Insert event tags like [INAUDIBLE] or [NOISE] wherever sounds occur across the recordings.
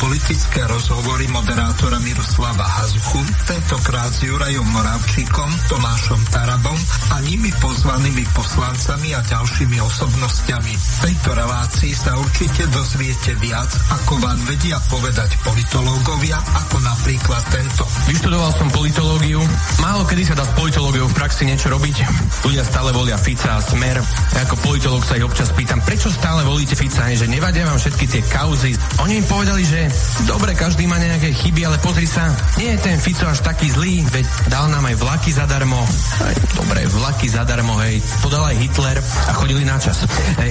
politické rozhovory moderátora Miroslava Hazuchu, tentokrát s Jurajom Moravčíkom, Tomášom Tarabom a nimi pozvanými poslancami a ďalšími osobnostiami. V tejto relácii sa určite dozviete viac, ako vám vedia povedať politológovia, ako napríklad tento. Vyštudoval som politológiu. Málo kedy sa dá s politológiou v praxi niečo robiť. Ľudia stále volia Fica a Smer. Ja ako politológ sa ich občas pýtam, prečo stále volíte Fica, že nevadia vám všetky tie kauzy. Oni im povedali, že dobre, každý má nejaké chyby, ale pozri sa, nie je ten Fico až taký zlý, veď dal nám aj vlaky zadarmo. Aj, dobre, vlaky zadarmo, hej, to dal aj Hitler a chodili na čas. Hej.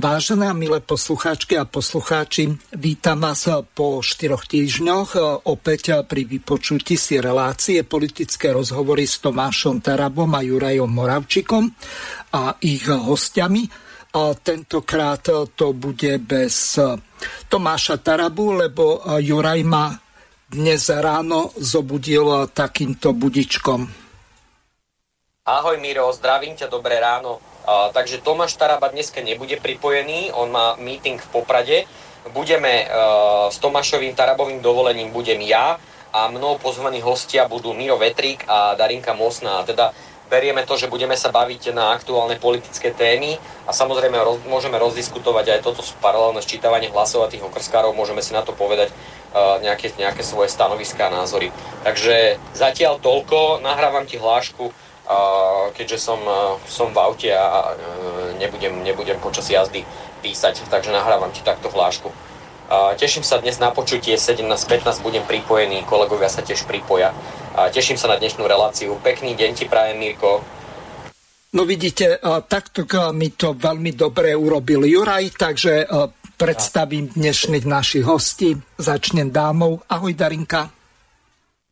Vážené a milé poslucháčky a poslucháči, vítam vás po štyroch týždňoch opäť pri vypočutí si relácie politické rozhovory s Tomášom Tarabom a Jurajom Moravčikom a ich hostiami. A tentokrát to bude bez Tomáša Tarabu, lebo Juraj ma dnes ráno zobudil takýmto budičkom. Ahoj Miro, zdravím ťa, dobré ráno. Takže Tomáš Taraba dneska nebude pripojený, on má meeting v Poprade. Budeme uh, s Tomášovým Tarabovým dovolením budem ja a mnou pozvaní hostia budú Miro Vetrík a Darinka Mosná. Teda berieme to, že budeme sa baviť na aktuálne politické témy a samozrejme roz, môžeme rozdiskutovať aj toto paralelné sčítavanie hlasov a tých okrskárov, môžeme si na to povedať uh, nejaké, nejaké svoje stanoviská a názory. Takže zatiaľ toľko, nahrávam ti hlášku, keďže som, som v aute a nebudem, nebudem počas jazdy písať, takže nahrávam ti takto hlášku. Teším sa dnes na počutie, 17.15 budem pripojený, kolegovia sa tiež pripoja. Teším sa na dnešnú reláciu. Pekný deň ti prajem, Mirko. No vidíte, takto mi to veľmi dobre urobil Juraj, takže predstavím dnešných našich hostí. Začnem dámou. Ahoj Darinka.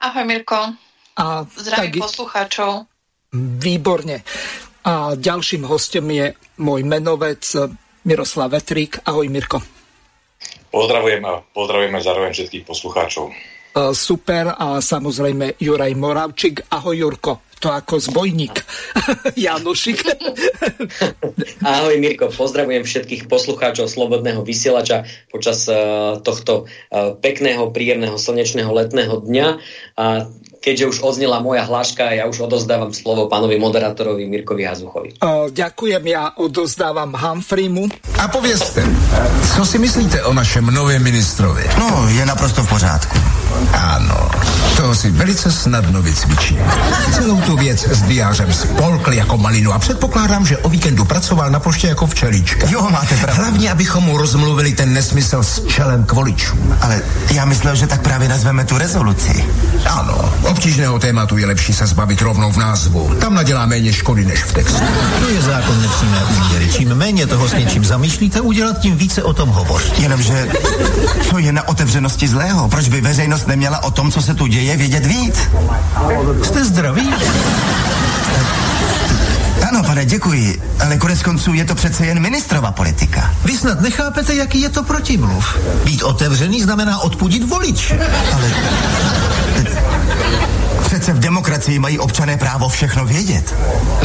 Ahoj Mirko. A Zdravím tak... poslucháčov. Výborne. A ďalším hostom je môj menovec Miroslav Vetrík. Ahoj Mirko. Pozdravujem a pozdravujeme zároveň všetkých poslucháčov. Super a samozrejme Juraj Moravčík. Ahoj Jurko to ako zbojník. [LAUGHS] Janošik. [LAUGHS] Ahoj Mirko, pozdravujem všetkých poslucháčov Slobodného vysielača počas uh, tohto uh, pekného, príjemného, slnečného letného dňa. A keďže už odznela moja hláška, ja už odozdávam slovo pánovi moderátorovi Mirkovi Hazuchovi. Uh, ďakujem, ja odozdávam Humphreymu. A povězte, co si myslíte o našem novém ministrovi? No, je naprosto v pořádku. Ano, toho si velice snadno vycvičím. Celou tu věc s diářem spolkl jako malinu a předpokládám, že o víkendu pracoval na poště jako včelička. Jo, máte pravdu. Hlavně, abychom mu rozmluvili ten nesmysl s čelem k voličům. Ale já myslel, že tak právě nazveme tu rezoluci. Ano, obtížného tématu je lepší se zbavit rovnou v názvu. Tam nadělá méně škody než v textu. To je zákon nepřímé úměry. Čím méně toho s něčím zamýšlíte udělat, tím více o tom hovoří. Jenomže, co je na otevřenosti zlého? Proč by veřejnost neměla o tom, co se tu děje, vědět víc? Jste zdraví? Ano, pane, děkuji, ale konec konců je to přece jen ministrova politika. Vy snad nechápete, jaký je to protimluv. Být otevřený znamená odpudit volič. Ale... Přece v demokracii mají občané právo všechno vědět.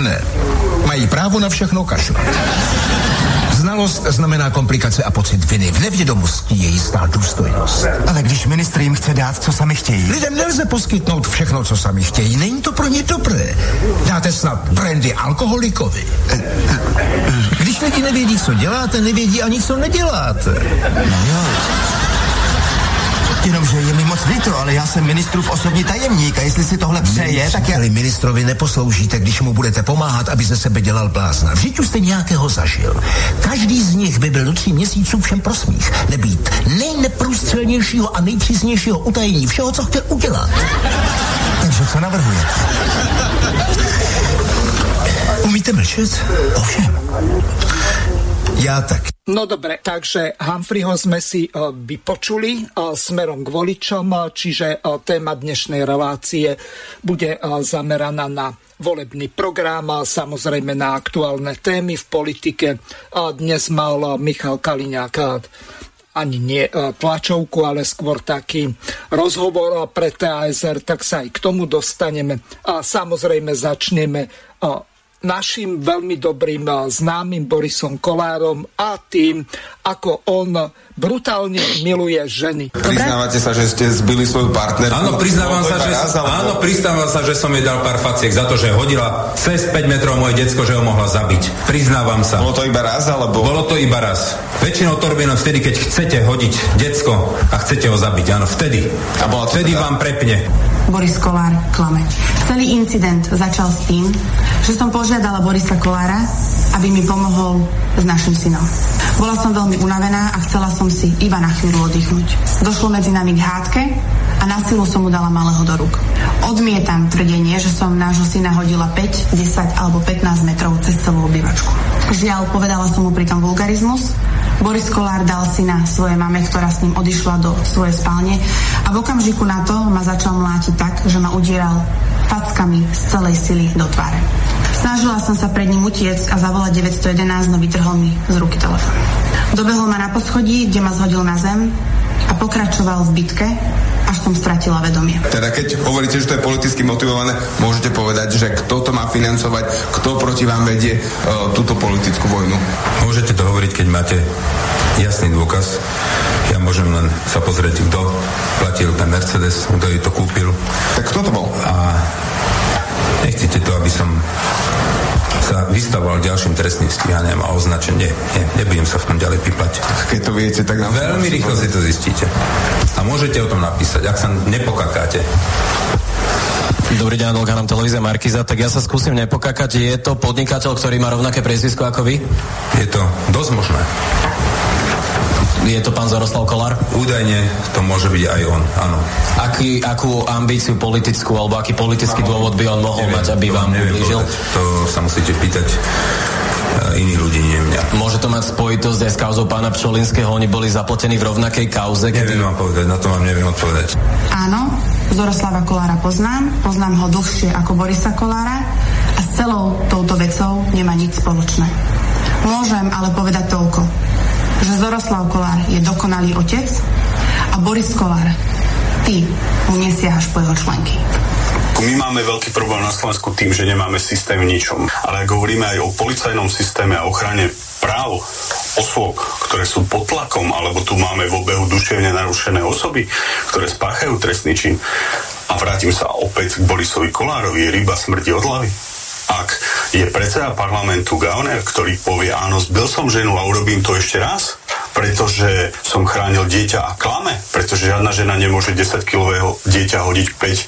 Ne, mají právo na všechno kašlu. Znalost znamená komplikace a pocit viny. V nevědomosti je jistá důstojnost. Ale když ministr jim chce dát, co sami chtějí. Lidem nelze poskytnout všechno, co sami chtějí. Není to pro ně dobré. Dáte snad brandy alkoholikovi. Když lidi nevědí, co děláte, nevědí ani, co neděláte. No jo. Jenomže je mi moc líto, ale já jsem ministrův osobní tajemník a jestli si tohle přeje, tak já... ministrovi neposloužíte, když mu budete pomáhat, aby ze sebe dělal blázna. Vždyť už jste nějakého zažil. Každý z nich by byl do tří měsíců všem prosmích. Nebýt nejneprůstřelnějšího a nejpřísnějšího utajení všeho, co chtěl udělat. Takže co navrhujete? Umíte mlčet? Ovšem. Ja. No dobre, takže Humphreyho sme si uh, vypočuli uh, smerom k voličom, uh, čiže téma dnešnej relácie bude zameraná na volebný program samozrejme na aktuálne témy v politike. Dnes mal Michal Kaliňák ani nie tlačovku, ale skôr taký rozhovor pre TASR, tak sa aj k tomu dostaneme. A samozrejme začneme našim veľmi dobrým známym Borisom Kolárom a tým, ako on brutálne miluje ženy. Priznávate sa, že ste zbili svoju partnerku? Áno, priznávam sa, že, raz, alebo... áno, priznávam sa, že som jej dal pár faciek za to, že hodila cez 5 metrov moje decko, že ho mohla zabiť. Priznávam sa. Bolo to iba raz, alebo? Bolo to iba raz. Väčšinou to robím vtedy, keď chcete hodiť decko a chcete ho zabiť. Áno, vtedy. A bola vtedy teda... vám prepne. Boris Kolár klame. Celý incident začal s tým, že som požiadala Borisa Kolára, aby mi pomohol s našim synom. Bola som veľmi unavená a chcela som si iba na chvíľu oddychnúť. Došlo medzi nami k hádke a na silu som mu dala malého do rúk. Odmietam tvrdenie, že som nášho syna hodila 5, 10 alebo 15 metrov cez celú obývačku. Žiaľ, povedala som mu pritom vulgarizmus. Boris Kolár dal syna svojej mame, ktorá s ním odišla do svojej spálne a v okamžiku na to ma začal mlátiť tak, že ma udieral fackami z celej sily do tváre. Snažila som sa pred ním utiecť a zavolať 911, no vytrhol mi z ruky telefón. Dobehol ma na poschodí, kde ma zhodil na zem a pokračoval v bitke, až som stratila vedomie. Teda keď hovoríte, že to je politicky motivované, môžete povedať, že kto to má financovať, kto proti vám vedie uh, túto politickú vojnu? Môžete to hovoriť, keď máte jasný dôkaz. Ja môžem len sa pozrieť, kto platil ten Mercedes, kto jej to kúpil. Tak kto to bol? A nechcete to, aby som sa vystavoval ďalším trestným stíhaniam a označenie. Nie, nebudem sa v tom ďalej pipať. Keď to viete, tak nám... Veľmi rýchlo si to zistíte. A môžete o tom napísať, ak sa nepokakáte. Dobrý deň, Adolka, televízia Markiza. Tak ja sa skúsim nepokakať. Je to podnikateľ, ktorý má rovnaké priezvisko ako vy? Je to dosť možné. Je to pán Zaroslav Kolár? Údajne to môže byť aj on, áno. Aký, akú ambíciu politickú alebo aký politický no, dôvod by on mohol neviem, mať, aby vám ublížil? To sa musíte pýtať eh, iných ľudí, nie mňa. Môže to mať spojitosť aj s kauzou pána Pčolinského? Oni boli zapletení v rovnakej kauze? Neviem kedy... vám povedať, na to vám neviem odpovedať. Áno, Zoroslava Kolára poznám, poznám ho dlhšie ako Borisa Kolára a s celou touto vecou nemá nič spoločné. Môžem ale povedať toľko že Zoroslav Kolár je dokonalý otec a Boris Kolár, ty mu nesiahaš po jeho členky. My máme veľký problém na Slovensku tým, že nemáme systém v ničom. Ale ak hovoríme aj o policajnom systéme a ochrane práv osôb, ktoré sú pod tlakom, alebo tu máme v obehu duševne narušené osoby, ktoré spáchajú trestný čin. A vrátim sa opäť k Borisovi Kolárovi, je ryba smrti od hlavy ak je predseda parlamentu Gauner, ktorý povie, áno, zbil som ženu a urobím to ešte raz, pretože som chránil dieťa a klame, pretože žiadna žena nemôže 10-kilového dieťa hodiť 5 e,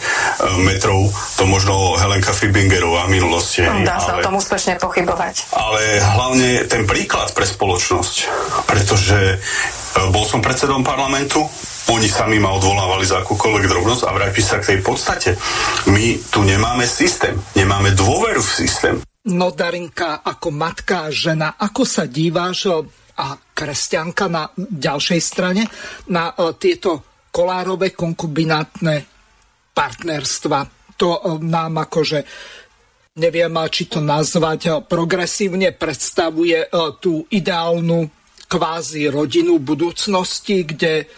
metrov, to možno Helenka Fibingerová v minulosti. Dá sa ale, o tom úspešne pochybovať. Ale hlavne ten príklad pre spoločnosť, pretože e, bol som predsedom parlamentu, oni sami ma odvolávali za akúkoľvek drobnosť a vráti sa k tej podstate. My tu nemáme systém, nemáme dôveru v systém. No Darinka, ako matka a žena, ako sa díváš a kresťanka na ďalšej strane na e, tieto kolárové konkubinátne partnerstva. To e, nám akože neviem, či to nazvať e, progresívne predstavuje tú ideálnu kvázi rodinu budúcnosti, kde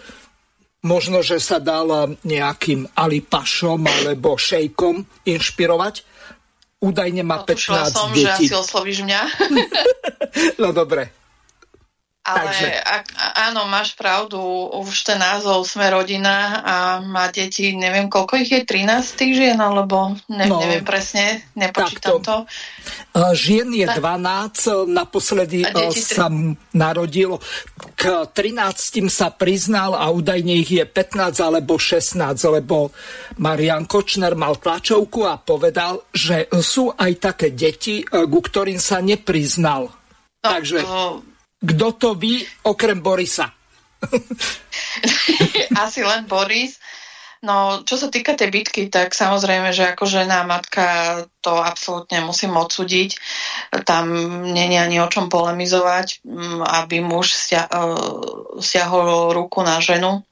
možno, že sa dal nejakým alipašom alebo šejkom inšpirovať. Údajne má no, 15 som, detí. že asi oslovíš mňa. [LAUGHS] [LAUGHS] no dobre. Ale Takže... ak, áno, máš pravdu, už ten názov Sme rodina a má deti, neviem koľko ich je, 13 tých žien, alebo ne, no, neviem presne, nepočítam takto. to. Žien je 12, naposledy sa narodilo, k 13 sa priznal a údajne ich je 15 alebo 16, lebo Marian Kočner mal tlačovku a povedal, že sú aj také deti, ku ktorým sa nepriznal. No, Takže... To kto to ví, okrem Borisa? [LAUGHS] Asi len Boris. No, čo sa týka tej bitky, tak samozrejme, že ako žena matka to absolútne musím odsúdiť. Tam je ani o čom polemizovať, mm, aby muž stiahol ruku na ženu.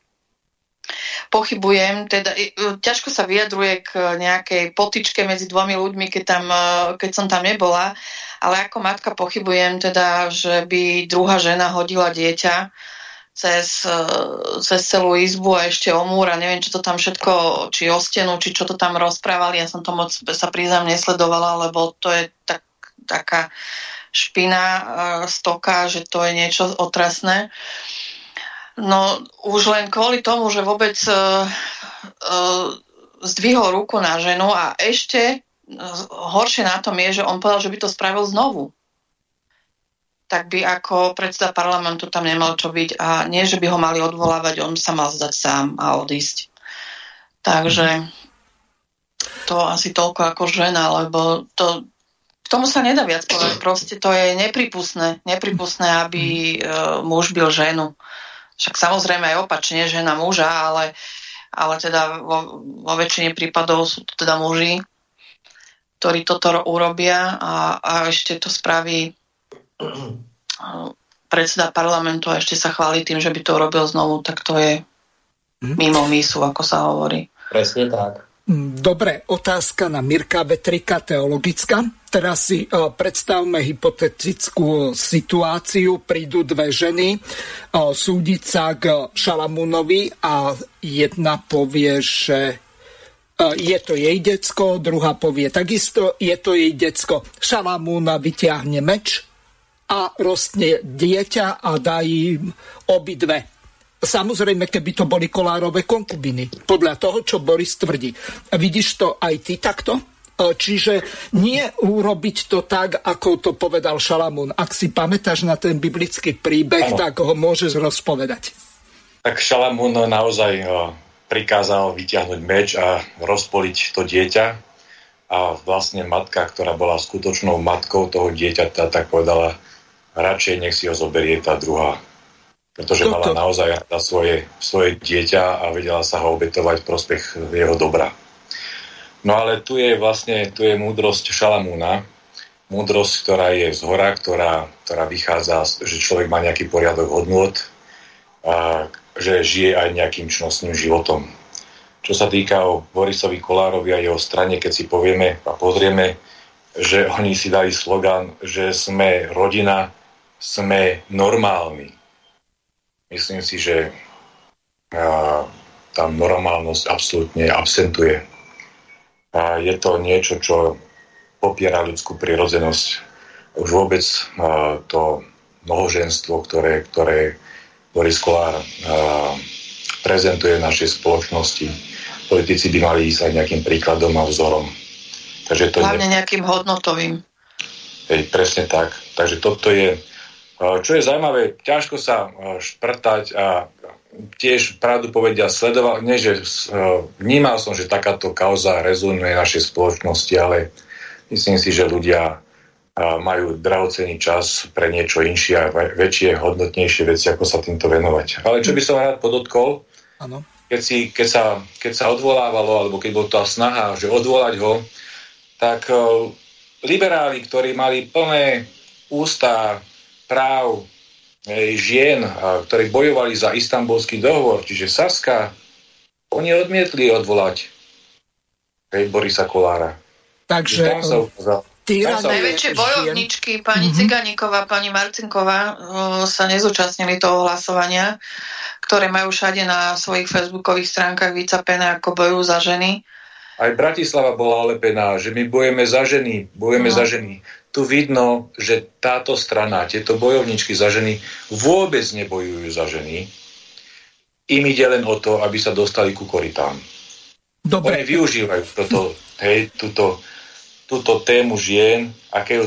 pochybujem, teda ťažko sa vyjadruje k nejakej potičke medzi dvomi ľuďmi, keď, tam, keď som tam nebola, ale ako matka pochybujem teda, že by druhá žena hodila dieťa cez, cez celú izbu a ešte o múr a neviem, čo to tam všetko, či o stenu, či čo to tam rozprávali. Ja som to moc sa priznám nesledovala, lebo to je tak, taká špina stoka, že to je niečo otrasné. No už len kvôli tomu, že vôbec uh, uh, zdvihol ruku na ženu a ešte horšie na tom je, že on povedal, že by to spravil znovu tak by ako predseda parlamentu tam nemal čo byť a nie, že by ho mali odvolávať, on sa mal zdať sám a odísť. Takže to asi toľko ako žena, lebo to, k tomu sa nedá viac povedať. [CLEARS THROAT] Proste to je nepripustné, nepripustné, aby uh, muž byl ženu. Však samozrejme aj opačne, žena muža, ale, ale teda vo, vo väčšine prípadov sú to teda muži, ktorí toto urobia a, a ešte to spraví [CLEARS THROAT] predseda parlamentu a ešte sa chváli tým, že by to urobil znovu, tak to je mhm. mimo mísu, ako sa hovorí. Presne tak. Dobre, otázka na Mirka Vetrika, teologická. Teraz si uh, predstavme hypotetickú situáciu. Prídu dve ženy uh, súdiť sa k Šalamúnovi a jedna povie, že je to jej decko, druhá povie takisto, je to jej decko. Šalamún vyťahne meč, a rostne dieťa a dá im obidve. Samozrejme, keby to boli kolárové konkubiny, podľa toho, čo Boris tvrdí. Vidíš to aj ty takto? E, čiže nie urobiť to tak, ako to povedal Šalamún. Ak si pamätáš na ten biblický príbeh, ano. tak ho môžeš rozpovedať. Tak Šalamún naozaj e, prikázal vyťahnuť meč a rozpoliť to dieťa. A vlastne matka, ktorá bola skutočnou matkou toho dieťaťa, tak povedala, radšej nech si ho zoberie tá druhá. Pretože Toto. mala naozaj na svoje, svoje dieťa a vedela sa ho obetovať v prospech jeho dobra. No ale tu je vlastne tu je múdrosť Šalamúna, múdrosť, ktorá je z hora, ktorá, ktorá vychádza, že človek má nejaký poriadok hodnôt a že žije aj nejakým čnostným životom. Čo sa týka o Borisovi Kolárovi a jeho strane, keď si povieme a pozrieme, že oni si dali slogan, že sme rodina sme normálni. Myslím si, že tá normálnosť absolútne absentuje. A je to niečo, čo popiera ľudskú prirodzenosť. Už vôbec to mnohoženstvo, ktoré, ktoré Boris Kolár prezentuje našej spoločnosti. Politici by mali ísť aj nejakým príkladom a vzorom. Takže to Hlavne ne... nejakým hodnotovým. Hej, presne tak. Takže toto je čo je zaujímavé, ťažko sa šprtať a tiež pravdu povedia sledoval, nie že vnímal som, že takáto kauza rezonuje našej spoločnosti, ale myslím si, že ľudia majú drahocený čas pre niečo inšie a väčšie, hodnotnejšie veci, ako sa týmto venovať. Ale čo by som rád podotkol, ano. Keď, si, keď, sa, keď sa odvolávalo, alebo keď bol tá snaha, že odvolať ho, tak liberáli, ktorí mali plné ústa práv žien, ktorí bojovali za istambulský dohovor, čiže Saska, oni odmietli odvolať hej, Borisa Kolára. Takže Najväčšie bojovničky, pani mm-hmm. Ciganíková, pani Marcinková sa nezúčastnili toho hlasovania, ktoré majú všade na svojich facebookových stránkach vycapené, ako bojujú za ženy. Aj Bratislava bola olepená, že my bojujeme za ženy, bojujeme no. za ženy tu vidno, že táto strana, tieto bojovničky za ženy vôbec nebojujú za ženy. Im ide len o to, aby sa dostali ku koritám. Dobre. Oni využívajú toto, hej, túto, túto tému žien,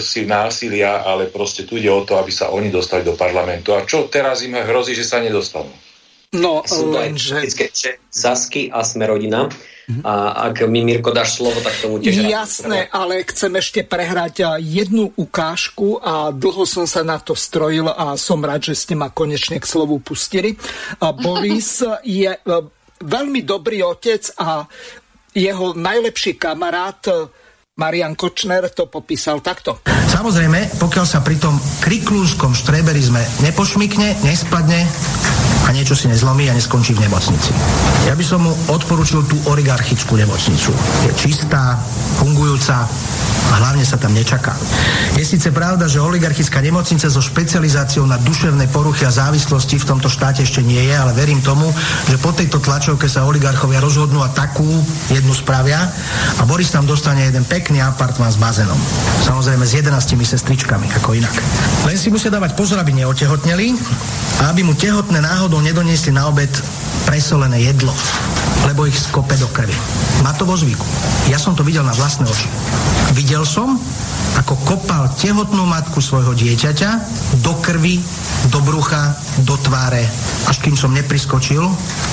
si násilia, ale proste tu ide o to, aby sa oni dostali do parlamentu. A čo teraz im hrozí, že sa nedostanú? No, lenže... Sasky a Smerodina a ak mi, Mirko, dáš slovo, tak tomu tiež Jasné, ale chcem ešte prehrať jednu ukážku a dlho som sa na to strojil a som rád, že ste ma konečne k slovu pustili. A Boris je e, veľmi dobrý otec a jeho najlepší kamarát e, Marian Kočner to popísal takto. Samozrejme, pokiaľ sa pri tom kriklúskom štreberizme nepošmikne, nespadne, a niečo si nezlomí a neskončí v nemocnici. Ja by som mu odporučil tú oligarchickú nemocnicu. Je čistá, fungujúca, a hlavne sa tam nečaká. Je síce pravda, že oligarchická nemocnica so špecializáciou na duševné poruchy a závislosti v tomto štáte ešte nie je, ale verím tomu, že po tejto tlačovke sa oligarchovia rozhodnú a takú jednu spravia a Boris tam dostane jeden pekný apartmán s bazénom. Samozrejme s 11 sestričkami, ako inak. Len si musia dávať pozor, aby neotehotneli a aby mu tehotné náhodou nedoniesli na obed presolené jedlo, lebo ich skope do krvi. Má to vo zvyku. Ja som to videl na vlastné oči. Videl som, ako kopal tehotnú matku svojho dieťaťa do krvi, do brucha, do tváre, až kým som nepriskočil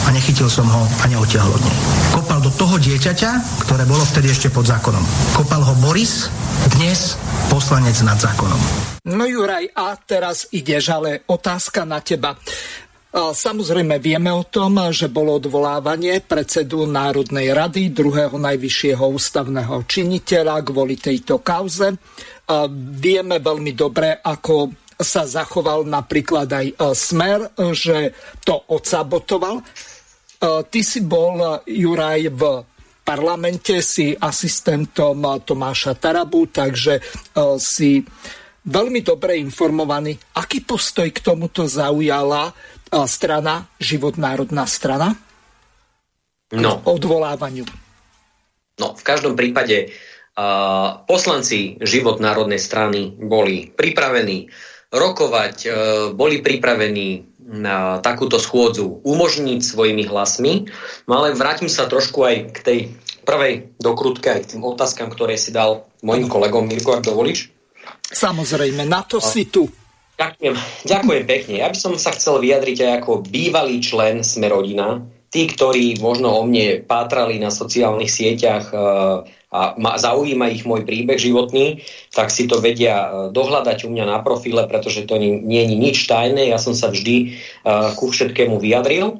a nechytil som ho a neotiahol od nej. Kopal do toho dieťaťa, ktoré bolo vtedy ešte pod zákonom. Kopal ho Boris, dnes poslanec nad zákonom. No Juraj, a teraz ideš, ale otázka na teba. Samozrejme vieme o tom, že bolo odvolávanie predsedu Národnej rady, druhého najvyššieho ústavného činiteľa kvôli tejto kauze. Vieme veľmi dobre, ako sa zachoval napríklad aj e, Smer, že to odsabotoval. E, ty si bol, Juraj, v parlamente, si asistentom Tomáša Tarabu, takže e, si veľmi dobre informovaný. Aký postoj k tomuto zaujala strana, život národná strana? No. Odvolávaniu. No, v každom prípade uh, poslanci život národnej strany boli pripravení rokovať, uh, boli pripravení na takúto schôdzu umožniť svojimi hlasmi. No ale vrátim sa trošku aj k tej prvej dokrutke, aj k tým otázkam, ktoré si dal mojim kolegom Mirko, ak dovolíš. Samozrejme, na to si tu. Ďakujem, ďakujem pekne. Ja by som sa chcel vyjadriť aj ako bývalý člen Smerodina. Tí, ktorí možno o mne pátrali na sociálnych sieťach e, a zaujíma ich môj príbeh životný, tak si to vedia e, dohľadať u mňa na profile, pretože to nie je nič tajné. Ja som sa vždy e, ku všetkému vyjadril.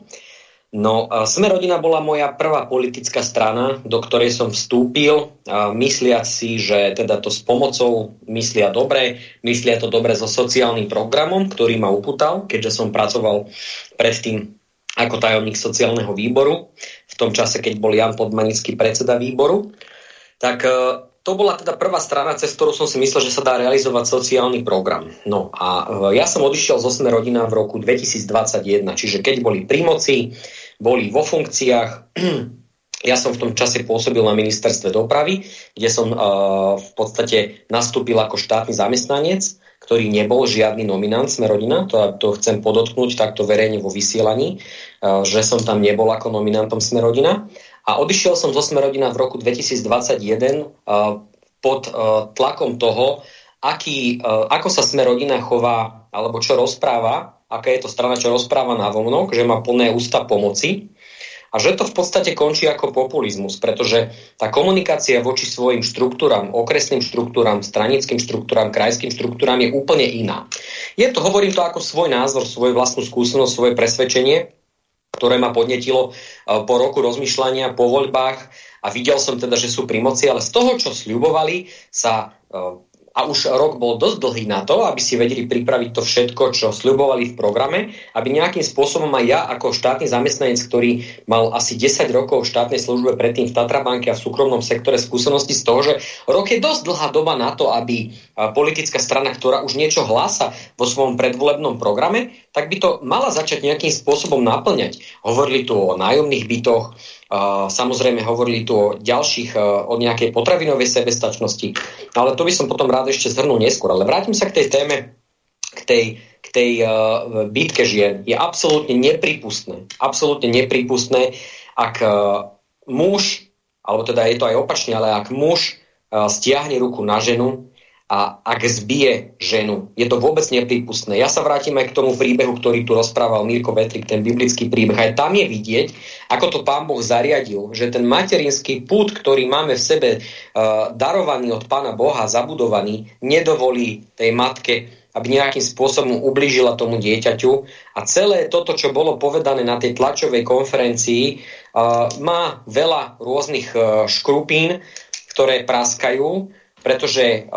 No, Sme rodina bola moja prvá politická strana, do ktorej som vstúpil, mysliať si, že teda to s pomocou myslia dobre, myslia to dobre so sociálnym programom, ktorý ma uputal, keďže som pracoval predtým ako tajomník sociálneho výboru, v tom čase, keď bol Jan Podmanický predseda výboru. Tak e, to bola teda prvá strana, cez ktorú som si myslel, že sa dá realizovať sociálny program. No a e, ja som odišiel zo Sme rodina v roku 2021, čiže keď boli pri moci, boli vo funkciách. [CLEARS THROAT] Ja som v tom čase pôsobil na ministerstve dopravy, kde som uh, v podstate nastúpil ako štátny zamestnanec, ktorý nebol žiadny nominant Smerodina, to, to chcem podotknúť takto verejne vo vysielaní, uh, že som tam nebol ako nominantom Smerodina. A odišiel som zo Smerodina v roku 2021 uh, pod uh, tlakom toho, aký, uh, ako sa Smerodina chová, alebo čo rozpráva aká je to strana, čo rozpráva na vonok, že má plné ústa pomoci a že to v podstate končí ako populizmus, pretože tá komunikácia voči svojim štruktúram, okresným štruktúram, stranickým štruktúram, krajským štruktúram je úplne iná. Je to, hovorím to ako svoj názor, svoju vlastnú skúsenosť, svoje presvedčenie, ktoré ma podnetilo e, po roku rozmýšľania, po voľbách a videl som teda, že sú pri moci, ale z toho, čo sľubovali, sa e, a už rok bol dosť dlhý na to, aby si vedeli pripraviť to všetko, čo sľubovali v programe, aby nejakým spôsobom aj ja ako štátny zamestnanec, ktorý mal asi 10 rokov v štátnej službe predtým v Tatrabanke a v súkromnom sektore skúsenosti z toho, že rok je dosť dlhá doba na to, aby politická strana, ktorá už niečo hlása vo svojom predvolebnom programe, tak by to mala začať nejakým spôsobom naplňať. Hovorili tu o nájomných bytoch, Samozrejme hovorili tu o ďalších, o nejakej potravinovej sebestačnosti, ale to by som potom rád ešte zhrnul neskôr. Ale vrátim sa k tej téme, k tej, k tej bitke žien. Je absolútne nepripustné, absolútne nepripustné, ak muž, alebo teda je to aj opačne, ale ak muž stiahne ruku na ženu, a ak zbije ženu. Je to vôbec neprípustné. Ja sa vrátim aj k tomu príbehu, ktorý tu rozprával Mirko Vetrik, ten biblický príbeh. Aj tam je vidieť, ako to pán Boh zariadil, že ten materinský pút, ktorý máme v sebe uh, darovaný od pána Boha, zabudovaný, nedovolí tej matke, aby nejakým spôsobom ublížila tomu dieťaťu. A celé toto, čo bolo povedané na tej tlačovej konferencii, uh, má veľa rôznych uh, škrupín, ktoré praskajú pretože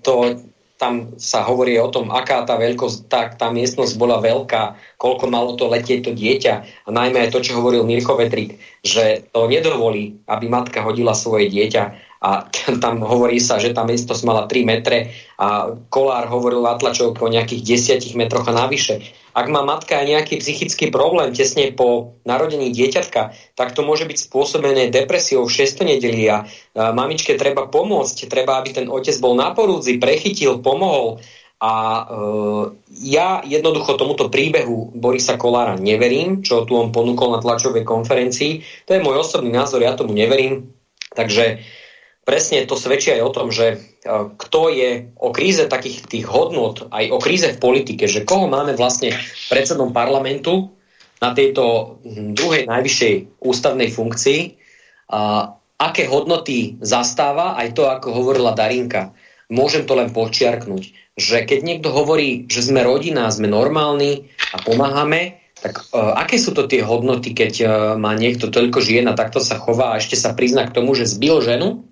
to, tam sa hovorí o tom, aká tá veľkosť, tá, tá miestnosť bola veľká, koľko malo to letieť to dieťa. A najmä aj to, čo hovoril Mirko Vetrik, že to nedovolí, aby matka hodila svoje dieťa a [LAUGHS] tam hovorí sa, že tá miestnosť mala 3 metre a Kolár hovoril na tlačovke o nejakých 10 metroch a navyše. Ak má matka aj nejaký psychický problém tesne po narodení dieťatka, tak to môže byť spôsobené depresiou v 6. nedeli a mamičke treba pomôcť, treba, aby ten otec bol na porúdzi, prechytil, pomohol. A e, ja jednoducho tomuto príbehu Borisa Kolára neverím, čo tu on ponúkol na tlačovej konferencii. To je môj osobný názor, ja tomu neverím. Takže presne to svedčí aj o tom, že e, kto je o kríze takých tých hodnot, aj o kríze v politike, že koho máme vlastne predsedom parlamentu na tejto hm, druhej najvyššej ústavnej funkcii, a aké hodnoty zastáva, aj to, ako hovorila Darinka. Môžem to len počiarknúť, že keď niekto hovorí, že sme rodina, sme normálni a pomáhame, tak uh, aké sú to tie hodnoty, keď uh, má niekto toľko žien a takto sa chová a ešte sa prizná k tomu, že zbil ženu?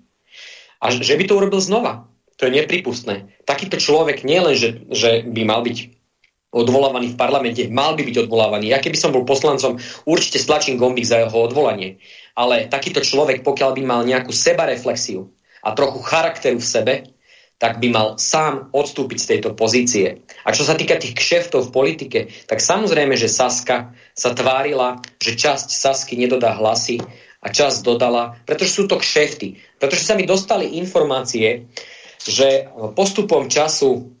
A že by to urobil znova. To je nepripustné. Takýto človek nie len, že, že by mal byť odvolávaný v parlamente, mal by byť odvolávaný. Ja keby som bol poslancom, určite stlačím gombík za jeho odvolanie. Ale takýto človek, pokiaľ by mal nejakú sebareflexiu a trochu charakteru v sebe, tak by mal sám odstúpiť z tejto pozície. A čo sa týka tých kšeftov v politike, tak samozrejme, že Saska sa tvárila, že časť Sasky nedodá hlasy a čas dodala, pretože sú to kšefty. Pretože sa mi dostali informácie, že postupom času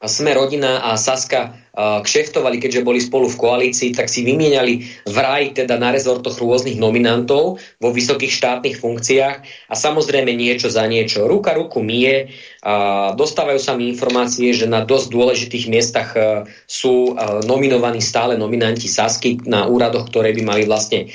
sme rodina a Saska kšeftovali, keďže boli spolu v koalícii, tak si vymieniali vraj teda na rezortoch rôznych nominantov vo vysokých štátnych funkciách a samozrejme niečo za niečo. Ruka ruku mie. A dostávajú sa mi informácie, že na dosť dôležitých miestach sú nominovaní stále nominanti Sasky na úradoch, ktoré by mali vlastne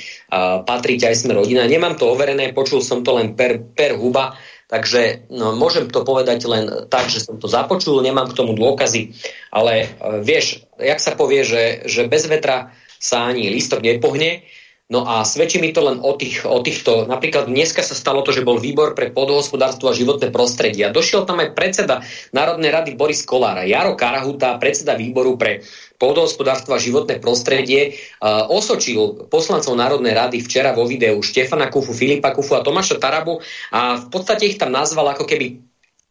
patriť aj sme rodina. Nemám to overené, počul som to len per, per huba, Takže no, môžem to povedať len tak, že som to započul, nemám k tomu dôkazy, ale uh, vieš, jak sa povie, že, že bez vetra sa ani lístok nepohne, No a svedčí mi to len o, tých, o týchto, napríklad dneska sa stalo to, že bol výbor pre podhospodárstvo a životné prostredie a došiel tam aj predseda Národnej rady Boris Kolára, Jaro Karahuta, predseda výboru pre pôdohospodárstvo a životné prostredie uh, osočil poslancov Národnej rady včera vo videu Štefana Kufu, Filipa Kufu a Tomáša Tarabu a v podstate ich tam nazval ako keby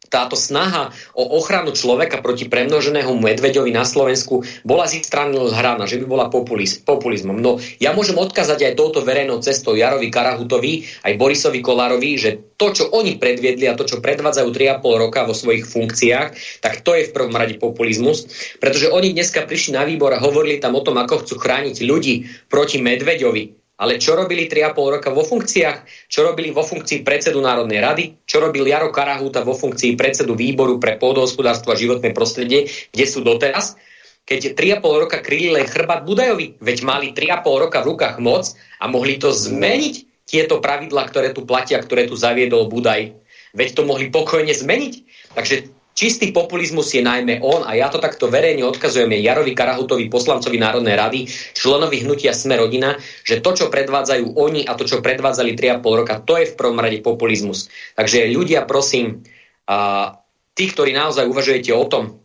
táto snaha o ochranu človeka proti premnoženému medveďovi na Slovensku bola z ich strany hrána, že by bola populiz, populizmom. No ja môžem odkázať aj touto verejnou cestou Jarovi Karahutovi, aj Borisovi Kolárovi, že to, čo oni predviedli a to, čo predvádzajú 3,5 roka vo svojich funkciách, tak to je v prvom rade populizmus, pretože oni dneska prišli na výbor a hovorili tam o tom, ako chcú chrániť ľudí proti medveďovi. Ale čo robili 3,5 roka vo funkciách? Čo robili vo funkcii predsedu Národnej rady? Čo robil Jaro Karahúta vo funkcii predsedu výboru pre pôdohospodárstvo a životné prostredie? Kde sú doteraz? Keď 3,5 roka kryli len chrbat Budajovi, veď mali 3,5 roka v rukách moc a mohli to zmeniť, tieto pravidla, ktoré tu platia, ktoré tu zaviedol Budaj. Veď to mohli pokojne zmeniť. Takže Čistý populizmus je najmä on, a ja to takto verejne odkazujem Jarovi Karahutovi, poslancovi Národnej rady, členovi hnutia Sme rodina, že to, čo predvádzajú oni a to, čo predvádzali 3,5 roka, to je v prvom rade populizmus. Takže ľudia, prosím, a tí, ktorí naozaj uvažujete o tom,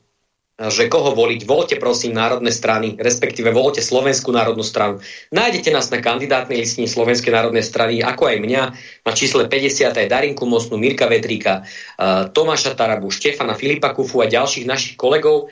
že koho voliť. Volte prosím národné strany, respektíve volte Slovenskú národnú stranu. Nájdete nás na kandidátnej listine Slovenskej národnej strany, ako aj mňa, na čísle 50 aj Darinku Mosnu, Mirka Vetríka, Tomáša Tarabu, Štefana Filipa Kufu a ďalších našich kolegov.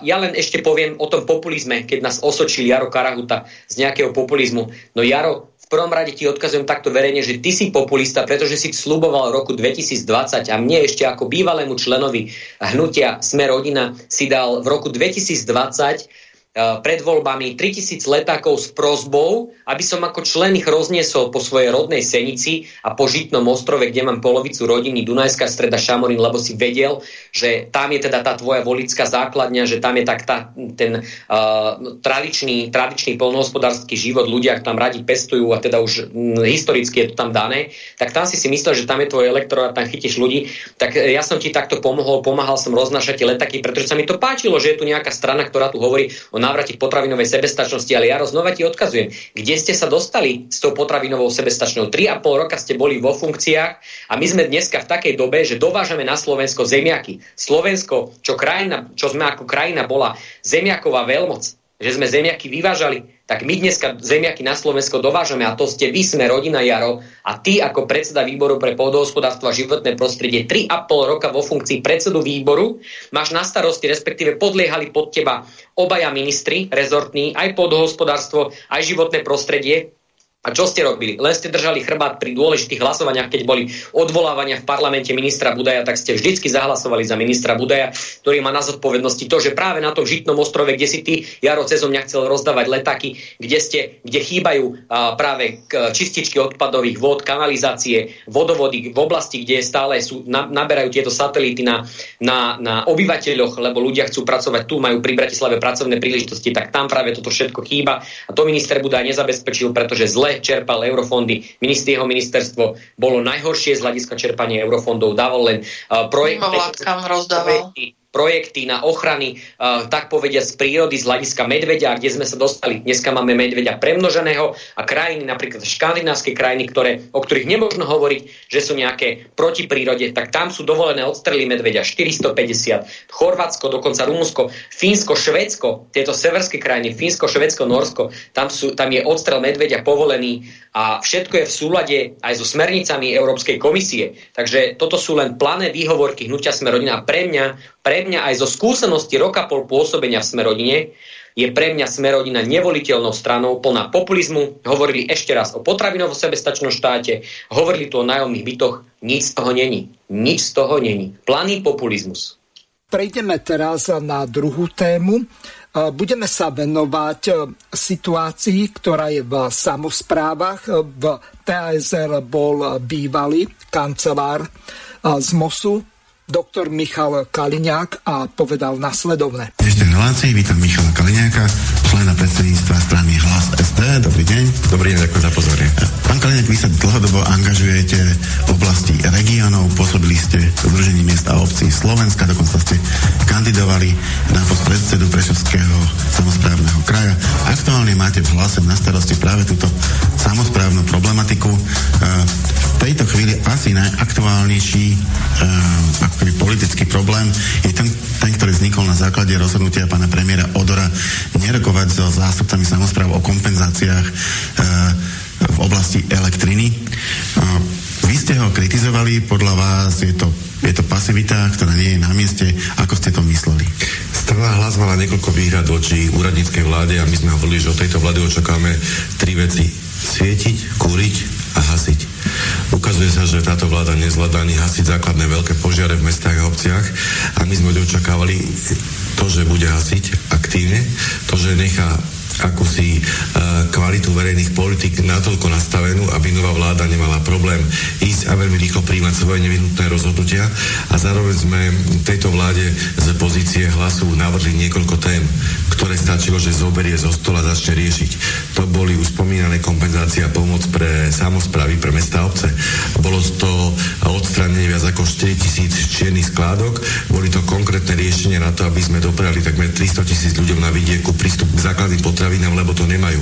Ja len ešte poviem o tom populizme, keď nás osočil Jaro Karahuta z nejakého populizmu. No Jaro, prvom rade ti odkazujem takto verejne, že ty si populista, pretože si sluboval roku 2020 a mne ešte ako bývalému členovi hnutia Sme rodina si dal v roku 2020 Eh, pred voľbami 3000 letákov s prozbou, aby som ako člen ich rozniesol po svojej rodnej Senici a po Žitnom ostrove, kde mám polovicu rodiny Dunajská streda Šamorín, lebo si vedel, že tam je teda tá tvoja volická základňa, že tam je tak tá, ten uh, tradičný, tradičný polnohospodársky život, ľudia tam radi pestujú a teda už m, historicky je to tam dané, tak tam si si myslel, že tam je tvoj elektorát, tam chytíš ľudí, tak eh, ja som ti takto pomohol, pomáhal som roznášať tie letáky, pretože sa mi to páčilo, že je tu nejaká strana, ktorá tu hovorí o návrate k potravinovej sebestačnosti, ale ja znova ti odkazujem, kde ste sa dostali s tou potravinovou sebestačnou. 3,5 roka ste boli vo funkciách a my sme dneska v takej dobe, že dovážame na Slovensko zemiaky. Slovensko, čo, krajina, čo sme ako krajina bola zemiaková veľmoc, že sme zemiaky vyvážali, tak my dneska zemiaky na Slovensko dovážame a to ste vy, sme rodina Jaro a ty ako predseda výboru pre pôdohospodárstvo a životné prostredie 3,5 roka vo funkcii predsedu výboru máš na starosti, respektíve podliehali pod teba obaja ministri rezortní, aj pôdohospodárstvo, aj životné prostredie a čo ste robili? Len ste držali chrbát pri dôležitých hlasovaniach, keď boli odvolávania v parlamente ministra Budaja, tak ste vždycky zahlasovali za ministra Budaja, ktorý má na zodpovednosti to, že práve na tom žitnom ostrove, kde si ty, Jaro Cezom, nechcel rozdávať letáky, kde, ste, kde chýbajú a, práve k, čističky odpadových vod, kanalizácie, vodovody v oblasti, kde stále sú, na, naberajú tieto satelity na, na, na obyvateľoch, lebo ľudia chcú pracovať tu, majú pri Bratislave pracovné príležitosti, tak tam práve toto všetko chýba. A to minister Budaj nezabezpečil, pretože zle zle čerpal eurofondy. Minister, jeho ministerstvo bolo najhoršie z hľadiska čerpania eurofondov. Dával len uh, projekty, projekty, projekty na ochrany, uh, tak povedia z prírody, z hľadiska medveďa, kde sme sa dostali. Dneska máme medveďa premnoženého a krajiny, napríklad škandinávske krajiny, ktoré, o ktorých nemôžno hovoriť, že sú nejaké proti prírode, tak tam sú dovolené odstrely medveďa 450. Chorvátsko, dokonca Rumunsko, Fínsko, Švedsko, tieto severské krajiny, Fínsko, Švedsko, Norsko, tam, sú, tam je odstrel medveďa povolený a všetko je v súlade aj so smernicami Európskej komisie. Takže toto sú len plané výhovorky hnutia sme rodina. Pre mňa pre mňa aj zo skúsenosti roka pol pôsobenia v Smerodine je pre mňa Smerodina nevoliteľnou stranou plná populizmu. Hovorili ešte raz o potravinovo sebestačnom štáte, hovorili tu o nájomných bytoch. Nič z toho není. Nič z toho není. Planý populizmus. Prejdeme teraz na druhú tému. Budeme sa venovať e, situácii, ktorá je v samozprávach. V TASR bol bývalý kancelár e, z MOSu, doktor Michal Kaliňák a povedal nasledovne. Ešte v relácii vítam Michala Kaliňáka, člena predsedníctva strany Hlas SD. Dobrý deň. Dobrý deň, ďakujem za pozornie. Pán Kaliňák, vy sa dlhodobo angažujete v oblasti regionov, pôsobili ste v Združení miest a obcí Slovenska, dokonca ste kandidovali na post predsedu Prešovského samozprávneho kraja. Aktuálne máte v hlase na starosti práve túto samozprávnu problematiku. V tejto chvíli asi najaktuálnejší akoby politický problém je ten, ten, ktorý vznikol na základe rozhodnutia pána premiéra Odora nerokovať so zástupcami samozpráv o kompenzáciách e, v oblasti elektriny. E, vy ste ho kritizovali, podľa vás je to, je to pasivita, ktorá nie je na mieste. Ako ste to mysleli? Strana hlas mala niekoľko výhrad voči úradníckej vláde a my sme hovorili, že od tejto vlády očakávame tri veci. Svietiť, kúriť a hasiť. Ukazuje sa, že táto vláda nezvláda ani hasiť základné veľké požiare v mestách a obciach. A my sme očakávali to, že bude hasiť aktívne, to, že nechá akúsi uh, kvalitu verejných politik natoľko nastavenú, aby nová vláda nemala problém ísť a veľmi rýchlo príjmať svoje nevyhnutné rozhodnutia a zároveň sme tejto vláde z pozície hlasu navrhli niekoľko tém, ktoré stačilo, že zoberie zo stola začne riešiť. To boli už spomínané kompenzácia a pomoc pre samozpravy, pre mesta a obce. Bolo to odstranenie viac ako 4 tisíc čiernych skládok, boli to konkrétne riešenia na to, aby sme doprali takmer 300 tisíc ľuďom na vidieku prístup k základným potravinám potravinám, lebo to nemajú.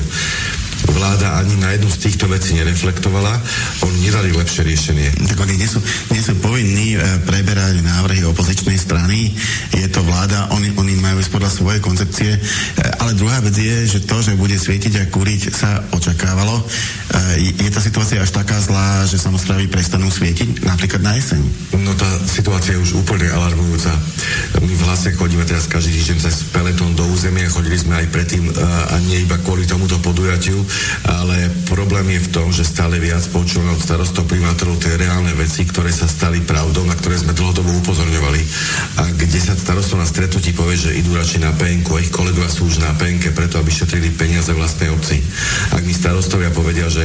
Vláda ani na jednu z týchto vecí nereflektovala, oni nedali lepšie riešenie. Tak oni nie sú, nie sú povinní e, preberať návrhy opozičnej strany, je to vláda, oni, oni majú podľa svojej koncepcie, e, ale druhá vec je, že to, že bude svietiť a kúriť sa očakávalo. E, je tá situácia až taká zlá, že samozprávy prestanú svietiť napríklad na jeseň? No tá situácia je už úplne alarmujúca. My vlastne chodíme teraz každý týždeň cez peletón do územia, chodili sme aj predtým a nie iba kvôli tomuto podujatiu, ale problém je v tom, že stále viac počúvame od starostov primátorov tie reálne veci, ktoré sa stali pravdou, na ktoré sme dlhodobo upozorňovali. A kde sa starostov na stretnutí povie, že idú radšej na penku a ich kolegovia sú už na penke preto, aby šetrili peniaze vlastnej obci. Ak mi starostovia povedia, že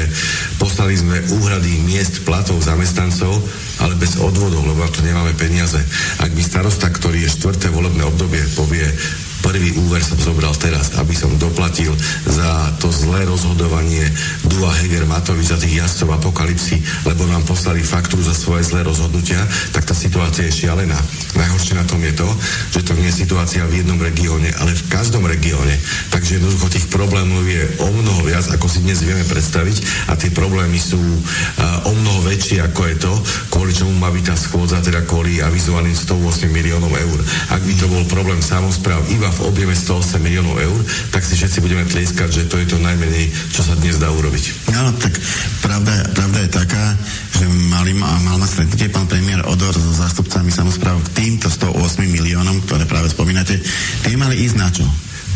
poslali sme úhrady miest platov zamestnancov, ale bez odvodov, lebo to nemáme peniaze. Ak mi starosta, ktorý je štvrté volebné obdobie, povie, Prvý úver som zobral teraz, aby som doplatil za to zlé rozhodovanie Dua Heger Matovič za tých jazdcov apokalipsy, lebo nám poslali faktúru za svoje zlé rozhodnutia, tak tá situácia je šialená. Najhoršie na tom je to, že to nie je situácia v jednom regióne, ale v každom regióne. Takže jednoducho tých problémov je o mnoho viac, ako si dnes vieme predstaviť a tie problémy sú uh, o mnoho väčšie, ako je to, kvôli čomu má byť tá schôdza, teda kvôli avizovaným 108 miliónov eur. Ak by to bol problém samozpráv iba v objeme 108 miliónov eur, tak si všetci budeme tlieskať, že to je to najmenej, čo sa dnes dá urobiť. No, tak pravda, pravda je taká, že mali, mal ma stretnutie pán premiér Odor so zástupcami samozpráv k týmto 108 miliónom, ktoré práve spomínate, tie mali ísť na čo?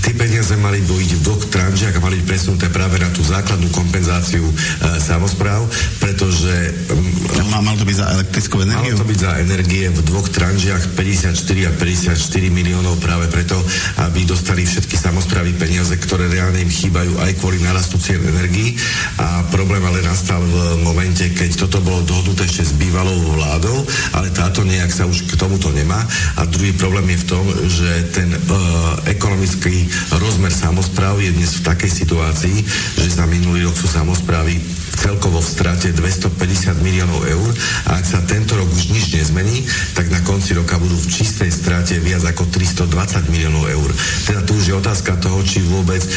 Tie peniaze mali byť v dvoch tranžiach a mali byť presunuté práve na tú základnú kompenzáciu e, samozpráv, pretože... Um, Má, mal to byť za elektrickú energiu? Malo to byť za energie v dvoch tranžiach 54 a 54 miliónov práve preto, aby dostali všetky samozprávy peniaze, ktoré reálne im chýbajú aj kvôli narastu cien energii. A problém ale nastal v momente, keď toto bolo dohodnuté ešte s bývalou vládou, ale táto nejak sa už k tomuto nemá. A druhý problém je v tom, že ten uh, ekonomický rozmer samozpráv je dnes v takej situácii, že za minulý rok sú samozprávy celkovo v strate 250 miliónov eur a ak sa tento rok už nič nezmení, tak na konci roka budú v čistej strate viac ako 320 miliónov eur. Teda tu už je otázka toho, či vôbec e,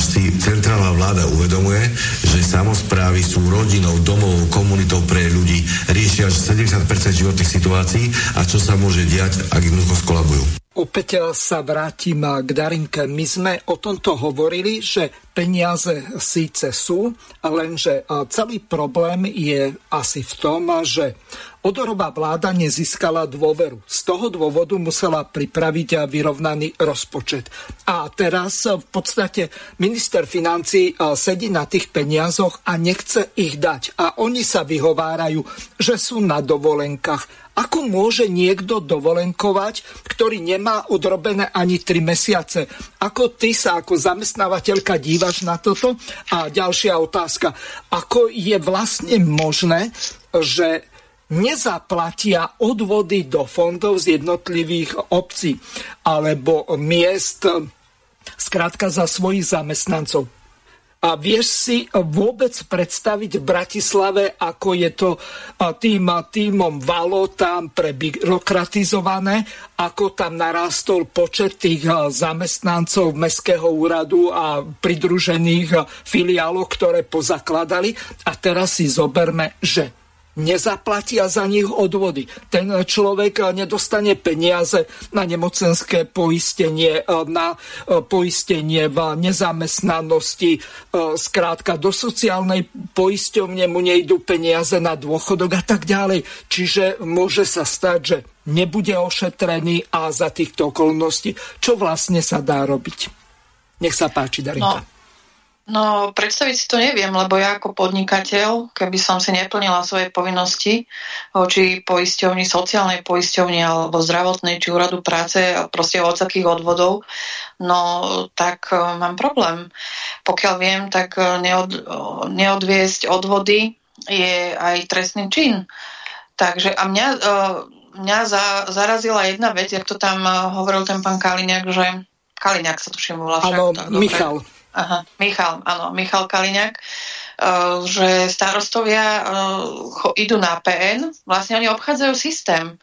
si centrálna vláda uvedomuje, že samozprávy sú rodinou, domovou, komunitou pre ľudí, riešia až 70% životných situácií a čo sa môže diať, ak jednoducho skolabujú. Opäť sa vrátim k Darinke. My sme o tomto hovorili, že peniaze síce sú, lenže celý problém je asi v tom, že Odorová vláda nezískala dôveru. Z toho dôvodu musela pripraviť vyrovnaný rozpočet. A teraz v podstate minister financí sedí na tých peniazoch a nechce ich dať. A oni sa vyhovárajú, že sú na dovolenkách ako môže niekto dovolenkovať, ktorý nemá odrobené ani 3 mesiace? Ako ty sa ako zamestnávateľka dívaš na toto? A ďalšia otázka. Ako je vlastne možné, že nezaplatia odvody do fondov z jednotlivých obcí alebo miest, skrátka za svojich zamestnancov. A vieš si vôbec predstaviť v Bratislave, ako je to tým týmom Valo tam prebyrokratizované, ako tam narastol počet tých zamestnancov Mestského úradu a pridružených filiálov, ktoré pozakladali. A teraz si zoberme, že nezaplatia za nich odvody. Ten človek nedostane peniaze na nemocenské poistenie, na e, poistenie v nezamestnanosti, skrátka do sociálnej poisťovne mu nejdú peniaze na dôchodok a tak ďalej. Čiže môže sa stať, že nebude ošetrený a za týchto okolností, čo vlastne sa dá robiť. Nech sa páči, Darinka. No. No, predstaviť si to neviem, lebo ja ako podnikateľ, keby som si neplnila svoje povinnosti voči poisťovni, sociálnej poisťovni alebo zdravotnej či úradu práce, proste od takých odvodov, no tak uh, mám problém. Pokiaľ viem, tak uh, neod, uh, neodviesť odvody je aj trestný čin. Takže a mňa, mňa za, zarazila jedna vec, jak to tam hovoril ten pán Kaliňák, že Kaliňák sa tuším volá. Áno, Michal. Dobre. Aha, Michal, áno, Michal Kaliňák, uh, že starostovia uh, idú na PN, vlastne oni obchádzajú systém.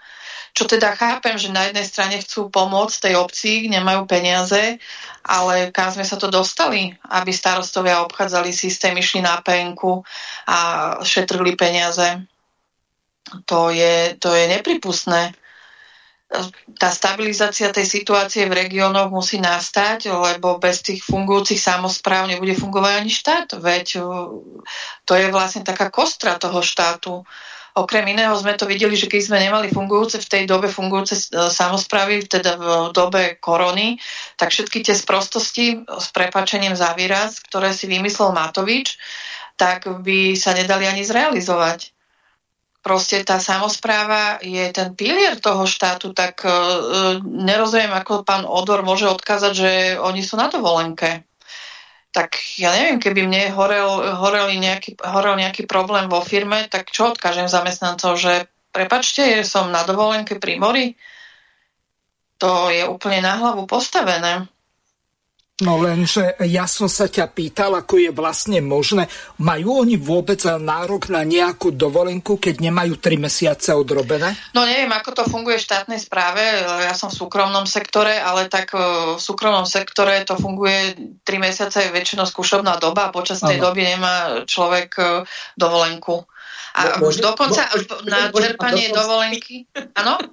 Čo teda chápem, že na jednej strane chcú pomôcť tej obci, nemajú peniaze, ale kam sme sa to dostali, aby starostovia obchádzali systém, išli na PN a šetrili peniaze. To je, to je nepripustné tá stabilizácia tej situácie v regiónoch musí nastať, lebo bez tých fungujúcich samozpráv nebude fungovať ani štát. Veď to je vlastne taká kostra toho štátu. Okrem iného sme to videli, že keď sme nemali fungujúce v tej dobe fungujúce e, samozprávy, teda v dobe korony, tak všetky tie sprostosti s prepačením za výraz, ktoré si vymyslel Matovič, tak by sa nedali ani zrealizovať proste tá samozpráva je ten pilier toho štátu, tak uh, nerozumiem, ako pán Odor môže odkázať, že oni sú na dovolenke. Tak ja neviem, keby mne horel, horel, nejaký, horel nejaký problém vo firme, tak čo odkážem zamestnancov, že prepačte, som na dovolenke pri mori? To je úplne na hlavu postavené. No lenže ja som sa ťa pýtal, ako je vlastne možné. Majú oni vôbec nárok na nejakú dovolenku, keď nemajú 3 mesiace odrobené? No neviem, ako to funguje v štátnej správe. Ja som v súkromnom sektore, ale tak e, v súkromnom sektore to funguje 3 mesiace je väčšinou skúšobná doba a počas tej ano. doby nemá človek e, dovolenku. A Mo, už dokonca mo, na čerpanie dovolenky... Áno?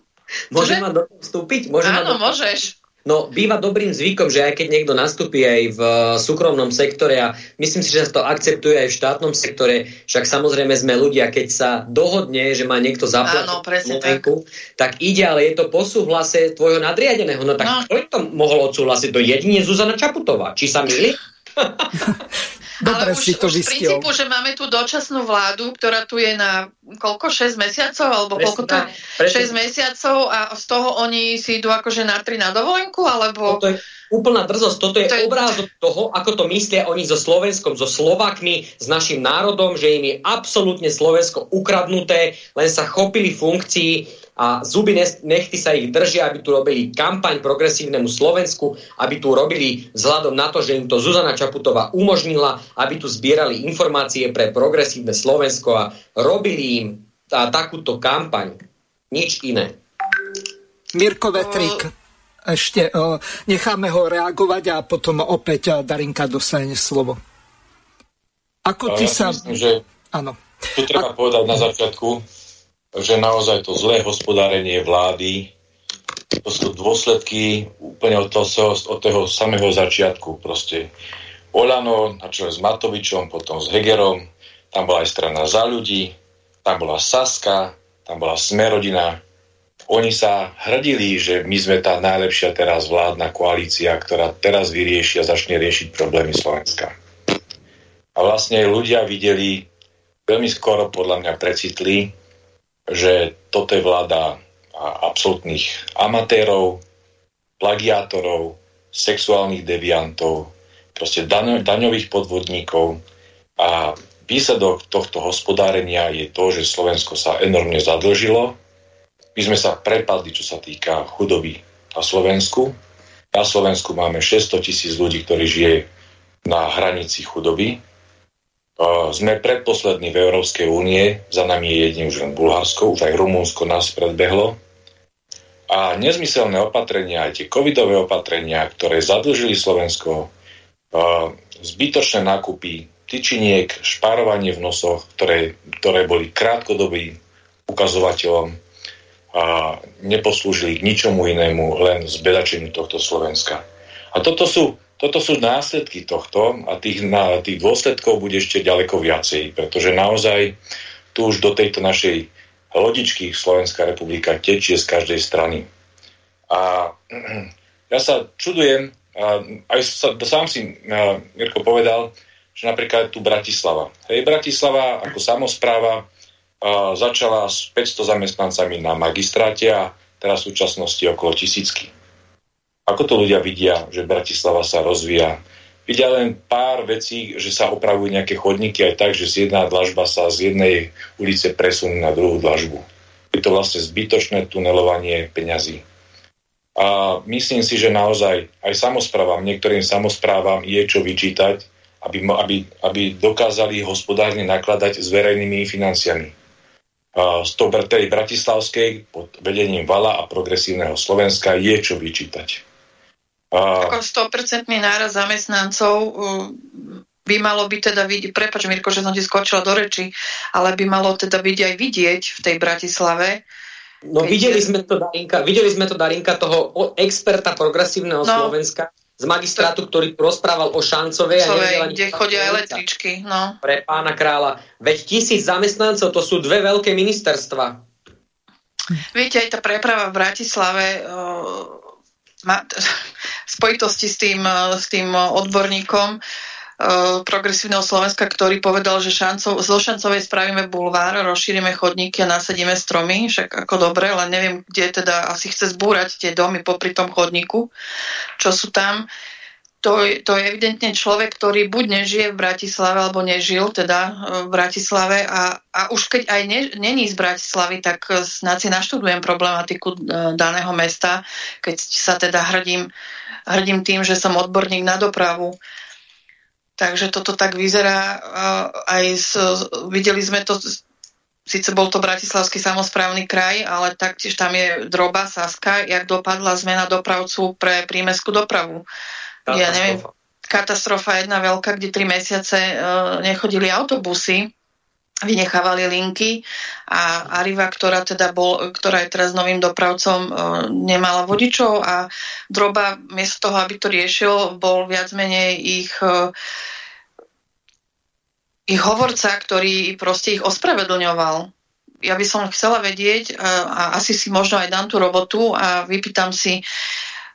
Môžem ma do vstúpiť? Môžem Áno, môžeš. No, býva dobrým zvykom, že aj keď niekto nastúpi aj v eh, súkromnom sektore a myslím si, že sa to akceptuje aj v štátnom sektore, však samozrejme sme ľudia, keď sa dohodne, že má niekto zaplatiť tak. tak ide, ale je to po súhlase tvojho nadriadeného. No tak no. kto to mohol odsúhlasiť? To jedine Zuzana Čaputová. Či sa milí? [LAUGHS] Dobre Ale si už, to už v princípu, že máme tu dočasnú vládu, ktorá tu je na koľko, 6 mesiacov, alebo presne, koľko to je? 6 mesiacov a z toho oni si idú akože na 3 na dovolenku, alebo... Toto je úplná drzosť, toto je, to je obrázok toho, ako to myslia oni so Slovenskom, so Slovakmi, s našim národom, že im je absolútne Slovensko ukradnuté, len sa chopili funkcií a zuby nechty sa ich držia, aby tu robili kampaň progresívnemu Slovensku, aby tu robili vzhľadom na to, že im to Zuzana Čaputová umožnila, aby tu zbierali informácie pre progresívne Slovensko a robili im tá, takúto kampaň. Nič iné. Mirko Vetrik, ešte necháme ho reagovať a potom opäť Darinka dostane slovo. Ako ty ja sa... Myslím, že Áno. Tu treba a... povedať na začiatku, že naozaj to zlé hospodárenie vlády to sú dôsledky úplne od toho, od toho samého začiatku. Proste Olano na čele s Matovičom, potom s Hegerom, tam bola aj strana za ľudí, tam bola Saska, tam bola Smerodina. Oni sa hrdili, že my sme tá najlepšia teraz vládna koalícia, ktorá teraz vyrieši a začne riešiť problémy Slovenska. A vlastne ľudia videli, veľmi skoro podľa mňa precitli, že toto je vláda absolútnych amatérov, plagiátorov, sexuálnych deviantov, proste daňových podvodníkov a výsledok tohto hospodárenia je to, že Slovensko sa enormne zadlžilo. My sme sa prepadli, čo sa týka chudoby na Slovensku. Na Slovensku máme 600 tisíc ľudí, ktorí žije na hranici chudoby sme predposlední v Európskej únie, za nami je jedine už len Bulharsko, už aj Rumúnsko nás predbehlo. A nezmyselné opatrenia, aj tie covidové opatrenia, ktoré zadlžili Slovensko, zbytočné nákupy tyčiniek, špárovanie v nosoch, ktoré, ktoré boli krátkodobým ukazovateľom a neposlúžili k ničomu inému, len zbedačeniu tohto Slovenska. A toto sú toto sú následky tohto a tých, na, tých dôsledkov bude ešte ďaleko viacej, pretože naozaj tu už do tejto našej lodičky Slovenská republika tečie z každej strany. A [CLEARS THROAT] ja sa čudujem, a aj sa, sám si Mirko povedal, že napríklad tu Bratislava. Hej, Bratislava ako samozpráva a, začala s 500 zamestnancami na magistráte a teraz v súčasnosti okolo tisícky. Ako to ľudia vidia, že Bratislava sa rozvíja? Vidia len pár vecí, že sa opravujú nejaké chodníky aj tak, že z jedna dlažba sa z jednej ulice presunú na druhú dlažbu. Je to vlastne zbytočné tunelovanie peňazí. A myslím si, že naozaj aj samozprávam, niektorým samozprávam je čo vyčítať, aby, aby, aby dokázali hospodárne nakladať s verejnými financiami. Z tej bratislavskej pod vedením Vala a progresívneho Slovenska je čo vyčítať. Ako 100% náraz zamestnancov by malo byť teda vidieť, prepač Mirko, že som ti skočila do reči, ale by malo teda byť aj vidieť v tej Bratislave. No videli sme to, Darinka, videli sme to, Darinka, toho experta progresívneho no, Slovenska z magistrátu, ktorý rozprával o šancovej. a kde chodia električky. No. Pre pána kráľa. Veď tisíc zamestnancov, to sú dve veľké ministerstva. Viete, aj tá preprava v Bratislave uh, [LAUGHS] ma, spojitosti s tým, s tým odborníkom uh, progresívneho Slovenska, ktorý povedal, že šancov, zo šancovej spravíme bulvár, rozšírime chodníky a nasadíme stromy, však ako dobre, ale neviem, kde teda asi chce zbúrať tie domy popri tom chodníku, čo sú tam. To, to je evidentne človek, ktorý buď nežije v Bratislave, alebo nežil teda e, v Bratislave a, a už keď aj ne, není z Bratislavy, tak snad si naštudujem problematiku e, daného mesta, keď sa teda hrdím, hrdím tým, že som odborník na dopravu. Takže toto tak vyzerá aj s, videli sme to síce bol to Bratislavský samozprávny kraj, ale taktiež tam je droba, Saska, jak dopadla zmena dopravcu pre prímeskú dopravu. Katastrofa. Ja neviem, katastrofa jedna veľká, kde tri mesiace uh, nechodili autobusy, vynechávali linky a Arriva, ktorá, teda bol, ktorá je teraz novým dopravcom, uh, nemala vodičov a droba, miesto toho, aby to riešil, bol viac menej ich uh, ich hovorca, ktorý proste ich ospravedlňoval. Ja by som chcela vedieť, e, a asi si možno aj dám tú robotu a vypýtam si, e,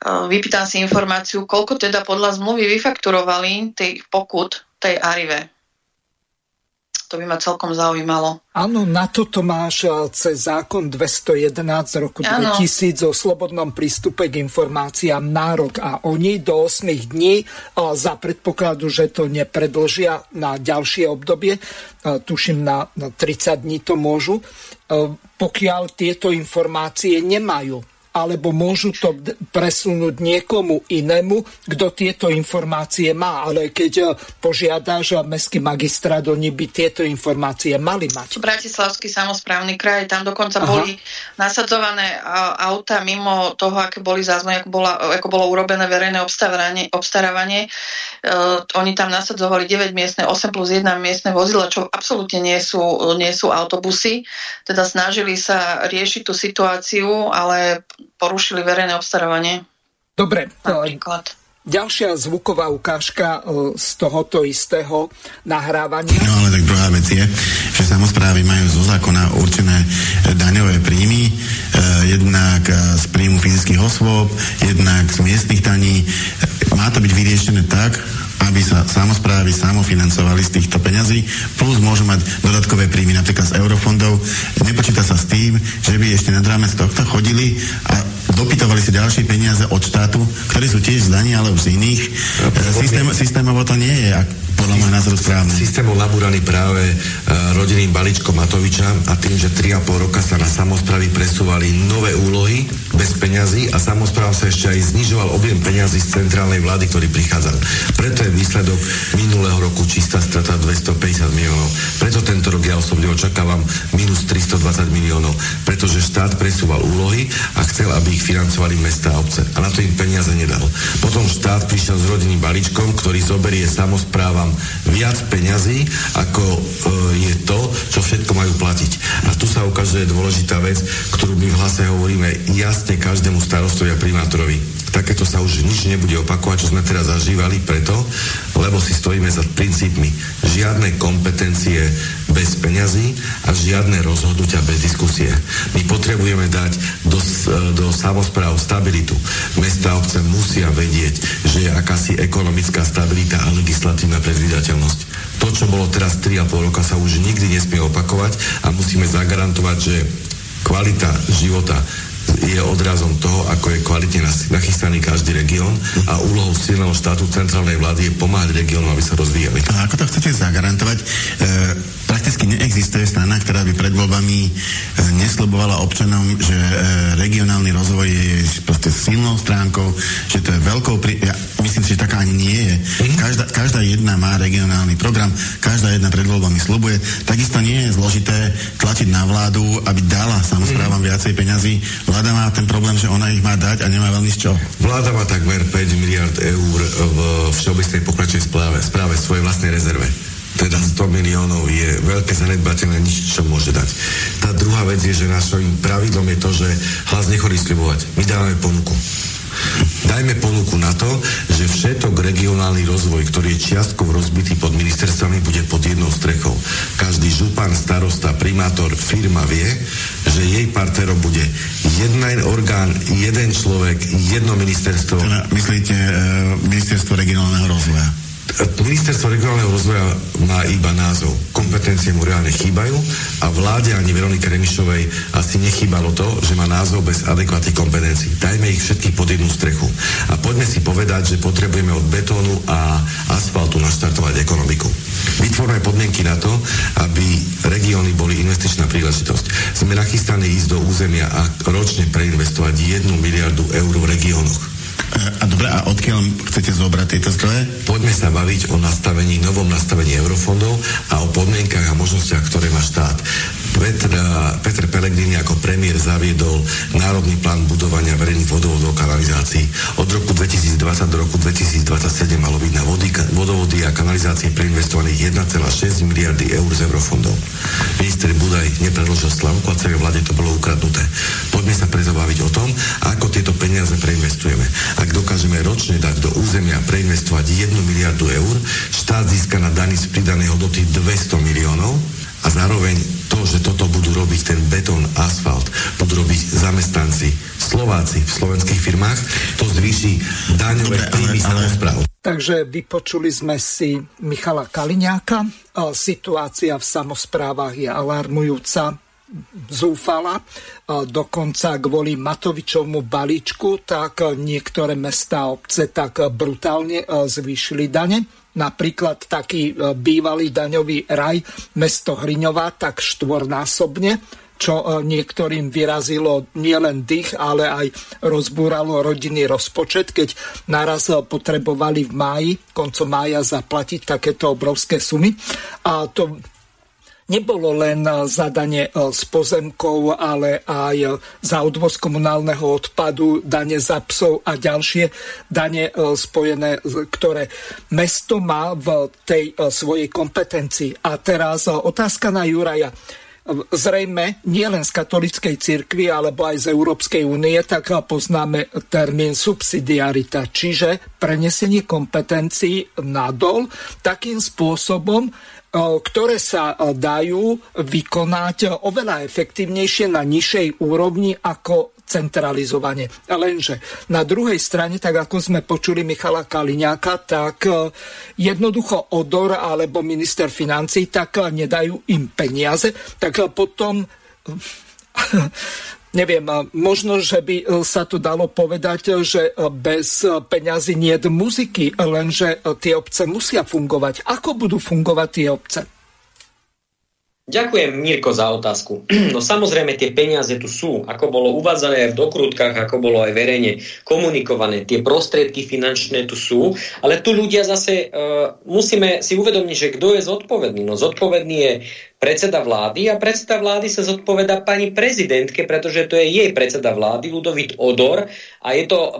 vypýtam si informáciu, koľko teda podľa zmluvy vyfakturovali tej pokut tej Arive. To by ma celkom zaujímalo. Áno, na toto máš cez zákon 211 z roku ano. 2000 o slobodnom prístupe k informáciám nárok a oni do 8 dní za predpokladu, že to nepredlžia na ďalšie obdobie, tuším na 30 dní to môžu, pokiaľ tieto informácie nemajú alebo môžu to presunúť niekomu inému, kto tieto informácie má. Ale keď eh, požiadaš eh, mestský magistrát, oni by tieto informácie mali mať. Bratislavský samozprávny kraj, tam dokonca Aha. boli nasadzované auta mimo toho, aké boli záznamy, ako, bola, ako bolo urobené verejné obstarávanie. obstarávanie. Uh, oni tam nasadzovali 9 miestne, 8 plus 1 miestne vozidla, čo absolútne nie sú, nie sú autobusy. Teda snažili sa riešiť tú situáciu, ale porušili verejné obstarávanie. Dobre. Napríklad. Ďalšia zvuková ukážka e, z tohoto istého nahrávania. No ale tak druhá vec je, že samozprávy majú zo zákona určené e, daňové príjmy, e, jednak z príjmu fyzických osôb, jednak z miestnych daní. Má to byť vyriešené tak, aby sa samozprávy samofinancovali z týchto peňazí, plus môžu mať dodatkové príjmy napríklad z eurofondov. Nepočíta sa s tým, že by ešte nad rámec tohto chodili a dopytovali si ďalšie peniaze od štátu, ktorí sú tiež zdaní, ale už z iných. Systém, systémovo to nie je podľa môjho názoru správne. Systém bol nabúraný práve uh, rodinným balíčkom Matoviča a tým, že 3,5 roka sa na samozpravy presúvali nové úlohy bez peňazí a samozpráv sa ešte aj znižoval objem peňazí z centrálnej vlády, ktorý prichádzal. Preto je výsledok minulého roku čistá strata 250 miliónov. Preto tento rok ja osobne očakávam minus 320 miliónov, pretože štát presúval úlohy a chcel, aby ich financovali mesta a obce. A na to im peniaze nedal. Potom štát prišiel s rodinným balíčkom, ktorý zoberie samozprávam viac peňazí, ako e, je to, čo všetko majú platiť. A tu sa ukazuje dôležitá vec, ktorú my v hlase hovoríme jasne každému starostovi a primátorovi takéto sa už nič nebude opakovať, čo sme teraz zažívali preto, lebo si stojíme za princípmi. Žiadne kompetencie bez peňazí a žiadne rozhodnutia bez diskusie. My potrebujeme dať do, do samozpráv stabilitu. Mesta a obce musia vedieť, že je akási ekonomická stabilita a legislatívna predvydateľnosť. To, čo bolo teraz 3,5 roka, sa už nikdy nesmie opakovať a musíme zagarantovať, že kvalita života je odrazom toho, ako je kvalitne nachystaný každý región a úlohou silného štátu centrálnej vlády je pomáhať regiónom, aby sa rozvíjali. A ako to chcete zagarantovať? E, prakticky neexistuje strana, ktorá by pred voľbami e, neslobovala občanom, že e, regionálny rozvoj je proste silnou stránkou, že to je veľkou... Pri... Ja myslím si, že taká ani nie je. Mm-hmm. Každá, každá jedna má regionálny program, každá jedna pred voľbami slobuje. Takisto nie je zložité tlačiť na vládu, aby dala samozprávam mm-hmm. viacej peňazí. Vláda má ten problém, že ona ich má dať a nemá veľmi z čo. Vláda má takmer 5 miliard eur v všeobecnej pokračovej správe, správe svojej vlastnej rezerve teda 100 miliónov je veľké zanedbateľné, nič čo môže dať. Tá druhá vec je, že našim pravidlom je to, že hlas nechodí slibovať. My dávame ponuku. Dajme ponuku na to, že všetok regionálny rozvoj, ktorý je čiastkovo rozbitý pod ministerstvami, bude pod jednou strechou. Každý župan, starosta, primátor, firma vie, že jej partnerom bude jeden orgán, jeden človek, jedno ministerstvo. Teda myslíte e, ministerstvo regionálneho rozvoja? Ministerstvo regionálneho rozvoja má iba názov. Kompetencie mu reálne chýbajú a vláde ani Veronike Remišovej asi nechýbalo to, že má názov bez adekvátnych kompetencií. Dajme ich všetkých pod jednu strechu. A poďme si povedať, že potrebujeme od betónu a asfaltu naštartovať ekonomiku. Vytvorme podmienky na to, aby regióny boli investičná príležitosť. Sme nachystaní ísť do územia a ročne preinvestovať jednu miliardu eur v regiónoch. A dobre, a odkiaľ chcete zobrať tieto zdroje? Poďme sa baviť o nastavení, novom nastavení eurofondov a o podmienkach a možnostiach, ktoré má štát. Petr, Petr Pellegrini ako premiér zaviedol Národný plán budovania verejných vodovodov kanalizácií. Od roku 2020 do roku 2027 malo byť na vody, vodovody a kanalizácie preinvestovaných 1,6 miliardy eur z eurofondov. Minister Budaj nepredložil slavku a celé vláde to bolo ukradnuté. Poďme sa preto baviť o tom, ako tieto peniaze preinvestujeme. Ak dokážeme ročne dať do územia preinvestovať 1 miliardu eur, štát získa na daní z pridanej hodnoty 200 miliónov, a zároveň to, že toto budú robiť ten betón, asfalt, budú robiť zamestnanci Slováci v slovenských firmách, to zvýši daňové príjmy samozpráv. Takže vypočuli sme si Michala Kaliňáka. Situácia v samozprávach je alarmujúca zúfala. Dokonca kvôli Matovičovmu balíčku, tak niektoré mestá a obce tak brutálne zvýšili dane napríklad taký e, bývalý daňový raj mesto Hriňová tak štvornásobne, čo e, niektorým vyrazilo nielen dých, ale aj rozbúralo rodinný rozpočet, keď naraz e, potrebovali v máji, koncom mája zaplatiť takéto obrovské sumy. A to nebolo len eh, zadanie z eh, pozemkov, ale aj eh, za odvoz komunálneho odpadu, dane za psov a ďalšie dane spojené, ktoré mesto má v tej svojej kompetencii. A teraz otázka na Juraja zrejme nielen z katolickej cirkvi alebo aj z Európskej únie, tak poznáme termín subsidiarita, čiže prenesenie kompetencií nadol takým spôsobom, ktoré sa dajú vykonať oveľa efektívnejšie na nižšej úrovni ako centralizovanie. Lenže na druhej strane, tak ako sme počuli Michala Kaliňáka, tak jednoducho Odor alebo minister financí tak nedajú im peniaze, tak potom neviem, možno, že by e, sa to dalo povedať, že e, bez e, peňazí nie je muziky, lenže tie obce musia fungovať. Ako budú fungovať tie obce? Ďakujem, Mirko, za otázku. [CLEARS THROAT] No samozrejme, tie peniaze tu sú. Ako bolo uvádzané aj v dokrutkách, ako bolo aj verejne komunikované, tie prostriedky finančné tu sú, ale tu ľudia zase uh, musíme si uvedomiť, že kto je zodpovedný. No zodpovedný je predseda vlády a predseda vlády sa zodpoveda pani prezidentke, pretože to je jej predseda vlády, Ludovit Odor a je to uh,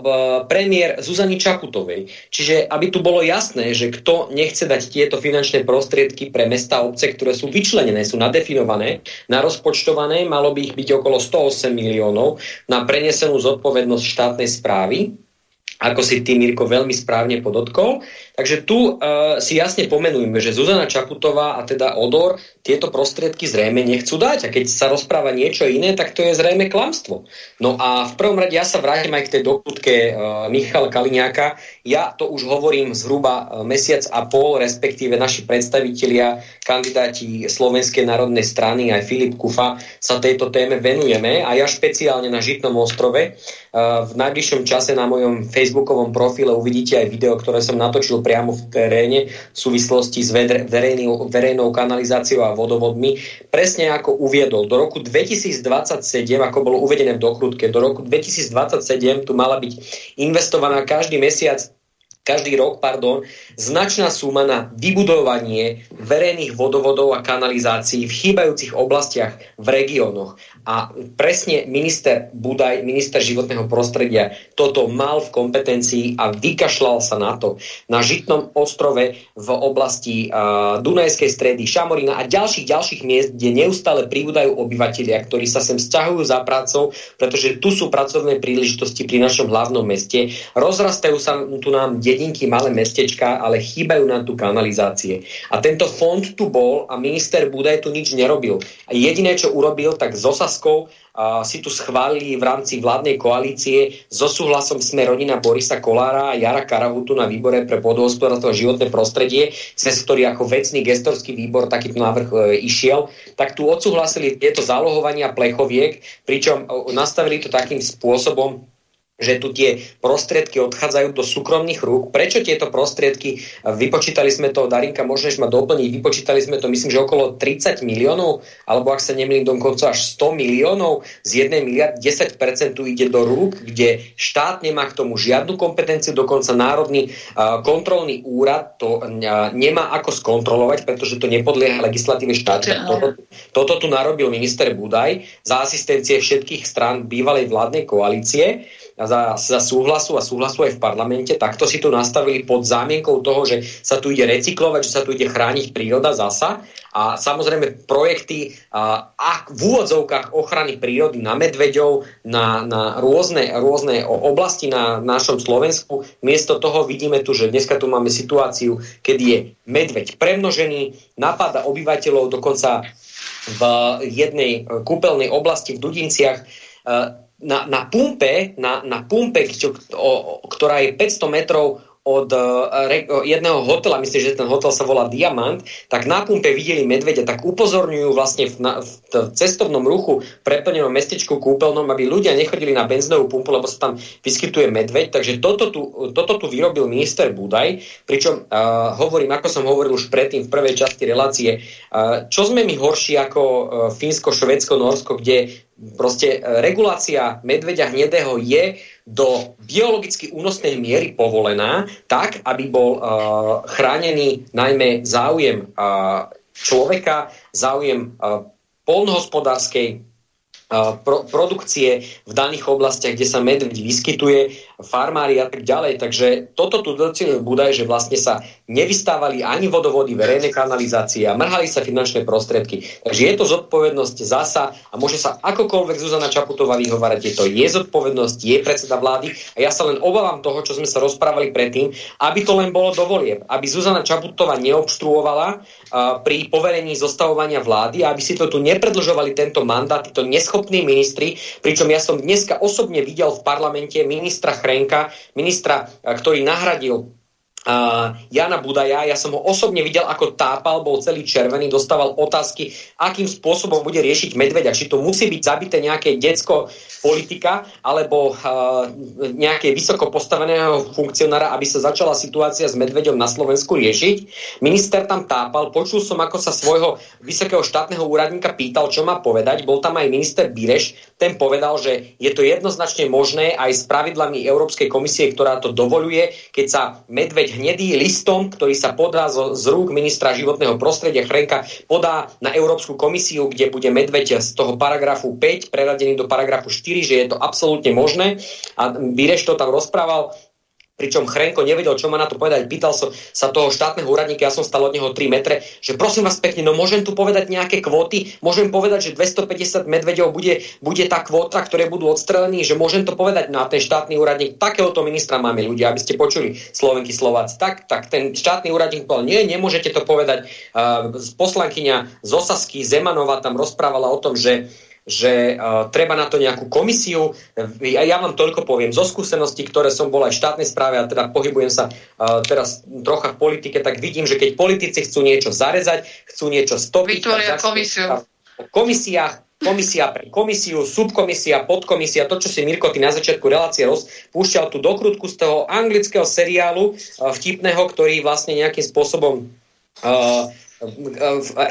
premiér Zuzany Čaputovej. Čiže aby tu bolo jasné, že kto nechce dať tieto finančné prostriedky pre mesta a obce, ktoré sú vyčlenené, sú nadefinované, narozpočtované, malo by ich byť okolo 108 miliónov na prenesenú zodpovednosť štátnej správy, ako si ty, Mirko, veľmi správne podotkol. Takže tu uh, si jasne pomenujeme, že Zuzana Čaputová a teda Odor tieto prostriedky zrejme nechcú dať. A keď sa rozpráva niečo iné, tak to je zrejme klamstvo. No a v prvom rade ja sa vrátim aj k tej doplutke uh, Michala Kaliňáka. Ja to už hovorím zhruba uh, mesiac a pol, respektíve naši predstavitelia, kandidáti Slovenskej národnej strany, aj Filip Kufa, sa tejto téme venujeme. A ja špeciálne na Žitnom ostrove uh, v najbližšom čase na mojom facebookovom profile uvidíte aj video, ktoré som natočil priamo v teréne v súvislosti s verejnou, verejnou kanalizáciou a vodovodmi. Presne ako uviedol, do roku 2027, ako bolo uvedené v dokrutke, do roku 2027 tu mala byť investovaná každý mesiac každý rok, pardon, značná suma na vybudovanie verejných vodovodov a kanalizácií v chýbajúcich oblastiach v regiónoch. A presne minister Budaj, minister životného prostredia, toto mal v kompetencii a vykašľal sa na to. Na Žitnom ostrove v oblasti uh, Dunajskej stredy, Šamorina a ďalších, ďalších miest, kde neustále pribúdajú obyvateľia, ktorí sa sem sťahujú za prácou, pretože tu sú pracovné príležitosti pri našom hlavnom meste. Rozrastajú sa tu nám dedinky, malé mestečka, ale chýbajú nám tu kanalizácie. A tento fond tu bol a minister Budaj tu nič nerobil. A jediné, čo urobil, tak s Osaskou a si tu schválili v rámci vládnej koalície so súhlasom sme rodina Borisa Kolára a Jara Karahutu na výbore pre podhospodárstvo a životné prostredie, cez ktorý ako vecný gestorský výbor takýto návrh e, išiel, tak tu odsúhlasili tieto zálohovania plechoviek, pričom e, nastavili to takým spôsobom, že tu tie prostriedky odchádzajú do súkromných rúk. Prečo tieto prostriedky, vypočítali sme to, Darinka môžeš ma doplniť, vypočítali sme to myslím, že okolo 30 miliónov, alebo ak sa nemýlim dokonca až 100 miliónov z 1 miliard, 10% tu ide do rúk, kde štát nemá k tomu žiadnu kompetenciu, dokonca Národný kontrolný úrad to nemá ako skontrolovať, pretože to nepodlieha legislatíve štátu. Toto, toto tu narobil minister Budaj za asistencie všetkých strán bývalej vládnej koalície za, za súhlasu a súhlasu aj v parlamente, takto si tu nastavili pod zámienkou toho, že sa tu ide recyklovať, že sa tu ide chrániť príroda zasa a samozrejme projekty a, v úvodzovkách ochrany prírody na medveďov, na, na rôzne, rôzne oblasti na našom Slovensku. Miesto toho vidíme tu, že dneska tu máme situáciu, kedy je medveď premnožený, napáda obyvateľov dokonca v jednej kúpeľnej oblasti v Dudinciach e, na, na pumpe, na, na pumpe, čo, o, ktorá je 500 metrov od uh, jedného hotela, myslím, že ten hotel sa volá Diamant, tak na pumpe videli medveďa, tak upozorňujú vlastne v, na, v cestovnom ruchu preplnenom mestečku kúpeľnom, aby ľudia nechodili na benzínovú pumpu, lebo sa tam vyskytuje medveď. Takže toto tu, toto tu vyrobil minister Budaj, pričom uh, hovorím, ako som hovoril už predtým v prvej časti relácie, uh, čo sme my horší ako uh, Fínsko, Švedsko, Norsko, kde proste regulácia medveďa hnedého je do biologicky únosnej miery povolená, tak, aby bol uh, chránený najmä záujem uh, človeka, záujem uh, polnohospodárskej pro, produkcie v daných oblastiach, kde sa medveď vyskytuje, farmári a tak ďalej. Takže toto tu docenil Budaj, že vlastne sa nevystávali ani vodovody, verejné kanalizácie a mrhali sa finančné prostriedky. Takže je to zodpovednosť zasa a môže sa akokoľvek Zuzana Čaputová vyhovárať. Je to je zodpovednosť, je predseda vlády a ja sa len obávam toho, čo sme sa rozprávali predtým, aby to len bolo dovolie, aby Zuzana Čaputová neobštruovala uh, pri poverení zostavovania vlády a aby si to tu nepredlžovali tento mandát, títo neschopní ministri, pričom ja som dneska osobne videl v parlamente ministra Chrenka, ministra, ktorý nahradil uh, Jana Budaja. Ja som ho osobne videl, ako tápal, bol celý červený, dostával otázky, akým spôsobom bude riešiť medveďa. Či to musí byť zabité nejaké decko politika alebo uh, nejaké vysoko postaveného funkcionára, aby sa začala situácia s medveďom na Slovensku riešiť. Minister tam tápal, počul som, ako sa svojho vysokého štátneho úradníka pýtal, čo má povedať. Bol tam aj minister Bireš, ten povedal, že je to jednoznačne možné aj s pravidlami Európskej komisie, ktorá to dovoluje, keď sa medveď hnedý listom, ktorý sa podá z, z rúk ministra životného prostredia Chrenka, podá na Európsku komisiu, kde bude medveď z toho paragrafu 5 preradený do paragrafu 4, že je to absolútne možné. A Bireš to tam rozprával, pričom Chrenko nevedel, čo má na to povedať. Pýtal som sa toho štátneho úradníka, ja som stal od neho 3 metre, že prosím vás pekne, no môžem tu povedať nejaké kvóty, môžem povedať, že 250 medvedov bude, bude tá kvóta, ktoré budú odstrelení, že môžem to povedať na ten štátny úradník. Takéhoto ministra máme ľudia, aby ste počuli Slovenky Slováci. Tak, tak ten štátny úradník povedal, nie, nemôžete to povedať. Uh, poslankyňa z Osasky Zemanova tam rozprávala o tom, že že uh, treba na to nejakú komisiu. Ja, ja vám toľko poviem zo skúseností, ktoré som bol aj v štátnej správe a teda pohybujem sa uh, teraz trocha v politike, tak vidím, že keď politici chcú niečo zarezať, chcú niečo stopiť... Vytvoria komisiu. O komisiách, komisia pre komisiu, subkomisia, podkomisia, to, čo si Mirko ty na začiatku relácie rozpúšťal tú dokrutku z toho anglického seriálu uh, vtipného, ktorý vlastne nejakým spôsobom uh,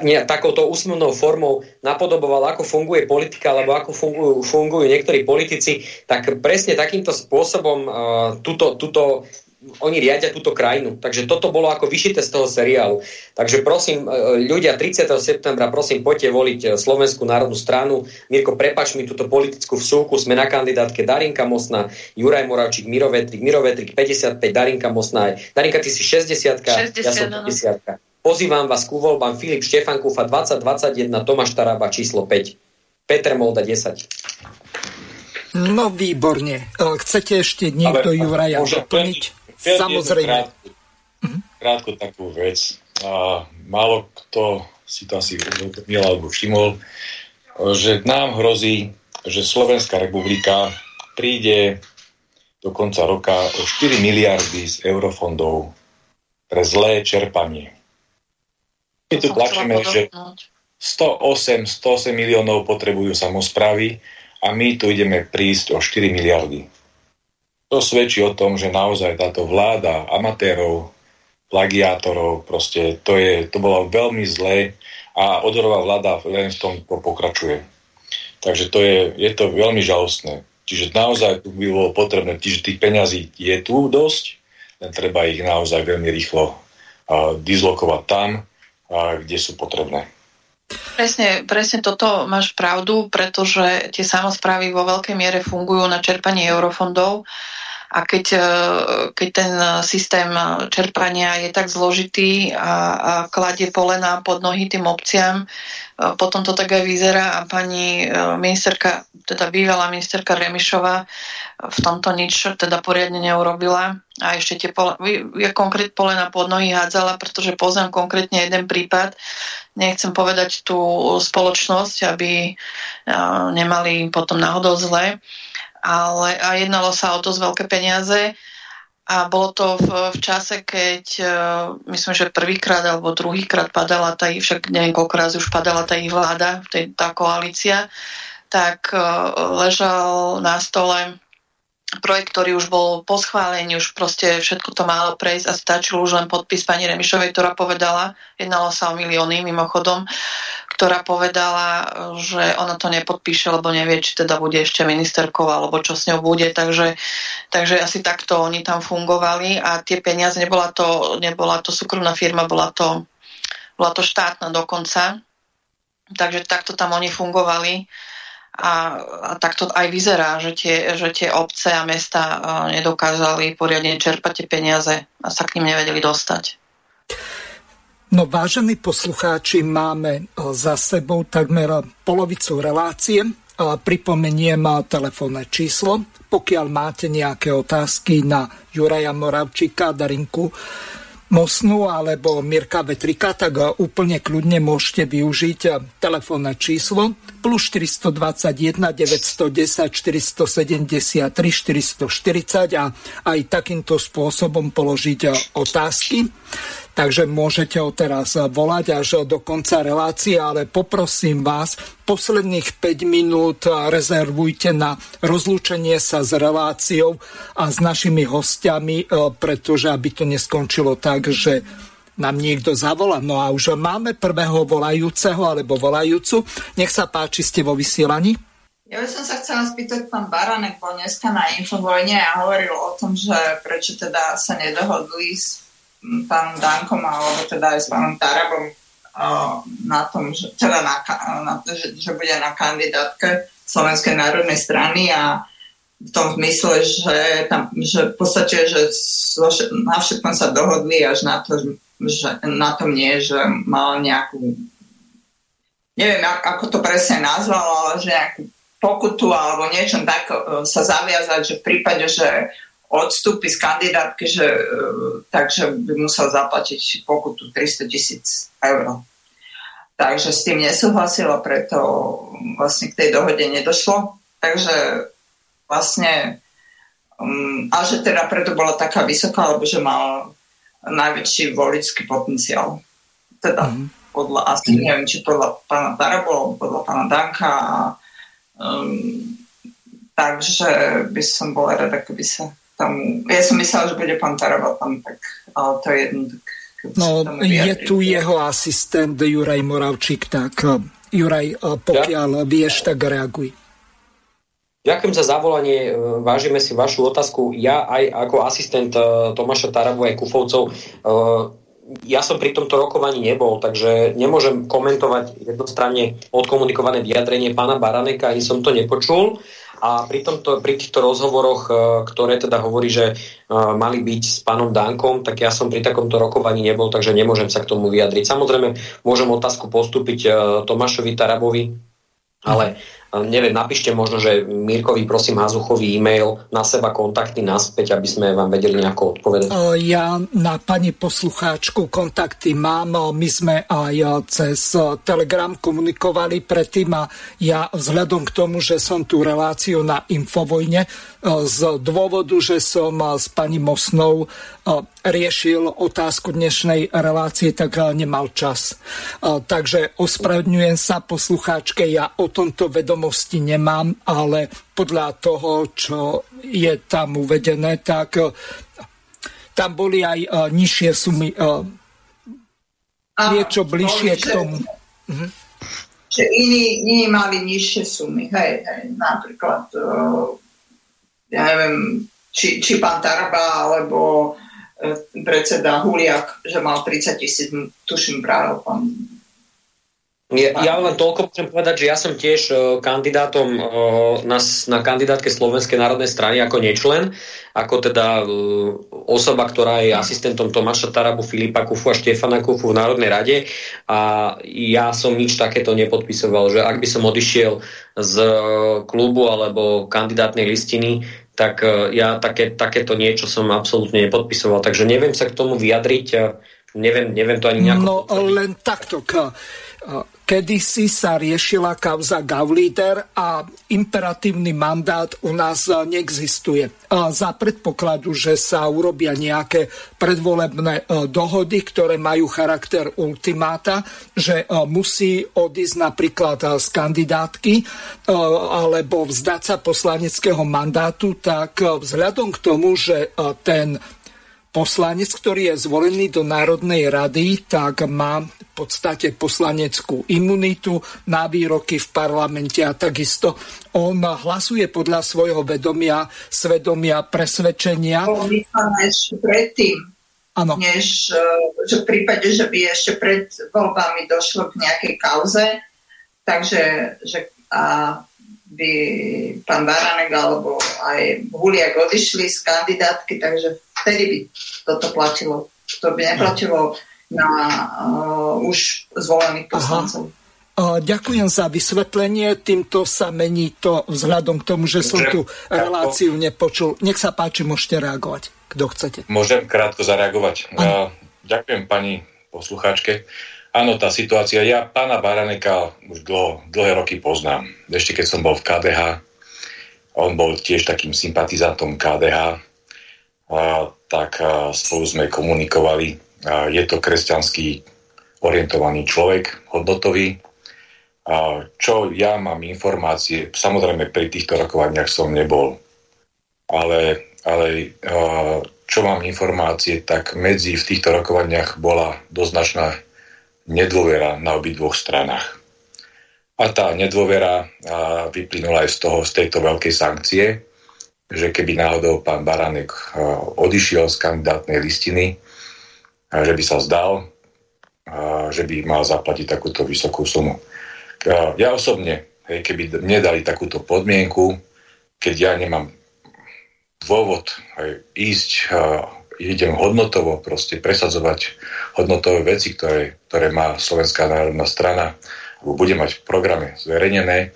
ne, takouto úsmevnou formou napodoboval, ako funguje politika, alebo ako fungujú, fungujú niektorí politici, tak presne takýmto spôsobom uh, tuto, tuto oni riadia túto krajinu. Takže toto bolo ako vyšité z toho seriálu. Takže prosím, ľudia, 30. septembra, prosím, poďte voliť Slovenskú národnú stranu. Mirko, prepač mi túto politickú vsúku. Sme na kandidátke Darinka Mosna, Juraj Moravčík, Miro Vetrik, Miro Vetrik 55, Darinka Mosna. Darinka, ty si 60, 60 ja som 50. No. Pozývam vás ku voľbám Filip Štefan Kufa 2021, Tomáš Taraba číslo 5, Peter Molda 10. No výborne. E, chcete ešte niekto Ale, Juraja doplniť? Samozrejme. Krátku, krátku takú vec. A málo kto si to asi uvedomil alebo všimol, že nám hrozí, že Slovenská republika príde do konca roka o 4 miliardy z eurofondov pre zlé čerpanie. My tu tlačíme, že 108, 108 miliónov potrebujú samozprávy a my tu ideme prísť o 4 miliardy. To svedčí o tom, že naozaj táto vláda amatérov, plagiátorov, proste to, je, to bolo veľmi zlé a odorová vláda len v tom pokračuje. Takže to je, je to veľmi žalostné. Čiže naozaj tu by bolo potrebné, čiže tých peňazí je tu dosť, len treba ich naozaj veľmi rýchlo uh, dislokovať tam, kde sú potrebné. Presne, presne toto máš pravdu, pretože tie samozprávy vo veľkej miere fungujú na čerpanie eurofondov a keď, e, keď ten systém čerpania je tak zložitý a, a kladie polena pod nohy tým obciam, e, potom to tak aj vyzerá a pani e, ministerka, teda bývalá ministerka Remišová v tomto nič teda poriadne neurobila. A ešte tie pole, ja konkrét polena pod nohy hádzala, pretože poznám konkrétne jeden prípad, nechcem povedať tú spoločnosť, aby nemali potom náhodou zle, ale a jednalo sa o dosť veľké peniaze. A bolo to v, v čase, keď uh, myslím, že prvýkrát alebo druhýkrát padala tá, však neviem koľko raz už padala tá ich vláda, tá koalícia, tak uh, ležal na stole projekt, ktorý už bol po schválení, už proste všetko to malo prejsť a stačil už len podpis pani Remišovej, ktorá povedala, jednalo sa o milióny mimochodom, ktorá povedala, že ona to nepodpíše, lebo nevie, či teda bude ešte ministerkou alebo čo s ňou bude, takže, takže asi takto oni tam fungovali a tie peniaze, nebola to, nebola to súkromná firma, bola to, bola to štátna dokonca, takže takto tam oni fungovali a, a tak to aj vyzerá, že tie, že tie obce a mesta nedokázali poriadne čerpať tie peniaze a sa k ním nevedeli dostať. No vážení poslucháči, máme za sebou takmer polovicu relácie. Pripomeniem telefónne číslo. Pokiaľ máte nejaké otázky na Juraja Moravčíka, Darinku Mosnu alebo Mirka Vetrika, tak úplne kľudne môžete využiť telefónne číslo plus 421 910 473 440 a aj takýmto spôsobom položiť otázky takže môžete ho teraz volať až do konca relácie, ale poprosím vás, posledných 5 minút rezervujte na rozlúčenie sa s reláciou a s našimi hostiami, e, pretože aby to neskončilo tak, že nám niekto zavolá. No a už máme prvého volajúceho alebo volajúcu. Nech sa páči, ste vo vysielaní. Ja by som sa chcela spýtať, pán Baranek bol dneska na Infovojne a hovoril o tom, že prečo teda sa nedohodli s pánom Dankom alebo teda aj s pánom Tarabom na tom, že, teda na, na, že, že bude na kandidátke Slovenskej národnej strany a v tom zmysle, že, tam, že v podstate, že na všetkom sa dohodli až na to, že na tom nie, že mal nejakú neviem, ako to presne nazval, ale že nejakú pokutu alebo niečo tak e, sa zaviazať, že v prípade, že odstúpi z kandidátky, že, e, takže by musel zaplatiť pokutu 300 tisíc eur. Takže s tým nesúhlasilo, preto vlastne k tej dohode nedošlo. Takže vlastne um, a že teda preto bola taká vysoká, lebo že mal najväčší volický potenciál. Teda mm. podľa, asi neviem, či podľa pána Darabo, podľa pána Danka. Um, takže by som bola rada, keby sa tomu... Ja som myslela, že bude pán Taraba tam, tak, ale to je jedno, tak No, je tu jeho asistent Juraj Moravčík, tak eh, Juraj, eh, pokiaľ ja? vieš, tak reaguj. Ďakujem za zavolanie, eh, vážime si vašu otázku. Ja aj ako asistent Tomáša Tarabu aj Kufovcov, ja som pri tomto rokovaní nebol, takže nemôžem komentovať jednostranne odkomunikované vyjadrenie pána Baraneka, ani som to nepočul. A pri, tomto, pri týchto rozhovoroch, e, ktoré teda hovorí, že e, mali byť s pánom Dankom, tak ja som pri takomto rokovaní nebol, takže nemôžem sa k tomu vyjadriť. Samozrejme, môžem otázku postúpiť e, Tomášovi Tarabovi, ale neviem, napíšte možno, že Mirkovi prosím Hazuchový e-mail na seba kontakty naspäť, aby sme vám vedeli nejako odpovedať. Ja na pani poslucháčku kontakty mám. My sme aj cez Telegram komunikovali predtým a ja vzhľadom k tomu, že som tú reláciu na Infovojne z dôvodu, že som s pani Mosnou riešil otázku dnešnej relácie, tak nemal čas. Takže ospravedňujem sa poslucháčke, ja o tomto vedomosti nemám, ale podľa toho, čo je tam uvedené, tak tam boli aj nižšie sumy, niečo bližšie k tomu. Mhm. Že iní, iní mali nižšie sumy, hej, hej, napríklad, ja neviem, či, či pán Taraba, alebo E, predseda Huliak, že mal 30 tisíc, tuším práve pán ja, ja len toľko môžem povedať, že ja som tiež uh, kandidátom uh, na, na kandidátke Slovenskej národnej strany ako nečlen, ako teda uh, osoba, ktorá je asistentom Tomáša Tarabu, Filipa Kufu a Štefana Kufu v Národnej rade. A ja som nič takéto nepodpisoval, že ak by som odišiel z klubu alebo kandidátnej listiny, tak e, ja také, takéto niečo som absolútne nepodpisoval, takže neviem sa k tomu vyjadriť, neviem, neviem to ani nejako... No len takto, kedysi sa riešila kauza Gaulider a imperatívny mandát u nás neexistuje. Za predpokladu, že sa urobia nejaké predvolebné e, dohody, ktoré majú charakter ultimáta, že e, musí odísť napríklad z kandidátky alebo vzdať sa poslaneckého mandátu, tak vzhľadom k tomu, že ten poslanec, ktorý je zvolený do Národnej rady, tak má v podstate poslaneckú imunitu na výroky v parlamente a takisto on hlasuje podľa svojho vedomia, svedomia, presvedčenia. ešte predtým, ano. než e, že v prípade, že by ešte pred voľbami došlo k nejakej kauze, takže že a by pán Baranek alebo aj Huliak odišli z kandidátky, takže vtedy by toto platilo. To by neplatilo na uh, už zvolených poslancov. Aha. Ďakujem za vysvetlenie. Týmto sa mení to vzhľadom k tomu, že som tú reláciu nepočul. Nech sa páči, môžete reagovať, kto chcete. Môžem krátko zareagovať. Ano. Ďakujem pani poslucháčke. Áno, tá situácia, ja pána Baraneka už dlho, dlhé roky poznám. Ešte keď som bol v KDH, on bol tiež takým sympatizantom KDH, a, tak a, spolu sme komunikovali. A, je to kresťanský orientovaný človek, hodnotový. A, čo ja mám informácie, samozrejme pri týchto rokovaniach som nebol, ale, ale a, čo mám informácie, tak medzi v týchto rokovaniach bola doznačná nedôvera na obidvoch stranách. A tá nedôvera vyplynula aj z toho, z tejto veľkej sankcie, že keby náhodou pán Baranek odišiel z kandidátnej listiny, že by sa zdal, že by mal zaplatiť takúto vysokú sumu. Ja osobne, keby nedali takúto podmienku, keď ja nemám dôvod ísť idem hodnotovo proste presadzovať hodnotové veci, ktoré, ktoré má Slovenská národná strana, alebo bude mať v programe zverejnené,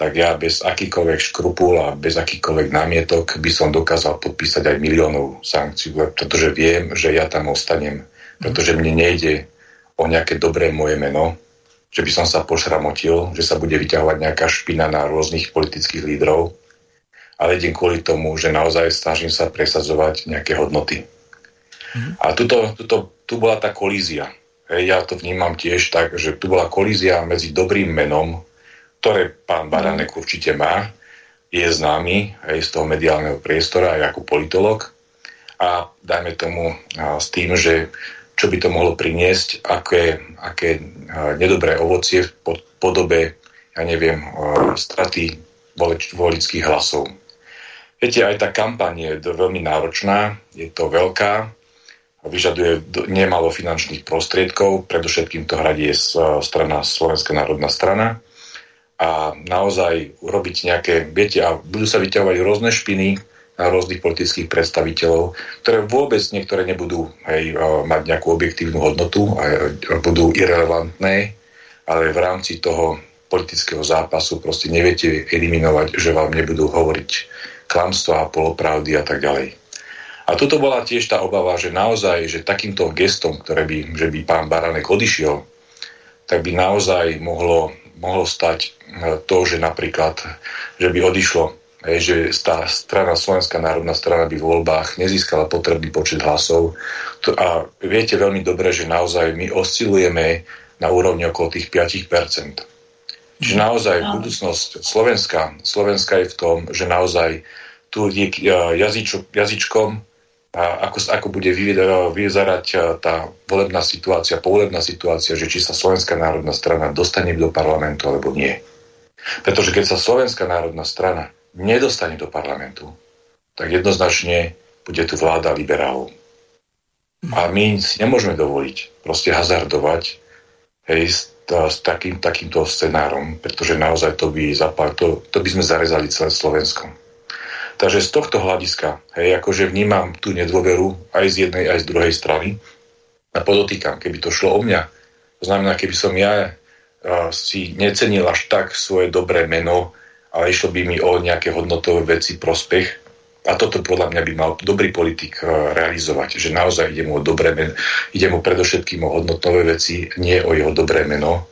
tak ja bez akýkoľvek škrupul a bez akýkoľvek námietok by som dokázal podpísať aj miliónov sankcií, pretože viem, že ja tam ostanem, pretože mne nejde o nejaké dobré moje meno, že by som sa pošramotil, že sa bude vyťahovať nejaká špina na rôznych politických lídrov, ale idem kvôli tomu, že naozaj snažím sa presadzovať nejaké hodnoty. Mm-hmm. A tuto, tuto, tu bola tá kolízia. Hej, ja to vnímam tiež tak, že tu bola kolízia medzi dobrým menom, ktoré pán Baranek určite má, je známy aj z toho mediálneho priestora, aj ako politolog. A dajme tomu a, s tým, že čo by to mohlo priniesť, aké, aké a, nedobré ovocie v podobe, ja neviem, a, straty volič, volických hlasov. Viete, aj tá kampaň je veľmi náročná, je to veľká, vyžaduje nemalo finančných prostriedkov, predovšetkým to hradí strana Slovenská národná strana. A naozaj urobiť nejaké, viete, a budú sa vyťahovať rôzne špiny na rôznych politických predstaviteľov, ktoré vôbec niektoré nebudú hej, mať nejakú objektívnu hodnotu a budú irrelevantné, ale v rámci toho politického zápasu proste neviete eliminovať, že vám nebudú hovoriť klamstva, polopravdy a tak ďalej. A toto bola tiež tá obava, že naozaj, že takýmto gestom, ktoré by, že by pán Baranek odišiel, tak by naozaj mohlo, mohlo stať e, to, že napríklad, že by odišlo, že tá strana, Slovenská národná strana by v voľbách nezískala potrebný počet hlasov. A viete veľmi dobre, že naozaj my oscilujeme na úrovni okolo tých 5%. Čiže naozaj budúcnosť Slovenska, Slovenska je v tom, že naozaj tu je jazyčo, jazyčkom, a ako, ako bude vyzerať tá volebná situácia, povolebná situácia, že či sa Slovenská národná strana dostane do parlamentu alebo nie. Pretože keď sa Slovenská národná strana nedostane do parlamentu, tak jednoznačne bude tu vláda liberálov. A my si nemôžeme dovoliť proste hazardovať hej, s, s takým, takýmto scenárom, pretože naozaj to by, zapal, to, to by sme zarezali celé Slovensko. Takže z tohto hľadiska, hej, akože vnímam tú nedôveru aj z jednej, aj z druhej strany. A podotýkam, keby to šlo o mňa, to znamená, keby som ja a, si necenil až tak svoje dobré meno, ale išlo by mi o nejaké hodnotové veci, prospech, a toto podľa mňa by mal dobrý politik realizovať, že naozaj ide mu o dobré meno, ide mu predovšetkým o hodnotové veci, nie o jeho dobré meno,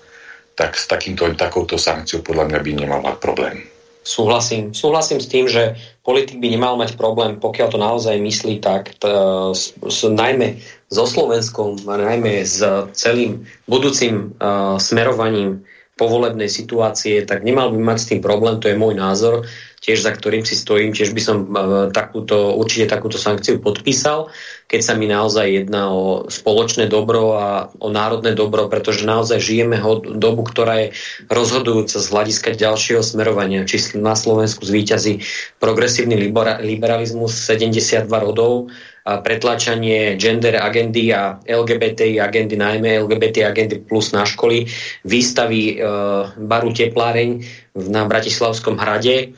tak s takýmto, takouto sankciou podľa mňa by nemal mať problém. Súhlasím. Súhlasím s tým, že politik by nemal mať problém, pokiaľ to naozaj myslí tak, t- s, s, najmä so Slovenskom najmä s celým budúcim uh, smerovaním povolebnej situácie, tak nemal by mať s tým problém, to je môj názor tiež za ktorým si stojím, tiež by som e, takúto, určite takúto sankciu podpísal, keď sa mi naozaj jedná o spoločné dobro a o národné dobro, pretože naozaj žijeme ho dobu, ktorá je rozhodujúca z hľadiska ďalšieho smerovania. Či na Slovensku zvýťazí progresívny liberalizmus 72 rodov, a pretlačanie gender agendy a LGBT agendy, najmä LGBT agendy plus na školy, výstavy e, baru Tepláreň na Bratislavskom hrade,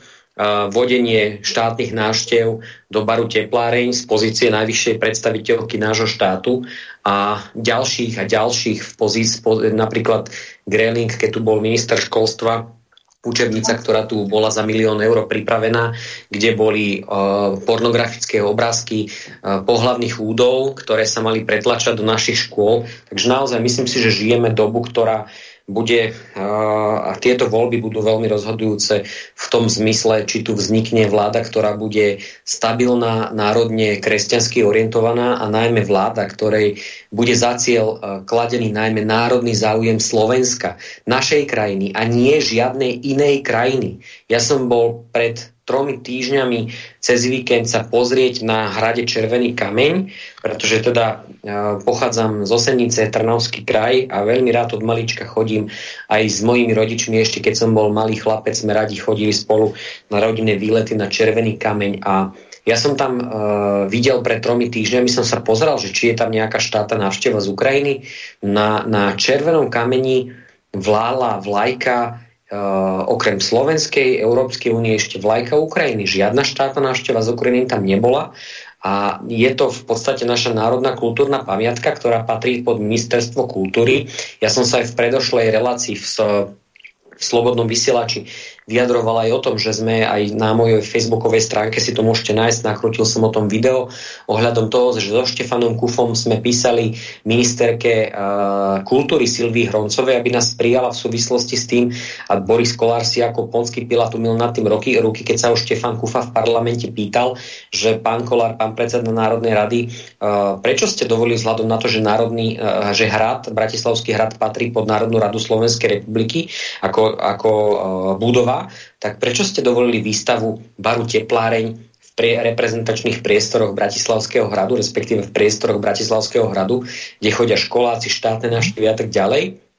vodenie štátnych návštev do baru Tepláreň z pozície najvyššej predstaviteľky nášho štátu a ďalších a ďalších v pozícii, napríklad Greling, keď tu bol minister školstva, učebnica, ktorá tu bola za milión eur pripravená, kde boli uh, pornografické obrázky uh, pohlavných údov, ktoré sa mali pretlačať do našich škôl. Takže naozaj myslím si, že žijeme dobu, ktorá bude, a tieto voľby budú veľmi rozhodujúce v tom zmysle, či tu vznikne vláda, ktorá bude stabilná, národne kresťansky orientovaná a najmä vláda, ktorej bude za cieľ kladený najmä národný záujem Slovenska, našej krajiny a nie žiadnej inej krajiny. Ja som bol pred tromi týždňami cez víkend sa pozrieť na hrade Červený kameň, pretože teda e, pochádzam z Osenice, Trnavský kraj a veľmi rád od malička chodím aj s mojimi rodičmi, ešte keď som bol malý chlapec, sme radi chodili spolu na rodinné výlety na Červený kameň a ja som tam uh, videl pred tromi týždňami, som sa pozeral, že či je tam nejaká štáta návšteva z Ukrajiny. Na, na Červenom kameni vlála vlajka okrem Slovenskej, Európskej únie ešte vlajka Ukrajiny. Žiadna štátna návšteva z Ukrajiny tam nebola a je to v podstate naša národná kultúrna pamiatka, ktorá patrí pod ministerstvo kultúry. Ja som sa aj v predošlej relácii v, v Slobodnom vysielači vyjadroval aj o tom, že sme aj na mojej facebookovej stránke si to môžete nájsť, nakrutil som o tom video. Ohľadom toho, že so Štefanom Kufom sme písali ministerke uh, kultúry Silvii Hroncovej, aby nás prijala v súvislosti s tým a Boris Kolár si ako ponský pilát umil nad tým roky, ruky, keď sa už Štefan Kufa v parlamente pýtal, že pán Kolár, pán predseda Národnej rady, uh, prečo ste dovolili vzhľadom na to, že, národný, uh, že hrad, Bratislavský hrad patrí pod Národnú radu Slovenskej republiky ako, ako uh, budova tak prečo ste dovolili výstavu baru Tepláreň v reprezentačných priestoroch Bratislavského hradu, respektíve v priestoroch Bratislavského hradu, kde chodia školáci, štátne návštevy a tak ďalej?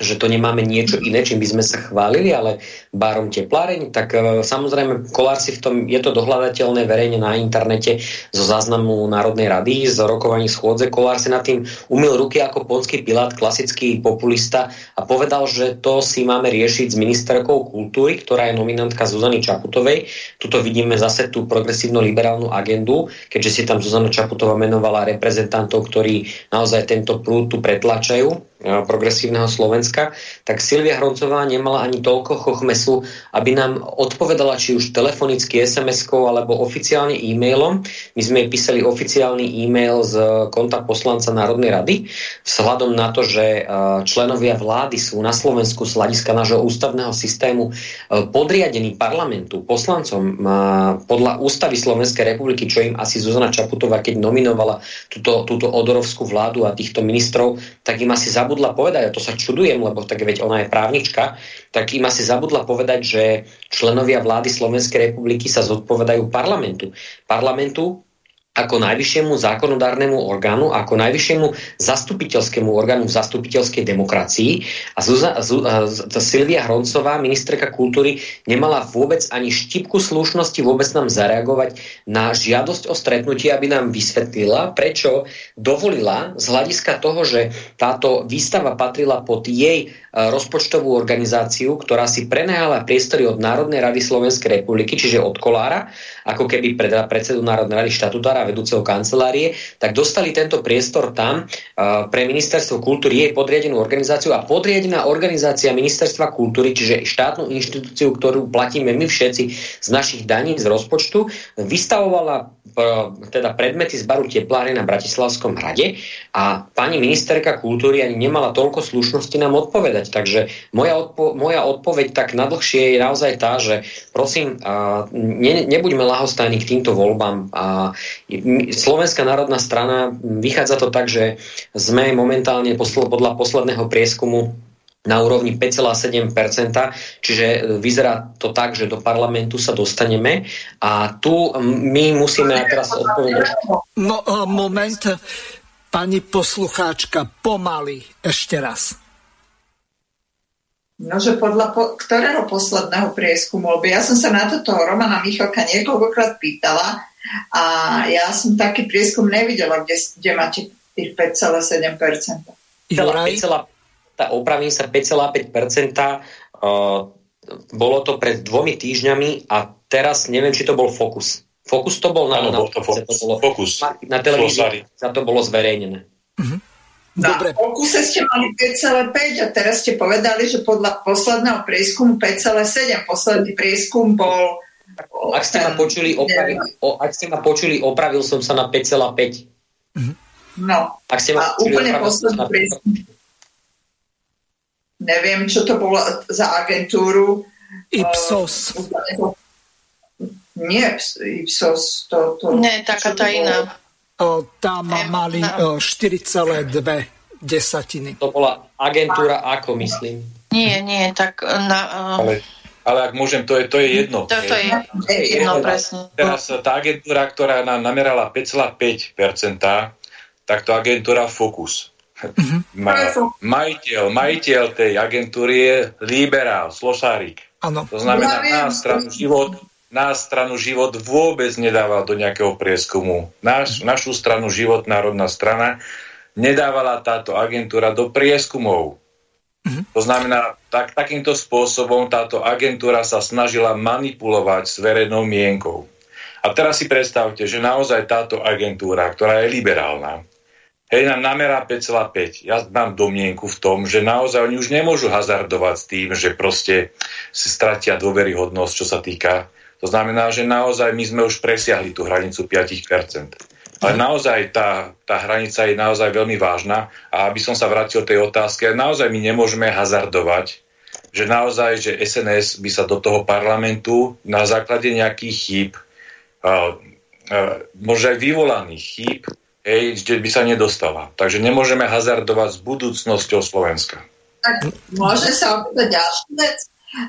Že to nemáme niečo iné, čím by sme sa chválili, ale barom tepláreň, tak e, samozrejme Kolár si v tom, je to dohľadateľné verejne na internete zo záznamu Národnej rady, z rokovaní schôdze. Kolár si nad tým umil ruky ako ponský pilát, klasický populista a povedal, že to si máme riešiť s ministerkou kultúry, ktorá je nominantka Zuzany Čaputovej. Tuto vidíme zase tú progresívno-liberálnu agendu, keďže si tam Zuzana Čaputová menovala reprezentantov, ktorí naozaj tento prúd tu pretlačajú progresívneho Slovenska, tak Silvia Hroncová nemala ani toľko chochmesu, aby nám odpovedala či už telefonicky, SMS-kou alebo oficiálne e-mailom. My sme jej písali oficiálny e-mail z konta poslanca Národnej rady vzhľadom na to, že členovia vlády sú na Slovensku z hľadiska nášho ústavného systému podriadení parlamentu, poslancom podľa ústavy Slovenskej republiky, čo im asi Zuzana Čaputová, keď nominovala túto, túto odorovskú vládu a týchto ministrov, tak im asi zabudla povedať, a to sa čudujem, lebo tak veď ona je právnička, tak im asi zabudla povedať, že členovia vlády Slovenskej republiky sa zodpovedajú parlamentu. Parlamentu, ako najvyššiemu zákonodárnemu orgánu, ako najvyššiemu zastupiteľskému orgánu v zastupiteľskej demokracii. A Zuza, Zu, Silvia Hroncová, ministerka kultúry, nemala vôbec ani štipku slušnosti vôbec nám zareagovať na žiadosť o stretnutie, aby nám vysvetlila, prečo dovolila z hľadiska toho, že táto výstava patrila pod jej rozpočtovú organizáciu, ktorá si prenahala priestory od Národnej rady Slovenskej republiky, čiže od Kolára, ako keby pred predsedu Národnej rady štatutára vedúceho kancelárie, tak dostali tento priestor tam pre ministerstvo kultúry, jej podriadenú organizáciu a podriadená organizácia ministerstva kultúry, čiže štátnu inštitúciu, ktorú platíme my všetci z našich daní, z rozpočtu, vystavovala teda predmety z baru tepláre na Bratislavskom hrade a pani ministerka kultúry ani nemala toľko slušnosti nám odpovedať. Takže moja, odpo- moja odpoveď tak nadlhšie je naozaj tá, že prosím, a, ne, nebuďme lahostajní k týmto voľbám. A, Slovenská národná strana, vychádza to tak, že sme momentálne podľa posledného prieskumu na úrovni 5,7%, čiže vyzerá to tak, že do parlamentu sa dostaneme a tu my musíme teraz odpovedať. No, e, moment, pani poslucháčka, pomaly, ešte raz. No, že podľa po, ktorého posledného prieskumu, lebo ja som sa na toto Romana Michalka niekoľkokrát pýtala a ja som taký prieskum nevidela, kde, kde máte tých 5,7%. Juraj? tá opravím sa 5,5%. Uh, bolo to pred dvomi týždňami a teraz neviem, či to bol Focus. Focus to bol na, ano, na, bol to Focus. To bolo, Focus. na televízii, za to bolo zverejnené. Uh-huh. Na Dobre. Focuse ste mali 5,5 a teraz ste povedali, že podľa posledného prieskumu 5,7. Posledný prieskum bol... Ak ste, ma počuli, opravil, o, ak ste ma počuli, opravil som sa na 5,5. Uh-huh. No, ak ste ma a počuli, úplne posledný prieskum neviem, čo to bolo za agentúru. Ipsos. Uh, nie Ipsos, to... to Nie, taká tá iná. Tam mali o, 4,2 desatiny. To bola agentúra ako, myslím? Nie, nie, tak na... Uh... Ale, ale ak môžem, to je, to je jedno. To, to je jedno, presne. Teraz tá agentúra, ktorá nám namerala 5,5%, tak to agentúra Focus. Uh-huh. majiteľ, majiteľ tej agentúry je liberál, slošárik. Ano. To znamená, na stranu život, na stranu život vôbec nedával do nejakého prieskumu. Naš, našu stranu život, národná strana, nedávala táto agentúra do prieskumov. Uh-huh. To znamená, tak, takýmto spôsobom táto agentúra sa snažila manipulovať s verejnou mienkou. A teraz si predstavte, že naozaj táto agentúra, ktorá je liberálna, hej, nám namerá 5,5. Ja mám domienku v tom, že naozaj oni už nemôžu hazardovať s tým, že proste si stratia dôveryhodnosť, čo sa týka. To znamená, že naozaj my sme už presiahli tú hranicu 5%. Ale naozaj tá, tá hranica je naozaj veľmi vážna a aby som sa vrátil tej otázke, naozaj my nemôžeme hazardovať, že naozaj, že SNS by sa do toho parlamentu na základe nejakých chýb, uh, uh, možno aj vyvolaných chýb, hej, by sa nedostala. Takže nemôžeme hazardovať s budúcnosťou Slovenska. Tak môže sa opýtať ďalšiu vec?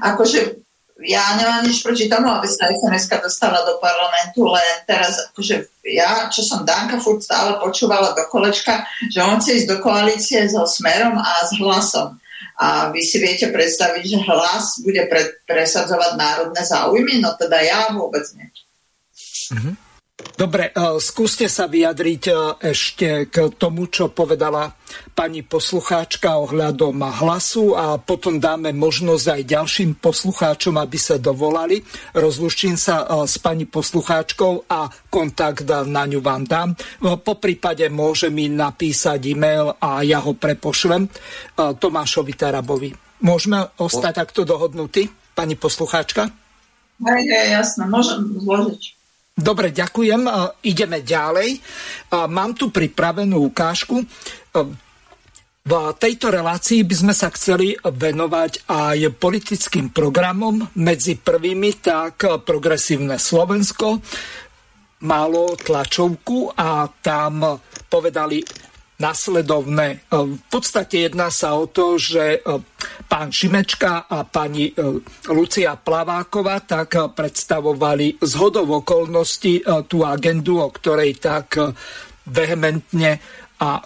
Akože ja nemám nič proti tomu, aby sa sns dostala do parlamentu, len teraz akože ja, čo som Danka furt stále počúvala do kolečka, že on chce ísť do koalície so Smerom a s Hlasom. A vy si viete predstaviť, že hlas bude pre, presadzovať národné záujmy? No teda ja vôbec nie. Mm-hmm. Dobre, e, skúste sa vyjadriť e, ešte k tomu, čo povedala pani poslucháčka ohľadom hlasu a potom dáme možnosť aj ďalším poslucháčom, aby sa dovolali. Rozluštím sa e, s pani poslucháčkou a kontakt na ňu vám dám. Po prípade môže mi napísať e-mail a ja ho prepošlem Tomášovi Tarabovi. Môžeme ostať takto dohodnutí, pani poslucháčka? Hej, hej, jasné, môžem zložiť. Dobre, ďakujem. Ideme ďalej. Mám tu pripravenú ukážku. V tejto relácii by sme sa chceli venovať aj politickým programom. Medzi prvými tak Progresívne Slovensko malo tlačovku a tam povedali nasledovné. E, v podstate jedná sa o to, že e, pán Šimečka a pani e, Lucia Plaváková tak predstavovali z hodov okolností tú agendu, o ktorej tak vehementne a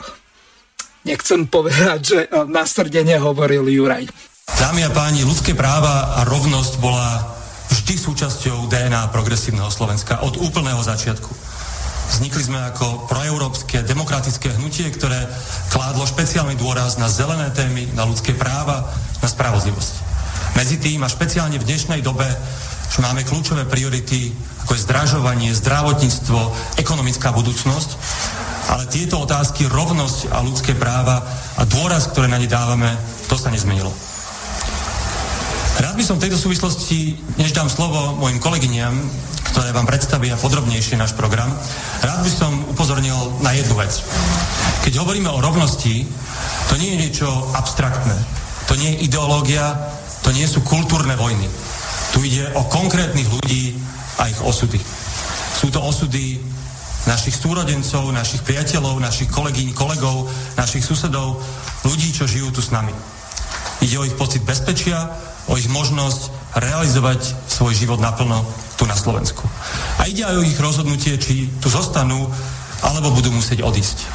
nechcem povedať, že nasrdene hovoril Juraj. Dámy a páni, ľudské práva a rovnosť bola vždy súčasťou DNA progresívneho Slovenska od úplného začiatku. Vznikli sme ako proeurópske demokratické hnutie, ktoré kládlo špeciálny dôraz na zelené témy, na ľudské práva, na spravodlivosť. Medzi tým a špeciálne v dnešnej dobe, že máme kľúčové priority, ako je zdražovanie, zdravotníctvo, ekonomická budúcnosť, ale tieto otázky, rovnosť a ľudské práva a dôraz, ktoré na ne dávame, to sa nezmenilo. Rád by som v tejto súvislosti, než dám slovo mojim kolegyniam, ktoré vám predstavia podrobnejšie náš program, rád by som upozornil na jednu vec. Keď hovoríme o rovnosti, to nie je niečo abstraktné. To nie je ideológia, to nie sú kultúrne vojny. Tu ide o konkrétnych ľudí a ich osudy. Sú to osudy našich súrodencov, našich priateľov, našich kolegyň, kolegov, našich susedov, ľudí, čo žijú tu s nami. Ide o ich pocit bezpečia, o ich možnosť realizovať svoj život naplno tu na Slovensku. A ide aj o ich rozhodnutie, či tu zostanú, alebo budú musieť odísť.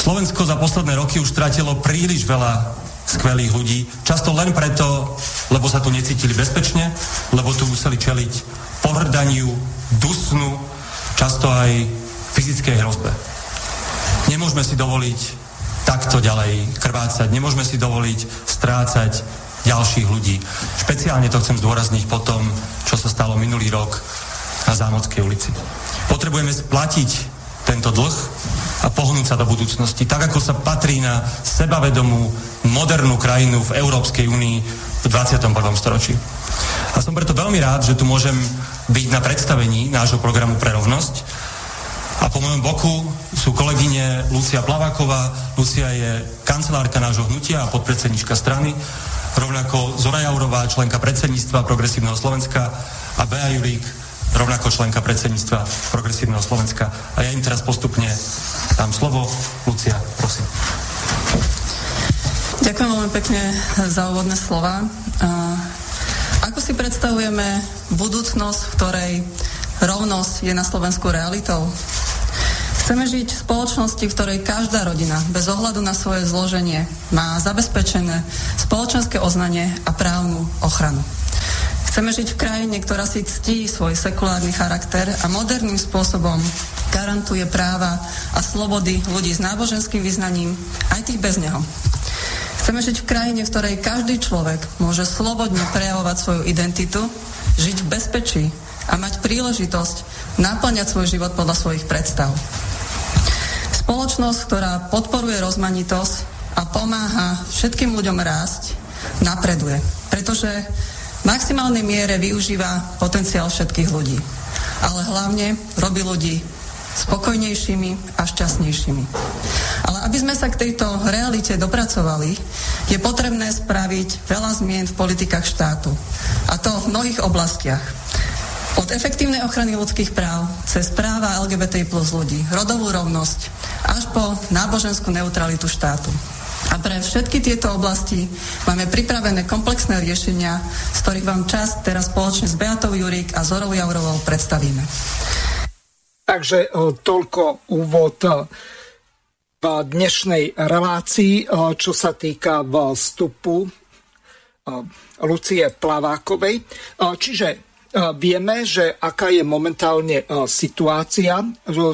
Slovensko za posledné roky už stratilo príliš veľa skvelých ľudí, často len preto, lebo sa tu necítili bezpečne, lebo tu museli čeliť pohrdaniu, dusnu, často aj fyzickej hrozbe. Nemôžeme si dovoliť takto ďalej krvácať, nemôžeme si dovoliť strácať ďalších ľudí. Špeciálne to chcem zdôrazniť po tom, čo sa stalo minulý rok na Zámodskej ulici. Potrebujeme splatiť tento dlh a pohnúť sa do budúcnosti, tak ako sa patrí na sebavedomú, modernú krajinu v Európskej únii v 21. storočí. A som preto veľmi rád, že tu môžem byť na predstavení nášho programu pre rovnosť. A po mojom boku sú kolegyne Lucia Plaváková. Lucia je kancelárka nášho hnutia a podpredsednička strany rovnako Zora Jaurová, členka predsedníctva Progresívneho Slovenska a Bea Jurík, rovnako členka predsedníctva Progresívneho Slovenska. A ja im teraz postupne dám slovo. Lucia, prosím. Ďakujem veľmi pekne za úvodné slova. Ako si predstavujeme budúcnosť, v ktorej rovnosť je na Slovensku realitou? Chceme žiť v spoločnosti, v ktorej každá rodina, bez ohľadu na svoje zloženie, má zabezpečené spoločenské oznanie a právnu ochranu. Chceme žiť v krajine, ktorá si ctí svoj sekulárny charakter a moderným spôsobom garantuje práva a slobody ľudí s náboženským vyznaním, aj tých bez neho. Chceme žiť v krajine, v ktorej každý človek môže slobodne prejavovať svoju identitu, žiť v bezpečí a mať príležitosť naplňať svoj život podľa svojich predstav. Spoločnosť, ktorá podporuje rozmanitosť a pomáha všetkým ľuďom rásť, napreduje. Pretože v maximálnej miere využíva potenciál všetkých ľudí. Ale hlavne robí ľudí spokojnejšími a šťastnejšími. Ale aby sme sa k tejto realite dopracovali, je potrebné spraviť veľa zmien v politikách štátu. A to v mnohých oblastiach. Od efektívnej ochrany ľudských práv cez práva LGBT plus ľudí, rodovú rovnosť, až po náboženskú neutralitu štátu. A pre všetky tieto oblasti máme pripravené komplexné riešenia, z ktorých vám čas teraz spoločne s Beatou Jurík a Zorou Jaurovou predstavíme. Takže toľko úvod v dnešnej relácii, čo sa týka vstupu Lucie Plavákovej. Čiže Vieme, že aká je momentálne situácia,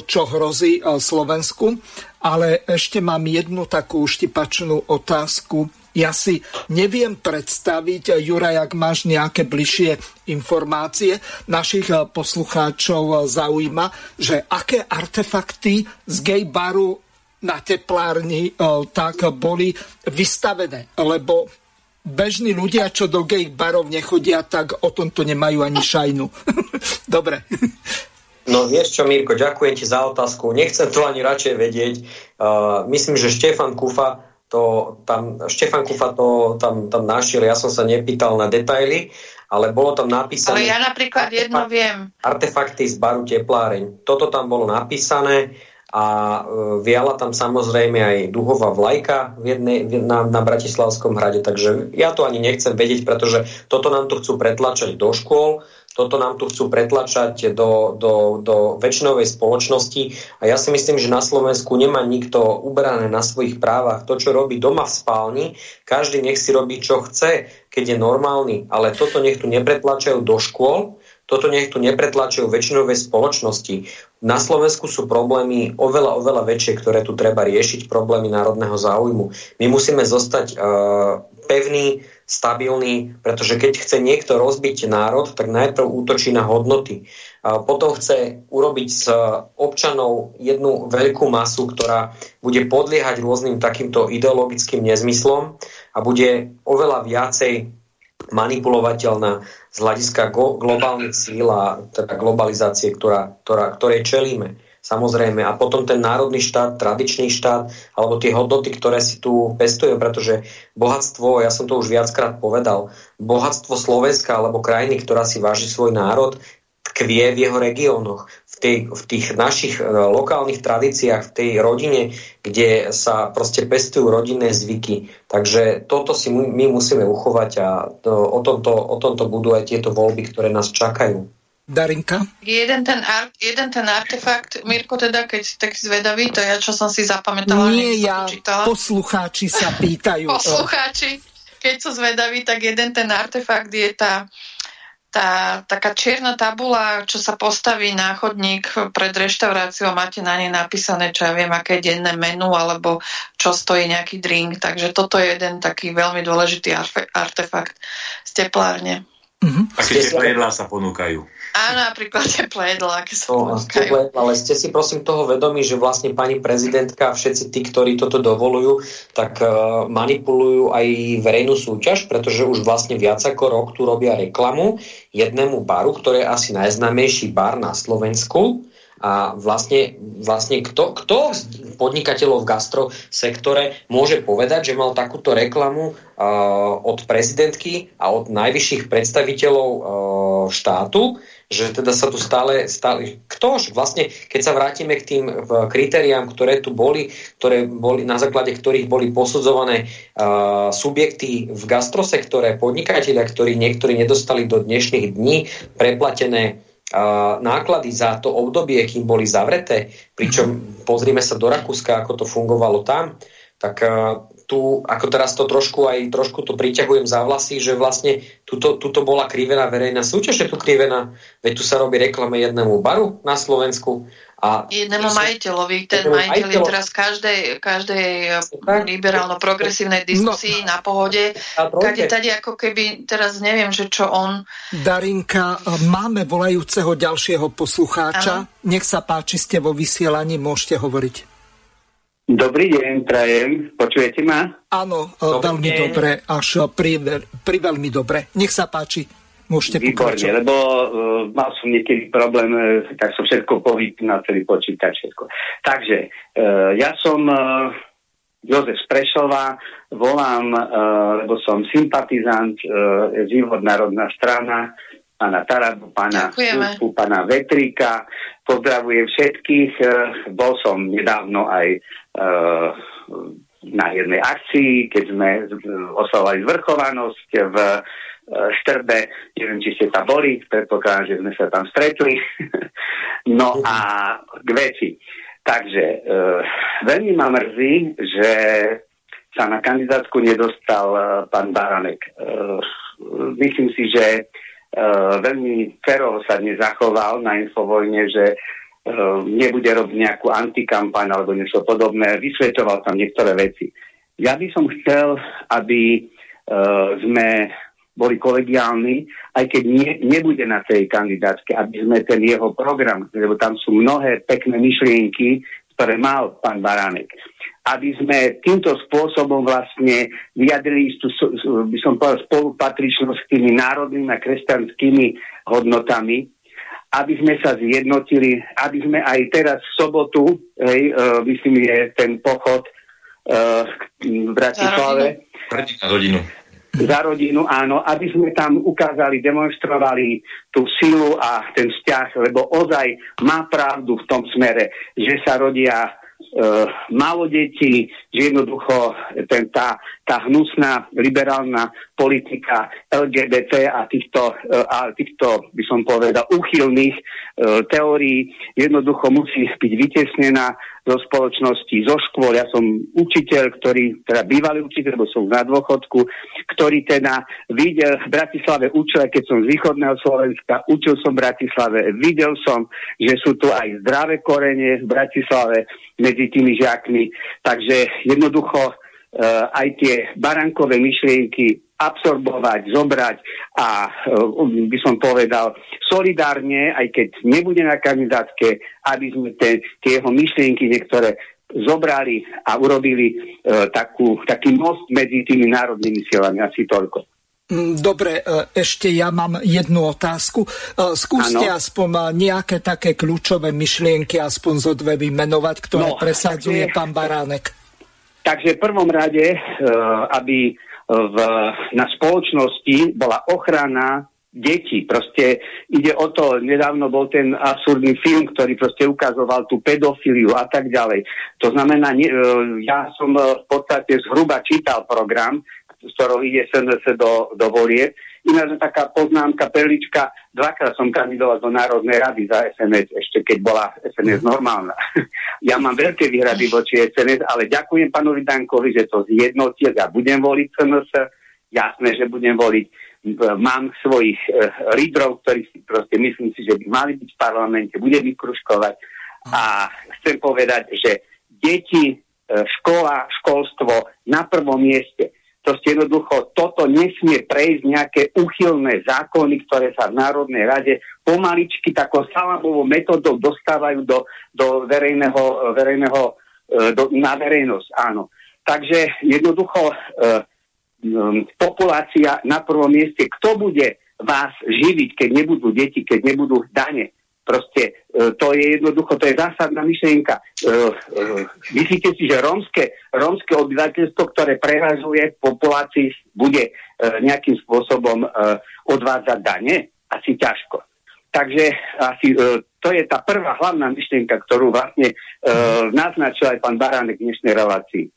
čo hrozí Slovensku, ale ešte mám jednu takú štipačnú otázku. Ja si neviem predstaviť, Juraj, ak máš nejaké bližšie informácie, našich poslucháčov zaujíma, že aké artefakty z gay baru na teplárni tak boli vystavené, lebo bežní ľudia, čo do gay barov nechodia, tak o tomto nemajú ani šajnu. [LAUGHS] Dobre. No vieš čo, Mirko, ďakujem ti za otázku. Nechcem to ani radšej vedieť. Uh, myslím, že Štefan Kufa to tam, Štefan Kufa to tam, tam našiel, ja som sa nepýtal na detaily, ale bolo tam napísané... Ale ja napríklad jedno viem. Artefakty z baru Tepláreň. Toto tam bolo napísané a e, viala tam samozrejme aj duhová vlajka v jednej, na, na Bratislavskom hrade, takže ja to ani nechcem vedieť, pretože toto nám tu chcú pretlačať do škôl, toto nám tu chcú pretlačať do, do, do väčšinovej spoločnosti a ja si myslím, že na Slovensku nemá nikto ubrané na svojich právach. To, čo robí doma v spálni, každý nech si robí, čo chce, keď je normálny, ale toto nech tu nepretlačajú do škôl, toto nech tu nepretlačujú väčšinovej spoločnosti. Na Slovensku sú problémy oveľa, oveľa väčšie, ktoré tu treba riešiť, problémy národného záujmu. My musíme zostať uh, pevní, stabilní, pretože keď chce niekto rozbiť národ, tak najprv útočí na hodnoty. A potom chce urobiť z občanov jednu veľkú masu, ktorá bude podliehať rôznym takýmto ideologickým nezmyslom a bude oveľa viacej manipulovateľná z hľadiska globálnych síl a teda globalizácie, ktorá, ktorá, ktorej čelíme. Samozrejme. A potom ten národný štát, tradičný štát, alebo tie hodnoty, ktoré si tu pestujú, pretože bohatstvo, ja som to už viackrát povedal, bohatstvo Slovenska alebo krajiny, ktorá si váži svoj národ, tkvie v jeho regiónoch, tej, v tých našich e, lokálnych tradíciách, v tej rodine, kde sa proste pestujú rodinné zvyky. Takže toto si my, my musíme uchovať a to, o, tomto, o tomto budú aj tieto voľby, ktoré nás čakajú. Darinka? Jeden ten, art, jeden ten artefakt, Mirko, teda, keď si tak zvedavý, to ja, čo som si zapamätala. Nie, ja, poslucháči sa pýtajú. poslucháči, keď sú zvedaví, tak jeden ten artefakt je tá tá taká čierna tabula, čo sa postaví na chodník pred reštauráciou, máte na nej napísané, čo ja viem, aké denné menu, alebo čo stojí nejaký drink. Takže toto je jeden taký veľmi dôležitý artefakt z teplárne. Mm-hmm. Aké teplé jedlá sa ponúkajú? Áno, napríklad teplé jedlá, aké sa no, ponúkajú. Ale ste si prosím toho vedomí, že vlastne pani prezidentka a všetci tí, ktorí toto dovolujú, tak uh, manipulujú aj verejnú súťaž, pretože už vlastne viac ako rok tu robia reklamu jednému baru, ktorý je asi najznámejší bar na Slovensku a vlastne, vlastne kto, kto z podnikateľov v gastrosektore môže povedať, že mal takúto reklamu uh, od prezidentky a od najvyšších predstaviteľov uh, štátu, že teda sa tu stále, stále ktože vlastne, keď sa vrátime k tým kritériám, ktoré tu boli, ktoré boli, na základe ktorých boli posudzované uh, subjekty v gastrosektore, podnikatelia, ktorí niektorí nedostali do dnešných dní preplatené náklady za to obdobie, kým boli zavreté, pričom pozrime sa do Rakúska, ako to fungovalo tam, tak tu, ako teraz to trošku aj trošku to priťahujem za vlasy, že vlastne tuto, tuto bola krivená verejná súťaž, je tu krivená, veď tu sa robí reklame jednému baru na Slovensku. A Jednému majiteľovi, ten majiteľ je teraz každej, každej liberálno-progresívnej diskusii no. na pohode. Kade tady ako keby, teraz neviem, že čo on... Darinka, máme volajúceho ďalšieho poslucháča. Ano. Nech sa páči, ste vo vysielaní, môžete hovoriť. Dobrý deň, prajem. Počujete ma? Áno, Dobrý veľmi deň. dobre, až pri, pri veľmi dobre. Nech sa páči, môžete Výborne, pokračovať. lebo uh, mal som niekedy problém, uh, tak som všetko na celý počítač. Všetko. Takže, uh, ja som uh, Jozef Sprešová, volám, uh, lebo som sympatizant uh, Život národná strana, pána Tarabu, pána Kusku, pána Vetrika. Pozdravujem všetkých. Bol som nedávno aj Eh, na jednej akcii, keď sme oslavovali zvrchovanosť v Štrbe, neviem, či ste tam boli, predpokladám, že sme sa tam stretli. [LAUGHS] no a k veci. Takže e, veľmi ma mrzí, že sa na kandidátku nedostal e, pán Baranek. E, myslím si, že veľmi ferovo sa dnes zachoval na Infovojne, že uh, nebude robiť nejakú antikampaň alebo niečo podobné. Vysvetoval tam niektoré veci. Ja by som chcel, aby uh, sme boli kolegiálni, aj keď nie, nebude na tej kandidátke, aby sme ten jeho program, lebo tam sú mnohé pekné myšlienky, ktoré mal pán Baránek. Aby sme týmto spôsobom vlastne vyjadrili istú, by som povedal, spolupatričnosť s tými národnými a kresťanskými hodnotami, aby sme sa zjednotili, aby sme aj teraz v sobotu, hej, uh, myslím, je ten pochod uh, v Bratislave. Za rodinu za rodinu, áno, aby sme tam ukázali, demonstrovali tú silu a ten vzťah, lebo ozaj má pravdu v tom smere, že sa rodia uh, málo detí, že jednoducho ten, tá, tá hnusná liberálna politika LGBT a týchto, uh, a týchto by som povedal, úchylných uh, teórií jednoducho musí byť vytesnená zo spoločnosti, zo škôl. Ja som učiteľ, ktorý, teda bývalý učiteľ, lebo som na dôchodku, ktorý teda videl v Bratislave učil, keď som z východného Slovenska, učil som v Bratislave, videl som, že sú tu aj zdravé korene v Bratislave medzi tými žiakmi. Takže jednoducho uh, aj tie barankové myšlienky absorbovať, zobrať a uh, by som povedal solidárne, aj keď nebude na kandidátke, aby sme tie, tie jeho myšlienky niektoré zobrali a urobili uh, takú, taký most medzi tými národnými silami. Asi toľko. Mm, dobre, e, ešte ja mám jednu otázku. Skúste ano. aspoň nejaké také kľúčové myšlienky, aspoň zo dve vymenovať, ktoré no, presadzuje takže, pán Baránek. Takže v prvom rade, aby v, na spoločnosti bola ochrana detí. Proste ide o to, nedávno bol ten absurdný film, ktorý proste ukazoval tú pedofiliu a tak ďalej. To znamená, ne, e, ja som v podstate zhruba čítal program, z ktorou ide SNS do, do volieb Ináč taká poznámka, perlička, dvakrát som kandidoval do Národnej rady za SNS, ešte keď bola SNS normálna. [LAUGHS] ja mám veľké výhrady voči SNS, ale ďakujem pánovi Dankovi, že to zjednotil. Ja budem voliť SNS, jasné, že budem voliť. Mám svojich e, lídrov, ktorí si proste myslím si, že by mali byť v parlamente, budem vykruškovať. A chcem povedať, že deti, e, škola, školstvo na prvom mieste Proste jednoducho toto nesmie prejsť nejaké uchylné zákony, ktoré sa v Národnej rade pomaličky takou salamovou metodou dostávajú do, do verejného, verejného e, do, na verejnosť. Áno. Takže jednoducho eh, populácia na prvom mieste, kto bude vás živiť, keď nebudú deti, keď nebudú dane, Proste e, to je jednoducho, to je zásadná myšlienka. E, e, myslíte si, že rómske, rómske obyvateľstvo, ktoré prerazuje v populácii, bude nejakým spôsobom odvádzať dane? Asi ťažko. Takže asi to je tá prvá hlavná myšlienka, ktorú vlastne naznačil aj pán Baránek v dnešnej relácii.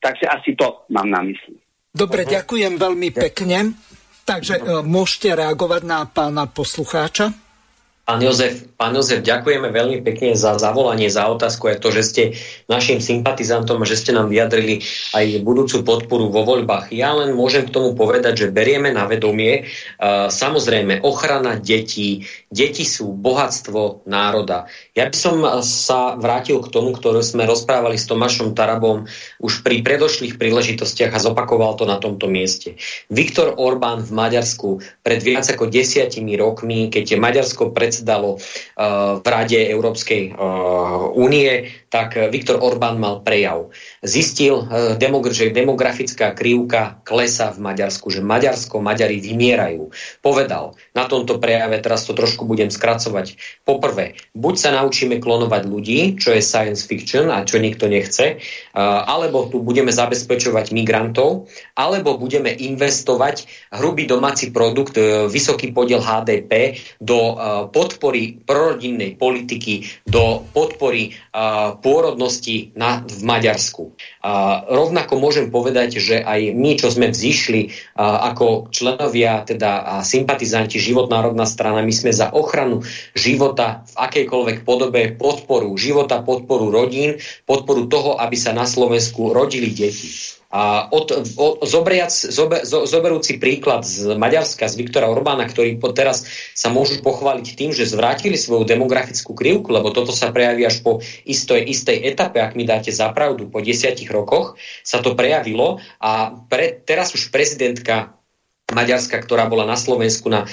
Takže asi to mám na mysli. Dobre, ďakujem veľmi pekne. Takže môžete reagovať na pána poslucháča. Pán Jozef, pán Jozef, ďakujeme veľmi pekne za zavolanie, za otázku aj to, že ste našim sympatizantom a že ste nám vyjadrili aj budúcu podporu vo voľbách. Ja len môžem k tomu povedať, že berieme na vedomie samozrejme ochrana detí. Deti sú bohatstvo národa. Ja by som sa vrátil k tomu, ktoré sme rozprávali s Tomášom Tarabom už pri predošlých príležitostiach a zopakoval to na tomto mieste. Viktor Orbán v Maďarsku pred viac ako desiatimi rokmi, keď je Maďarsko pred predsedalo uh, v Rade Európskej uh, únie, tak Viktor Orbán mal prejav. Zistil, uh, že demografická krivka klesa v Maďarsku, že Maďarsko, Maďari vymierajú. Povedal na tomto prejave, teraz to trošku budem skracovať. Poprvé, buď sa naučíme klonovať ľudí, čo je science fiction a čo nikto nechce, alebo tu budeme zabezpečovať migrantov, alebo budeme investovať hrubý domáci produkt, vysoký podiel HDP do podpory prorodinnej politiky, do podpory pôrodnosti na, v Maďarsku. Uh, rovnako môžem povedať, že aj my, čo sme vzýšli uh, ako členovia, teda a sympatizanti Životnárodná strana, my sme za ochranu života v akejkoľvek podobe, podporu života, podporu rodín, podporu toho, aby sa na Slovensku rodili deti. A od, od, zobriac, zober, zo, zoberúci príklad z Maďarska, z Viktora Orbána, ktorí teraz sa môžu pochváliť tým, že zvrátili svoju demografickú krivku, lebo toto sa prejaví až po istoj, istej etape, ak mi dáte zapravdu, po desiatich rokoch sa to prejavilo. A pre, teraz už prezidentka Maďarska, ktorá bola na Slovensku na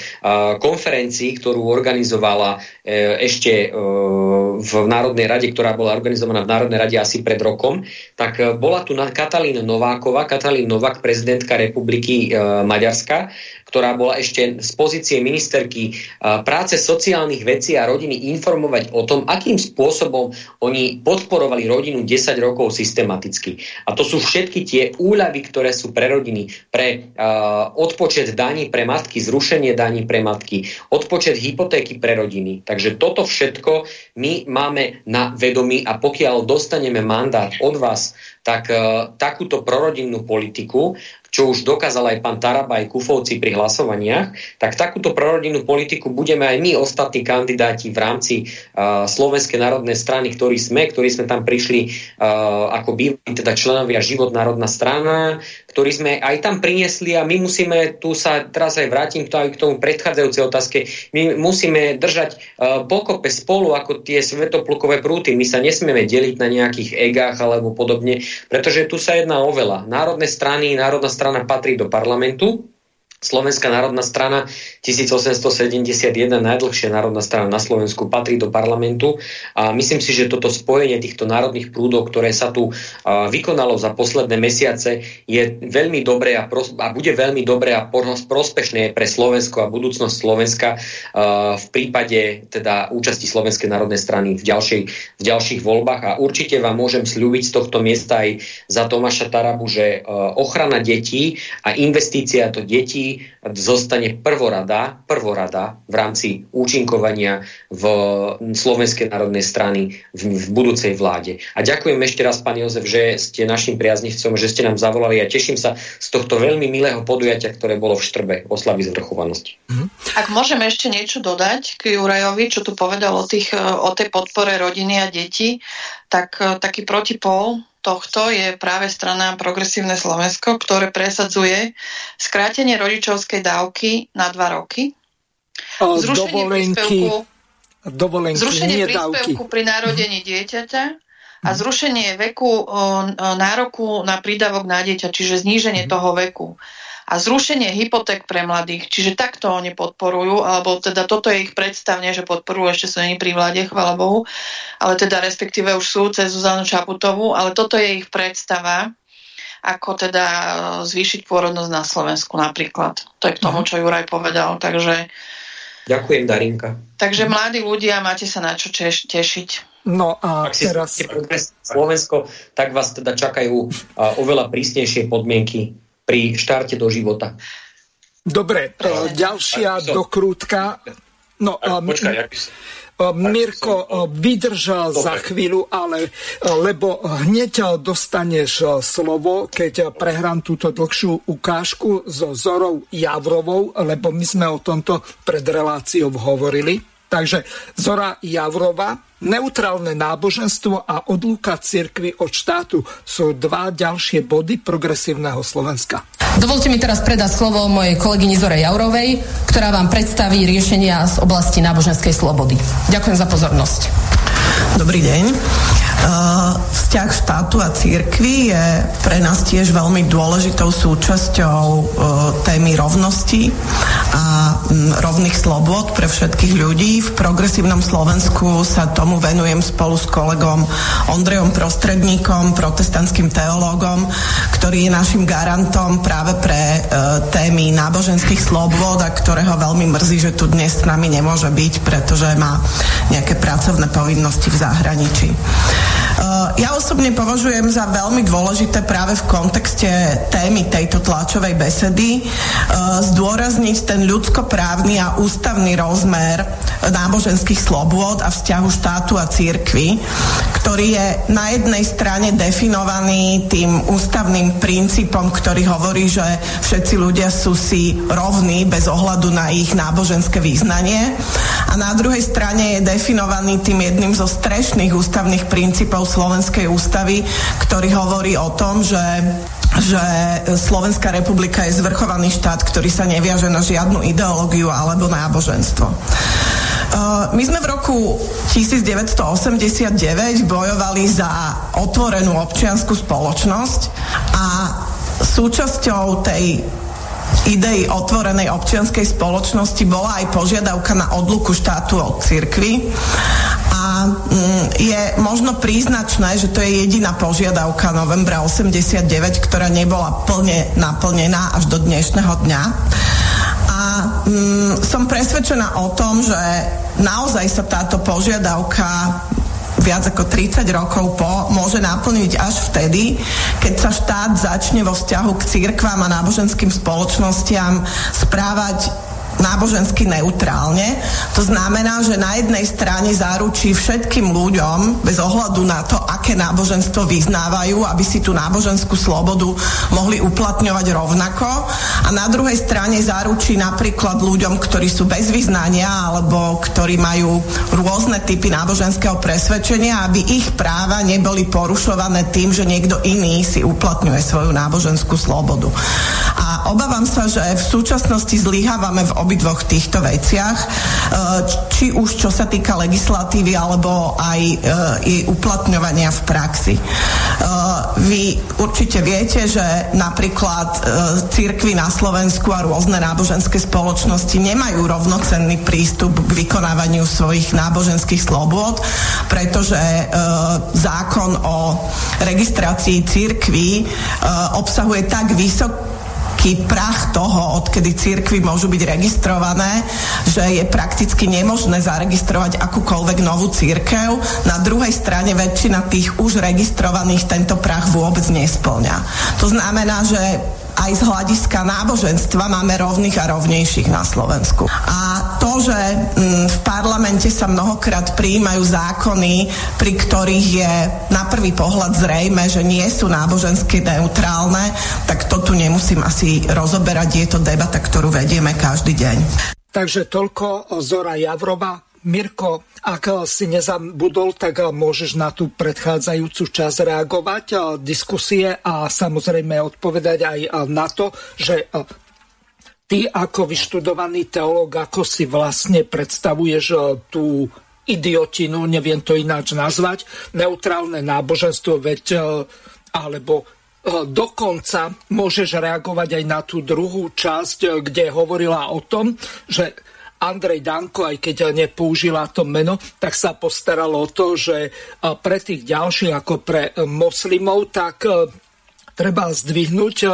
konferencii, ktorú organizovala uh, ešte uh, v Národnej rade, ktorá bola organizovaná v Národnej rade asi pred rokom, tak uh, bola tu na Katalín Nováková, Katalín Novák, prezidentka republiky Maďarska, ktorá bola ešte z pozície ministerky práce sociálnych vecí a rodiny informovať o tom, akým spôsobom oni podporovali rodinu 10 rokov systematicky. A to sú všetky tie úľavy, ktoré sú pre rodiny, pre uh, odpočet daní pre matky, zrušenie daní pre matky, odpočet hypotéky pre rodiny. Takže toto všetko my máme na vedomí a pokiaľ dostaneme mandát od vás, tak uh, takúto prorodinnú politiku čo už dokázal aj pán Taraba aj Kufovci pri hlasovaniach, tak takúto prorodinnú politiku budeme aj my, ostatní kandidáti v rámci uh, Slovenskej národnej strany, ktorí sme, ktorí sme tam prišli uh, ako bývali teda členovia Život národná strana, ktorí sme aj tam priniesli a my musíme, tu sa teraz aj vrátim k tomu predchádzajúcej otázke, my musíme držať uh, pokope spolu ako tie svetoplukové prúty. My sa nesmieme deliť na nejakých egách alebo podobne, pretože tu sa jedná o veľa. Národné strany, národná strana patrí do parlamentu, Slovenská národná strana 1871, najdlhšia národná strana na Slovensku, patrí do parlamentu. A myslím si, že toto spojenie týchto národných prúdov, ktoré sa tu vykonalo za posledné mesiace, je veľmi dobré a, pros- a bude veľmi dobré a prospešné pre Slovensko a budúcnosť Slovenska v prípade teda účasti Slovenskej národnej strany v, ďalšej, v ďalších voľbách. A určite vám môžem slúbiť z tohto miesta aj za Tomáša Tarabu, že ochrana detí a investícia do detí zostane prvorada, prvorada v rámci účinkovania v Slovenskej národnej strany v, v budúcej vláde. A ďakujem ešte raz, pán Jozef, že ste našim priaznivcom, že ste nám zavolali a teším sa z tohto veľmi milého podujatia, ktoré bolo v Štrbe oslavy zvrchovanosti. Mhm. Ak môžeme ešte niečo dodať k Jurajovi, čo tu povedal o, tých, o tej podpore rodiny a detí, tak taký protipol tohto je práve strana Progresívne Slovensko, ktoré presadzuje skrátenie rodičovskej dávky na dva roky, zrušenie príspevku, dovolenky, zrušenie príspevku pri narodení dieťaťa a zrušenie veku nároku na prídavok na dieťa, čiže zníženie toho veku a zrušenie hypoték pre mladých. Čiže takto oni podporujú, alebo teda toto je ich predstavne, že podporujú, ešte sú není pri vláde, chvala Bohu, ale teda respektíve už sú cez Zuzanu Čaputovú, ale toto je ich predstava, ako teda e, zvýšiť pôrodnosť na Slovensku napríklad. To je k tomu, mhm. čo Juraj povedal. Takže Ďakujem, Darinka. Takže mladí ľudia, máte sa na čo tešiť. No a Ak teraz... si Slovensko, tak vás teda čakajú oveľa prísnejšie podmienky pri štarte do života. Dobre, e, ďalšia dokrútka. No, Počkaj, ja by som... Mirko, vydržal za chvíľu, ale lebo hneď dostaneš slovo, keď prehrám túto dlhšiu ukážku so Zorou Javrovou, lebo my sme o tomto pred reláciou hovorili. Takže Zora Javrova, neutrálne náboženstvo a odlúka cirkvy od štátu sú dva ďalšie body progresívneho Slovenska. Dovolte mi teraz predať slovo mojej kolegyni Zore Jaurovej, ktorá vám predstaví riešenia z oblasti náboženskej slobody. Ďakujem za pozornosť. Dobrý deň. Vzťah štátu a církvy je pre nás tiež veľmi dôležitou súčasťou témy rovnosti a rovných slobod pre všetkých ľudí. V progresívnom Slovensku sa tomu venujem spolu s kolegom Ondrejom Prostredníkom, protestantským teológom, ktorý je našim garantom práve pre témy náboženských slobod a ktorého veľmi mrzí, že tu dnes s nami nemôže byť, pretože má nejaké pracovné povinnosti v zahraničí. Ja osobne považujem za veľmi dôležité práve v kontexte témy tejto tlačovej besedy zdôrazniť ten ľudskoprávny a ústavný rozmer náboženských slobôd a vzťahu štátu a církvy, ktorý je na jednej strane definovaný tým ústavným princípom, ktorý hovorí, že všetci ľudia sú si rovní bez ohľadu na ich náboženské význanie a na druhej strane je definovaný tým jedným zo strešných ústavných princípov Slovenskej ústavy, ktorý hovorí o tom, že že Slovenská republika je zvrchovaný štát, ktorý sa neviaže na žiadnu ideológiu alebo náboženstvo. My sme v roku 1989 bojovali za otvorenú občianskú spoločnosť a súčasťou tej idei otvorenej občianskej spoločnosti bola aj požiadavka na odluku štátu od cirkvy je možno príznačné, že to je jediná požiadavka novembra 89, ktorá nebola plne naplnená až do dnešného dňa. A mm, som presvedčená o tom, že naozaj sa táto požiadavka viac ako 30 rokov po, môže naplniť až vtedy, keď sa štát začne vo vzťahu k církvám a náboženským spoločnostiam správať nábožensky neutrálne. To znamená, že na jednej strane zaručí všetkým ľuďom, bez ohľadu na to, aké náboženstvo vyznávajú, aby si tú náboženskú slobodu mohli uplatňovať rovnako. A na druhej strane zaručí napríklad ľuďom, ktorí sú bez vyznania alebo ktorí majú rôzne typy náboženského presvedčenia, aby ich práva neboli porušované tým, že niekto iný si uplatňuje svoju náboženskú slobodu. A obávam sa, že v súčasnosti zlyhávame v obidvoch týchto veciach, e, či už čo sa týka legislatívy, alebo aj e, jej uplatňovania v praxi. E, vy určite viete, že napríklad církvy na Slovensku a rôzne náboženské spoločnosti nemajú rovnocenný prístup k vykonávaniu svojich náboženských slobôd, pretože zákon o registrácii církví obsahuje tak vysoký taký prach toho, odkedy církvy môžu byť registrované, že je prakticky nemožné zaregistrovať akúkoľvek novú církev. Na druhej strane väčšina tých už registrovaných tento prach vôbec nesplňa. To znamená, že aj z hľadiska náboženstva máme rovných a rovnejších na Slovensku. A to, že mm, v parlamente sa mnohokrát prijímajú zákony, pri ktorých je na prvý pohľad zrejme, že nie sú nábožensky neutrálne, tak to tu nemusím asi rozoberať. Je to debata, ktorú vedieme každý deň. Takže toľko Zora Javrova, Mirko, ak si nezabudol, tak môžeš na tú predchádzajúcu čas reagovať, diskusie a samozrejme odpovedať aj na to, že ty ako vyštudovaný teológ, ako si vlastne predstavuješ tú idiotinu, neviem to ináč nazvať, neutrálne náboženstvo, veď alebo dokonca môžeš reagovať aj na tú druhú časť, kde hovorila o tom, že Andrej Danko, aj keď nepoužila to meno, tak sa postaralo o to, že pre tých ďalších ako pre moslimov, tak e, treba zdvihnúť e,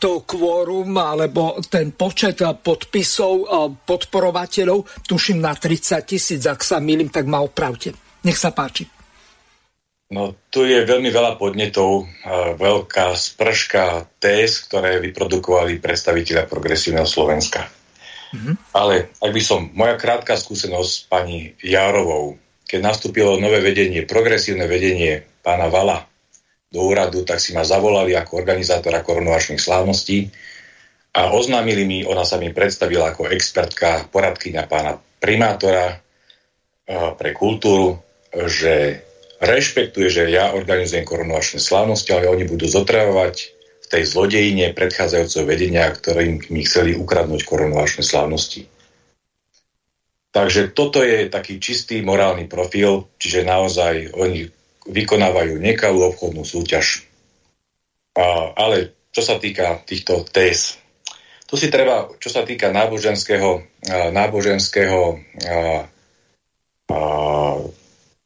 to kvórum alebo ten počet podpisov e, podporovateľov, tuším na 30 tisíc, ak sa milím, tak ma opravte. Nech sa páči. No, tu je veľmi veľa podnetov, veľká sprška téz, ktoré vyprodukovali predstaviteľa progresívneho Slovenska. Mm-hmm. Ale ak by som, moja krátka skúsenosť s pani Járovou, keď nastúpilo nové vedenie, progresívne vedenie pána Vala do úradu, tak si ma zavolali ako organizátora korunovačných slávností a oznámili mi, ona sa mi predstavila ako expertka, poradkyňa pána primátora pre kultúru, že rešpektuje, že ja organizujem korunovačné slávnosti, ale oni budú zotravovať tej zlodejine predchádzajúceho vedenia, ktorým mi chceli ukradnúť korunovačné slávnosti. Takže toto je taký čistý morálny profil, čiže naozaj oni vykonávajú nekalú obchodnú súťaž. A, ale čo sa týka týchto téz, tu si treba, čo sa týka náboženského, náboženského a, a,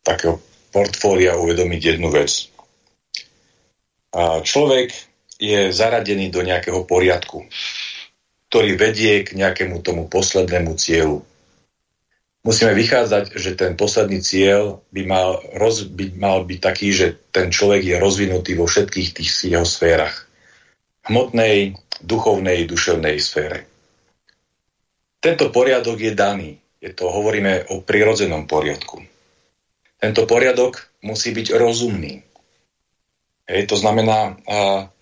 takého portfólia uvedomiť jednu vec. A človek je zaradený do nejakého poriadku, ktorý vedie k nejakému tomu poslednému cieľu. Musíme vychádzať, že ten posledný cieľ by mal, roz, by mal byť taký, že ten človek je rozvinutý vo všetkých tých jeho sférach. Hmotnej, duchovnej, duševnej sfére. Tento poriadok je daný. Je to, hovoríme o prirodzenom poriadku. Tento poriadok musí byť rozumný. Hej, to znamená, a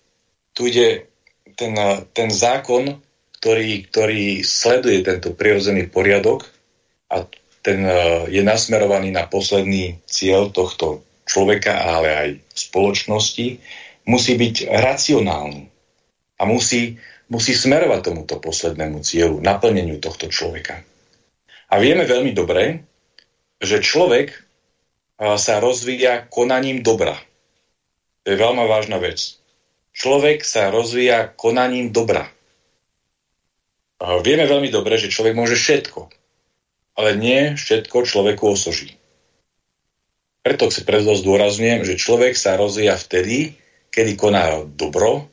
tu ide ten, ten zákon, ktorý, ktorý sleduje tento prirodzený poriadok a ten e, je nasmerovaný na posledný cieľ tohto človeka, ale aj spoločnosti, musí byť racionálny. a musí, musí smerovať tomuto poslednému cieľu, naplneniu tohto človeka. A vieme veľmi dobre, že človek sa rozvíja konaním dobra. To je veľmi vážna vec. Človek sa rozvíja konaním dobra. Vieme veľmi dobre, že človek môže všetko, ale nie všetko človeku osoží. Preto si preto zdôrazňujem, že človek sa rozvíja vtedy, kedy koná dobro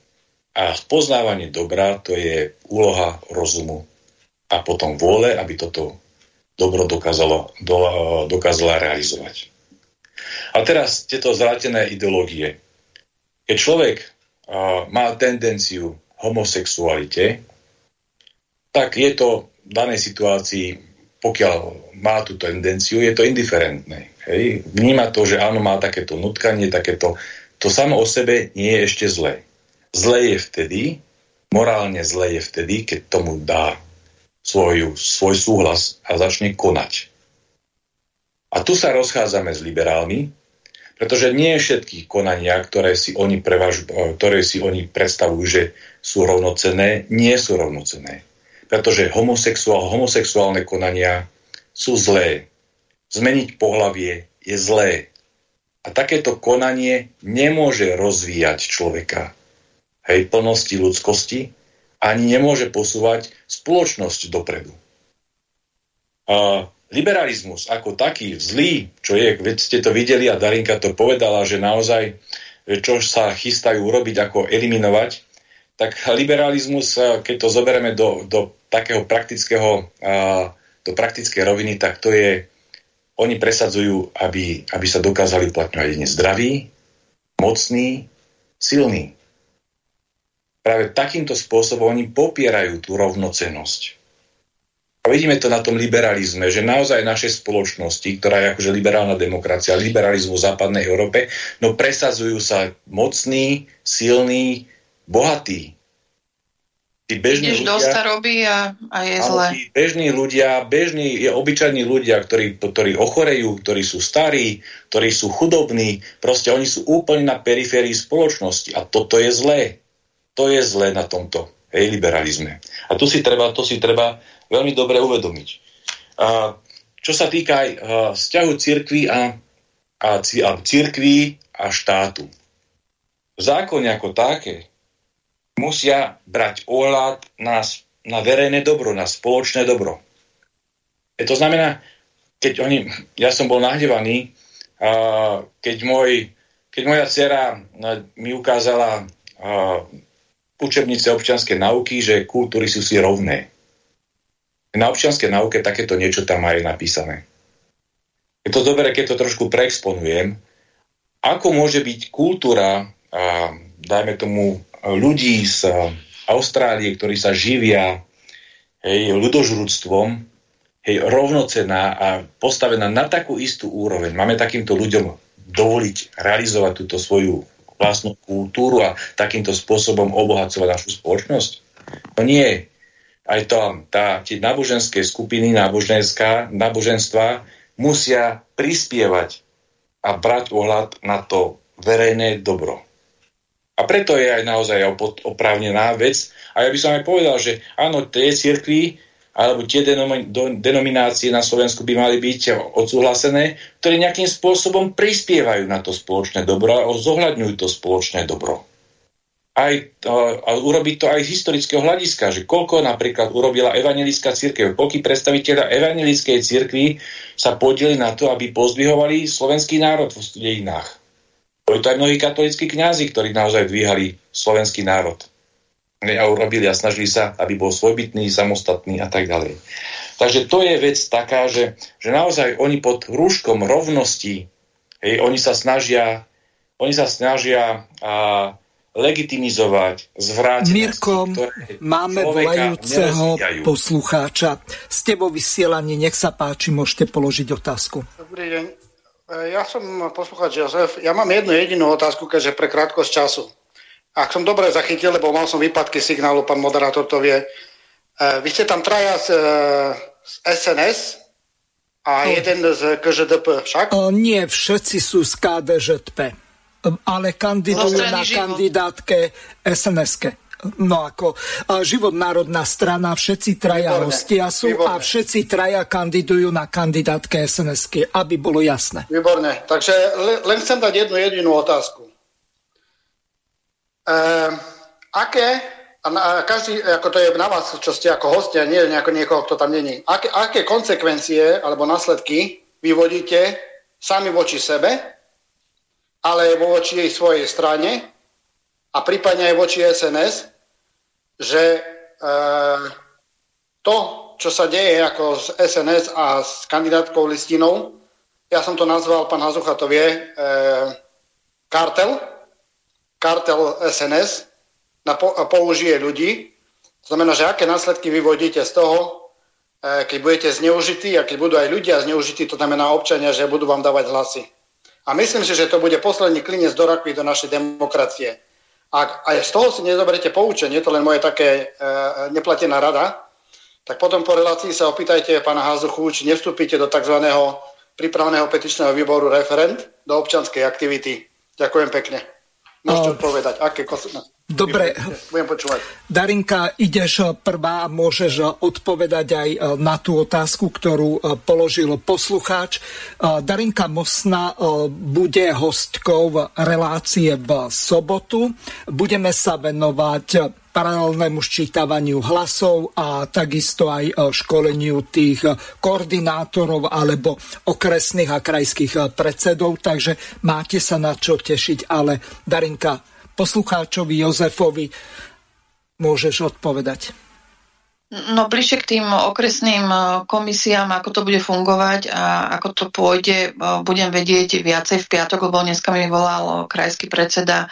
a spoznávanie dobra to je úloha rozumu a potom vôle, aby toto dobro dokázalo, do, dokázala realizovať. A teraz tieto zvrátené ideológie. Keď človek má tendenciu homosexualite, tak je to v danej situácii, pokiaľ má tú tendenciu, je to indiferentné. Hej? Vníma to, že áno, má takéto nutkanie, takéto... To samo o sebe nie je ešte zlé. Zlé je vtedy, morálne zlé je vtedy, keď tomu dá svoj, svoj súhlas a začne konať. A tu sa rozchádzame s liberálmi, pretože nie všetky konania, ktoré si oni, prevaž, ktoré si oni predstavujú, že sú rovnocenné, nie sú rovnocenné pretože homosexuál, homosexuálne konania sú zlé. Zmeniť pohlavie je zlé. A takéto konanie nemôže rozvíjať človeka hej, plnosti ľudskosti, ani nemôže posúvať spoločnosť dopredu. A liberalizmus ako taký zlý, čo je, veď ste to videli a Darinka to povedala, že naozaj, čo sa chystajú urobiť, ako eliminovať, tak liberalizmus, keď to zoberieme do, do takého praktického, do praktickej roviny, tak to je, oni presadzujú, aby, aby sa dokázali uplatňovať jedine zdraví, mocný, silný. Práve takýmto spôsobom oni popierajú tú rovnocenosť. Vidíme to na tom liberalizme, že naozaj naše spoločnosti, ktorá je akože liberálna demokracia, liberalizmu v západnej Európe, no presadzujú sa mocný, silný, bohatí. Tí bežní ľudia, do starobí a, a je zle. Tí bežní ľudia, bežní, obyčajní ľudia, ktorí, ktorí ochorejú, ktorí sú starí, ktorí sú chudobní, proste oni sú úplne na periférii spoločnosti a toto je zlé. To je zlé na tomto hej, liberalizme. A tu si treba, to si treba veľmi dobre uvedomiť. A čo sa týka aj vzťahu cirkví a, a, a cirkví a štátu. V zákone ako také musia brať ohľad na, na verejné dobro, na spoločné dobro. E to znamená, keď oni, ja som bol nahnevaný, a keď, môj, keď moja dcera mi ukázala učebnice občianskej nauky, že kultúry sú si rovné. Na občianskej nauke takéto niečo tam aj napísané. Je to dobré, keď to trošku preexponujem. Ako môže byť kultúra, a, dajme tomu, ľudí z Austrálie, ktorí sa živia hej, ľudožrúctvom, hej, rovnocená a postavená na takú istú úroveň. Máme takýmto ľuďom dovoliť realizovať túto svoju vlastnú kultúru a takýmto spôsobom obohacovať našu spoločnosť? No nie. Aj to, tá, tie náboženské skupiny, náboženská, náboženstva musia prispievať a brať ohľad na to verejné dobro. A preto je aj naozaj oprávnená vec. A ja by som aj povedal, že áno, tie cirkvy alebo tie denominácie na Slovensku by mali byť odsúhlasené, ktoré nejakým spôsobom prispievajú na to spoločné dobro a zohľadňujú to spoločné dobro. Aj, a urobiť to aj z historického hľadiska, že koľko napríklad urobila evangelická církev, koľko predstaviteľa evangelickej církvy sa podieli na to, aby pozdvihovali slovenský národ v dejinách. Boli to aj mnohí katolíckí kňazi, ktorí naozaj dvíhali slovenský národ. A urobili a snažili sa, aby bol svojbytný, samostatný a tak ďalej. Takže to je vec taká, že, že naozaj oni pod rúškom rovnosti, hej, oni sa snažia, oni sa snažia a, legitimizovať, zvrátiť. Mirko, máme volajúceho poslucháča. Ste vo vysielaní, nech sa páči, môžete položiť otázku. Dobrý deň. E, ja som poslúchať Jozef. Ja mám jednu jedinú otázku, keďže pre krátkosť času. Ak som dobre zachytil, lebo mal som výpadky signálu, pán moderátor to vie. E, vy ste tam traja z, e, z SNS a no. jeden z KŽDP však? O, nie, všetci sú z KDŽP, ale kandidujú na kandidátke sns No ako život národná strana, všetci traja Výborné. hostia sú Výborné. a všetci traja kandidujú na kandidátke sns aby bolo jasné. Výborné. Takže len chcem dať jednu jedinú otázku. E, aké, a každý, ako to je na vás, čo ste ako hostia, nie nejako niekoho, kto tam není, aké, aké konsekvencie alebo následky vyvodíte sami voči sebe, ale voči jej svojej strane a prípadne aj voči SNS, že e, to, čo sa deje ako z SNS a s kandidátkou listinou, ja som to nazval, pán Hazucha to vie, e, kartel, kartel SNS na po, použije ľudí. To znamená, že aké následky vyvodíte z toho, e, keď budete zneužití a keď budú aj ľudia zneužití, to znamená občania, že budú vám dávať hlasy. A myslím si, že to bude posledný klinec do rakvy do našej demokracie. Ak aj z toho si nezoberete poučenie, to len moje také e, neplatená rada, tak potom po relácii sa opýtajte pána Hazuchu, či nevstúpite do tzv. prípravného petičného výboru referent do občanskej aktivity. Ďakujem pekne. Môžete odpovedať, aké Dobre. Budem počúvať. Darinka, ideš prvá a môžeš odpovedať aj e, na tú otázku, ktorú položil poslucháč. Darinka Mosna bude hostkou relácie v sobotu. Budeme sa venovať paralelnému ščítavaniu hlasov a takisto aj školeniu tých koordinátorov alebo okresných a krajských predsedov, takže máte sa na čo tešiť, ale Darinka, poslucháčovi Jozefovi môžeš odpovedať? No bližšie k tým okresným e, komisiám, ako to bude fungovať a ako to pôjde, e, budem vedieť viacej v piatok, lebo dneska mi volal krajský predseda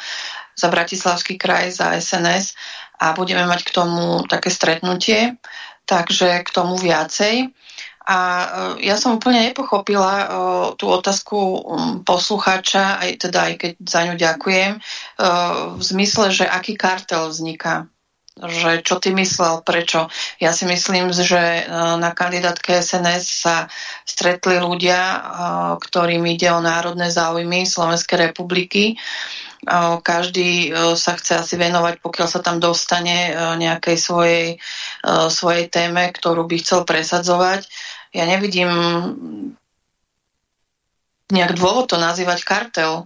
za Bratislavský kraj, za SNS a budeme mať k tomu také stretnutie, takže k tomu viacej. A e, ja som úplne nepochopila e, tú otázku poslucháča, aj teda aj keď za ňu ďakujem, e, v zmysle, že aký kartel vzniká že čo ty myslel, prečo. Ja si myslím, že na kandidátke SNS sa stretli ľudia, ktorým ide o národné záujmy Slovenskej republiky. Každý sa chce asi venovať, pokiaľ sa tam dostane nejakej svojej, svojej téme, ktorú by chcel presadzovať ja nevidím nejak dôvod to nazývať kartel.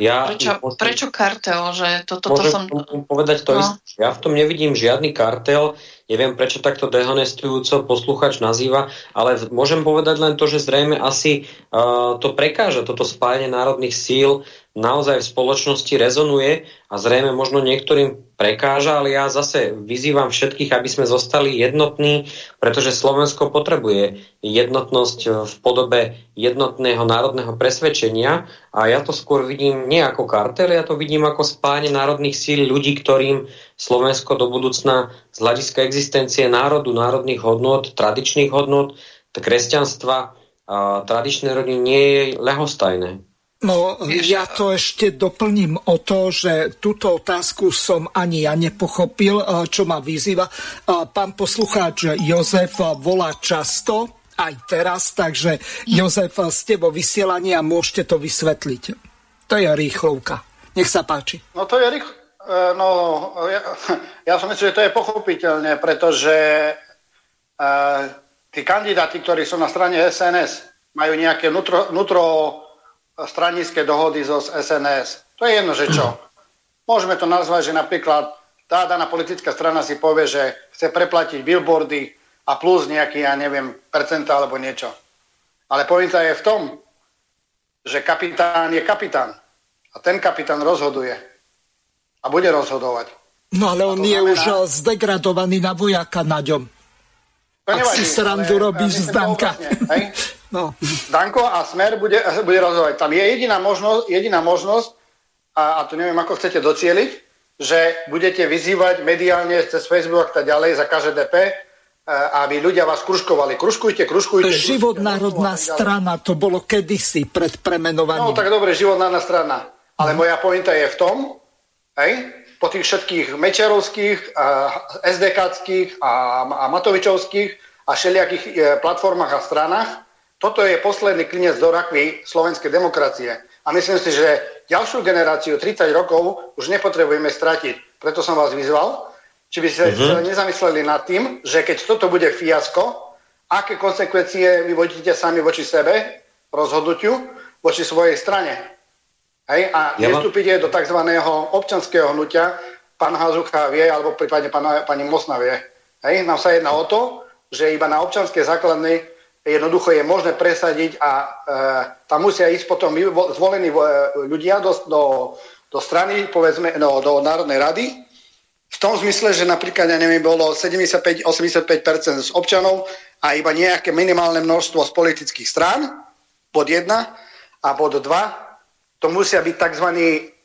Ja, prečo, môžem, prečo kartel? Že to, to, to som... povedať to no. isté. Ja v tom nevidím žiadny kartel. Neviem, prečo takto dehonestujúco posluchač nazýva, ale môžem povedať len to, že zrejme asi uh, to prekáža, toto spájanie národných síl naozaj v spoločnosti rezonuje a zrejme možno niektorým prekáža, ale ja zase vyzývam všetkých, aby sme zostali jednotní, pretože Slovensko potrebuje jednotnosť v podobe jednotného národného presvedčenia a ja to skôr vidím nie ako kartel, ja to vidím ako spájanie národných síl ľudí, ktorým Slovensko do budúcna z hľadiska existencie národu, národných hodnot, tradičných hodnot, kresťanstva, a tradičné rodiny nie je lehostajné. No, ja to ešte doplním o to, že túto otázku som ani ja nepochopil, čo ma vyzýva. Pán poslucháč Jozef volá často, aj teraz, takže Jozef, ste vo vysielaní a môžete to vysvetliť. To je rýchlovka. Nech sa páči. No to je rýchlo. E, no, ja, ja som myslel, že to je pochopiteľné, pretože uh, tí kandidáti, ktorí sú na strane SNS, majú nejaké vnútro, vnútro stranické dohody zo SNS. To je jedno, že čo. Môžeme to nazvať, že napríklad tá daná politická strana si povie, že chce preplatiť billboardy a plus nejaký, ja neviem, percenta alebo niečo. Ale pointa je v tom, že kapitán je kapitán. A ten kapitán rozhoduje. A bude rozhodovať. No ale on je znamená... už eh, zdegradovaný na vojaka na ňom. Ak si srandu robíš z Danka. [LAUGHS] no. Danko a Smer bude, bude rozhodovať. Tam je jediná možnosť, jediná možnosť a, a to neviem, ako chcete docieliť, že budete vyzývať mediálne cez Facebook a tak ďalej za KŽDP, eh, aby ľudia vás kruškovali. Kruškujte, kruškujte. Život národná strana, to bolo kedysi pred premenovaním. No tak dobre, život národná strana. Ale moja pointa je v tom, hej, po tých všetkých Mečerovských, SDKských a, a Matovičovských a všelijakých e, platformách a stranách, toto je posledný klinec do rakvy slovenskej demokracie. A myslím si, že ďalšiu generáciu 30 rokov už nepotrebujeme stratiť. Preto som vás vyzval, Či by ste uh-huh. nezamysleli nad tým, že keď toto bude fiasko, aké konsekvencie vyvodíte sami voči sebe, rozhodnutiu, voči svojej strane. Hej? A ja nestúpite do tzv. občanského hnutia, pán Hazucha vie, alebo prípadne pán, pani Mosna vie. Hej? Nám sa jedná o to, že iba na občanskej základnej jednoducho je možné presadiť a e, tam musia ísť potom zvolení e, ľudia do, do, do strany, povedzme, no, do Národnej rady, v tom zmysle, že napríklad, ja neviem, bolo 75-85% z občanov a iba nejaké minimálne množstvo z politických strán, bod 1, a bod 2, to musia byť tzv.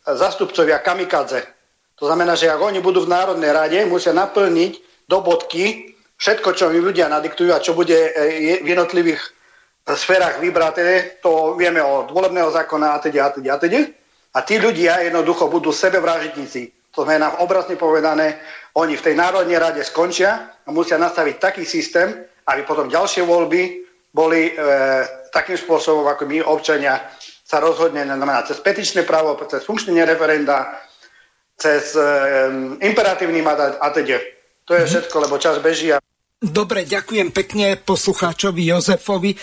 zastupcovia kamikadze. To znamená, že ak oni budú v Národnej rade, musia naplniť do bodky všetko, čo mi ľudia nadiktujú a čo bude e, v jednotlivých e, sférach vybraté, to vieme od volebného zákona a teda a teda a teda. A tí ľudia jednoducho budú sebevražitníci. To znamená, obrazne povedané, oni v tej Národnej rade skončia a musia nastaviť taký systém, aby potom ďalšie voľby boli e, takým spôsobom, ako my občania sa rozhodne, znamená cez petičné právo, cez funkčné referenda, cez e, imperatívny mandát a teda. To je mhm. všetko, lebo čas beží a Dobre, ďakujem pekne poslucháčovi Jozefovi. E,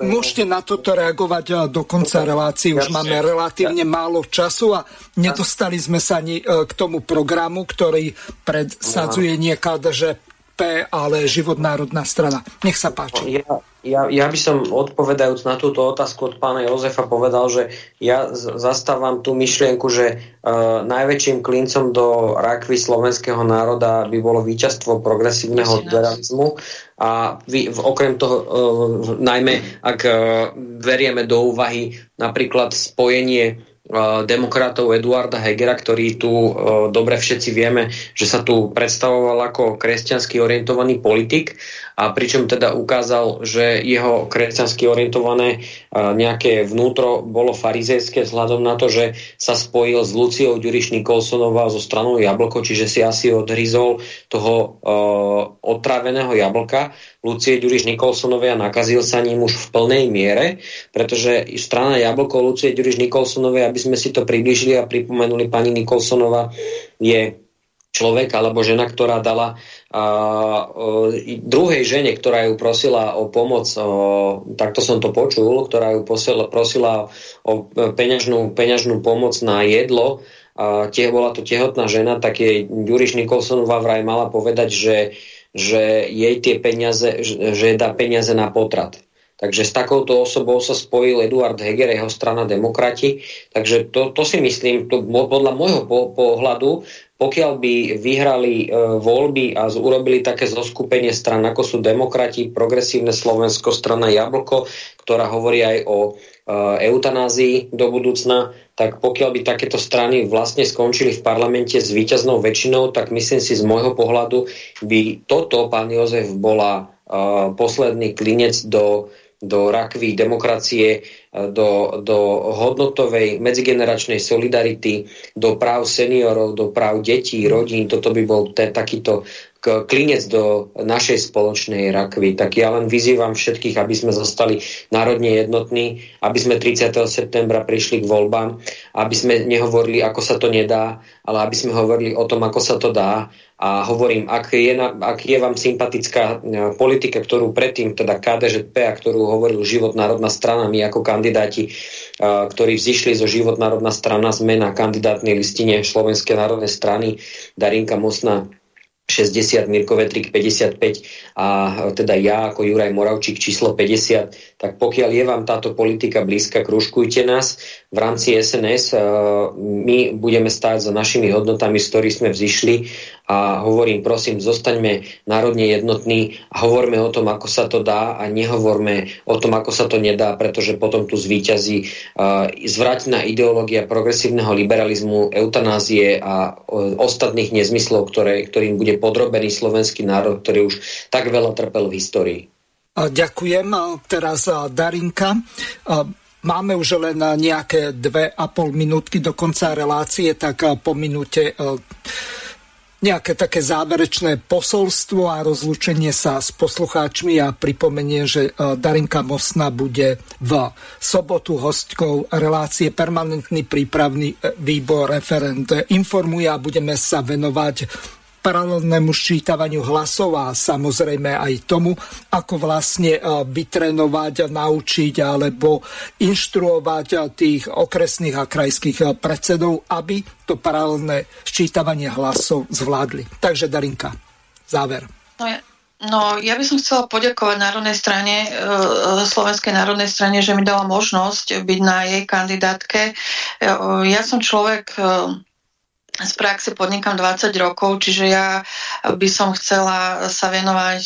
môžete na toto reagovať e, do konca relácie. Už máme relatívne málo času a nedostali sme sa ani e, k tomu programu, ktorý predsadzuje nie KDŽ ale Život národná strana. Nech sa páči. Ja, ja, ja by som odpovedajúc na túto otázku od pána Jozefa povedal, že ja zastávam tú myšlienku, že uh, najväčším klincom do rakvy slovenského národa by bolo víťazstvo progresívneho liberalizmu a vy, okrem toho, uh, najmä ak uh, verieme do úvahy napríklad spojenie demokratov Eduarda Hegera, ktorý tu dobre všetci vieme, že sa tu predstavoval ako kresťansky orientovaný politik a pričom teda ukázal, že jeho kresťansky orientované nejaké vnútro bolo farizejské vzhľadom na to, že sa spojil s Luciou Ďuriš Nikolsonová zo stranou Jablko, čiže si asi odhryzol toho uh, otráveného jablka. Lucie Ďuriš Nikolsonovej a nakazil sa ním už v plnej miere, pretože strana Jablko Lucie Ďuriš Nikolsonovej, aby sme si to približili a pripomenuli pani Nikolsonová, je človek alebo žena, ktorá dala a, o, druhej žene, ktorá ju prosila o pomoc, o, takto som to počul, ktorá ju prosila, prosila o peňažnú, peňažnú pomoc na jedlo, a tie, bola to tehotná žena, tak jej Ďuriš Nikolsonová vraj mala povedať, že, že jej tie peniaze, že dá peniaze na potrat. Takže s takouto osobou sa spojil Eduard Heger, jeho strana demokrati. Takže to, to si myslím, to, podľa môjho po, pohľadu, pokiaľ by vyhrali e, voľby a urobili také zoskupenie stran, ako sú demokrati, progresívne Slovensko, strana Jablko, ktorá hovorí aj o e, eutanázii do budúcna, tak pokiaľ by takéto strany vlastne skončili v parlamente s víťaznou väčšinou, tak myslím si z môjho pohľadu by toto, pán Jozef, bola uh, posledný klinec do do rakvy demokracie, e, do, do hodnotovej medzigeneračnej solidarity, do práv seniorov, do práv detí, rodín. Toto by bol ten, takýto klinec do našej spoločnej rakvy. Tak ja len vyzývam všetkých, aby sme zostali národne jednotní, aby sme 30. septembra prišli k voľbám, aby sme nehovorili, ako sa to nedá, ale aby sme hovorili o tom, ako sa to dá. A hovorím, ak je, na, ak je vám sympatická e, politika, ktorú predtým, teda KDŽP, a ktorú hovoril Život národná strana, my ako kandidáti, e, ktorí vzýšli zo Život národná strana, sme na kandidátnej listine Slovenskej národnej strany Darinka Mosna 60, Mirko Vetrik 55 a teda ja ako Juraj Moravčík číslo 50, tak pokiaľ je vám táto politika blízka, kružkujte nás. V rámci SNS e, my budeme stáť za našimi hodnotami, z ktorých sme vzýšli a hovorím, prosím, zostaňme národne jednotní a hovorme o tom, ako sa to dá a nehovorme o tom, ako sa to nedá, pretože potom tu zvíťazí uh, zvrátená ideológia progresívneho liberalizmu, eutanázie a ostatných nezmyslov, ktoré, ktorým bude podrobený slovenský národ, ktorý už tak veľa trpel v histórii. Ďakujem. Teraz Darinka. Máme už len nejaké dve a pol minútky do konca relácie, tak po minúte nejaké také záverečné posolstvo a rozlúčenie sa s poslucháčmi a pripomenie, že e, Darinka Mosna bude v sobotu hostkou relácie Permanentný prípravný e, výbor referent informuje a budeme sa venovať paralelnému ščítavaniu hlasov a samozrejme aj tomu, ako vlastne vytrenovať, naučiť alebo inštruovať tých okresných a krajských predsedov, aby to paralelné ščítavanie hlasov zvládli. Takže Darinka, záver. No ja, No, by som chcela poďakovať Národnej strane, e, Slovenskej národnej strane, že mi dala možnosť byť na jej kandidátke. E, ja som človek e, z praxe podnikám 20 rokov, čiže ja by som chcela sa venovať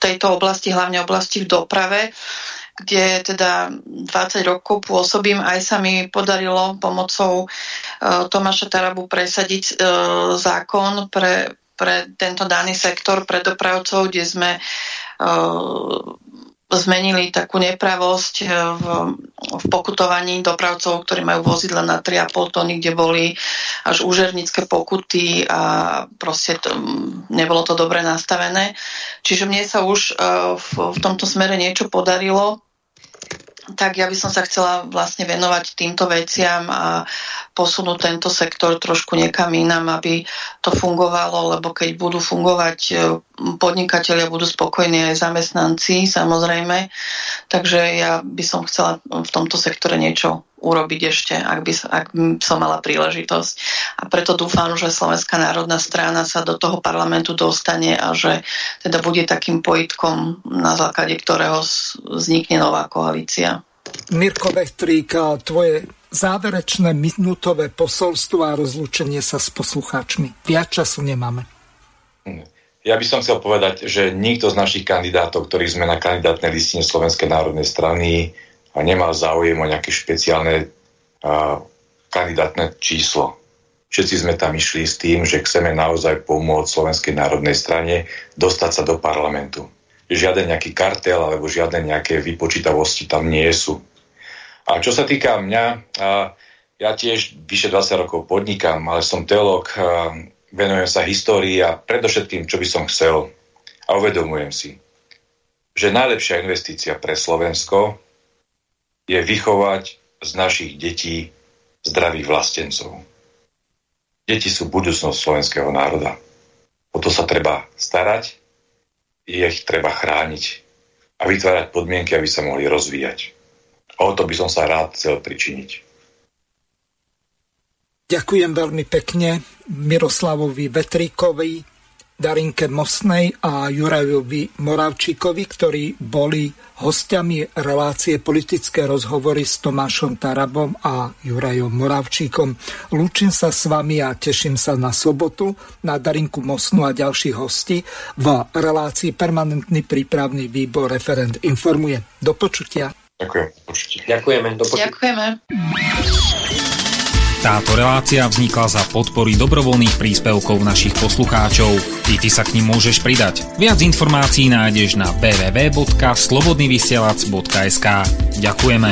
tejto oblasti, hlavne oblasti v doprave kde teda 20 rokov pôsobím, aj sa mi podarilo pomocou Tomáša Tarabu presadiť zákon pre pre tento daný sektor, pre dopravcov, kde sme zmenili takú nepravosť uh, v, v pokutovaní dopravcov, ktorí majú vozidla na 3,5 tony, kde boli až úžernické pokuty a proste to, nebolo to dobre nastavené. Čiže mne sa už uh, v, v tomto smere niečo podarilo tak ja by som sa chcela vlastne venovať týmto veciam a posunúť tento sektor trošku niekam inám, aby to fungovalo, lebo keď budú fungovať e, podnikatelia, budú spokojní aj zamestnanci, samozrejme. Takže ja by som chcela v tomto sektore niečo urobiť ešte, ak by, ak som mala príležitosť. A preto dúfam, že Slovenská národná strana sa do toho parlamentu dostane a že teda bude takým pojitkom, na základe ktorého vznikne nová koalícia. Mirko Vechtrík, tvoje záverečné minútové posolstvo a rozlúčenie sa s poslucháčmi. Viac času nemáme. Ja by som chcel povedať, že nikto z našich kandidátov, ktorí sme na kandidátnej listine Slovenskej národnej strany, nemal záujem o nejaké špeciálne uh, kandidátne číslo. Všetci sme tam išli s tým, že chceme naozaj pomôcť Slovenskej národnej strane dostať sa do parlamentu. Žiaden nejaký kartel alebo žiadne nejaké vypočítavosti tam nie sú. A čo sa týka mňa, ja tiež vyše 20 rokov podnikám, ale som teológ, venujem sa histórii a predovšetkým, čo by som chcel a uvedomujem si, že najlepšia investícia pre Slovensko je vychovať z našich detí zdravých vlastencov. Deti sú budúcnosť slovenského národa. O to sa treba starať, ich treba chrániť a vytvárať podmienky, aby sa mohli rozvíjať. O to by som sa rád chcel pričiniť. Ďakujem veľmi pekne Miroslavovi Vetríkovi, Darinke Mosnej a Jurajovi Moravčíkovi, ktorí boli hostiami relácie politické rozhovory s Tomášom Tarabom a Jurajom Moravčíkom. Lúčim sa s vami a teším sa na sobotu na Darinku Mosnu a ďalších hostí v relácii Permanentný prípravný výbor referent informuje. Do počutia. Ďakujem. Ďakujeme. Do počutia. Ďakujeme. Táto relácia vznikla za podpory dobrovoľných príspevkov našich poslucháčov. I ty sa k ním môžeš pridať. Viac informácií nájdeš na www.slobodnyvysielac.sk Ďakujeme.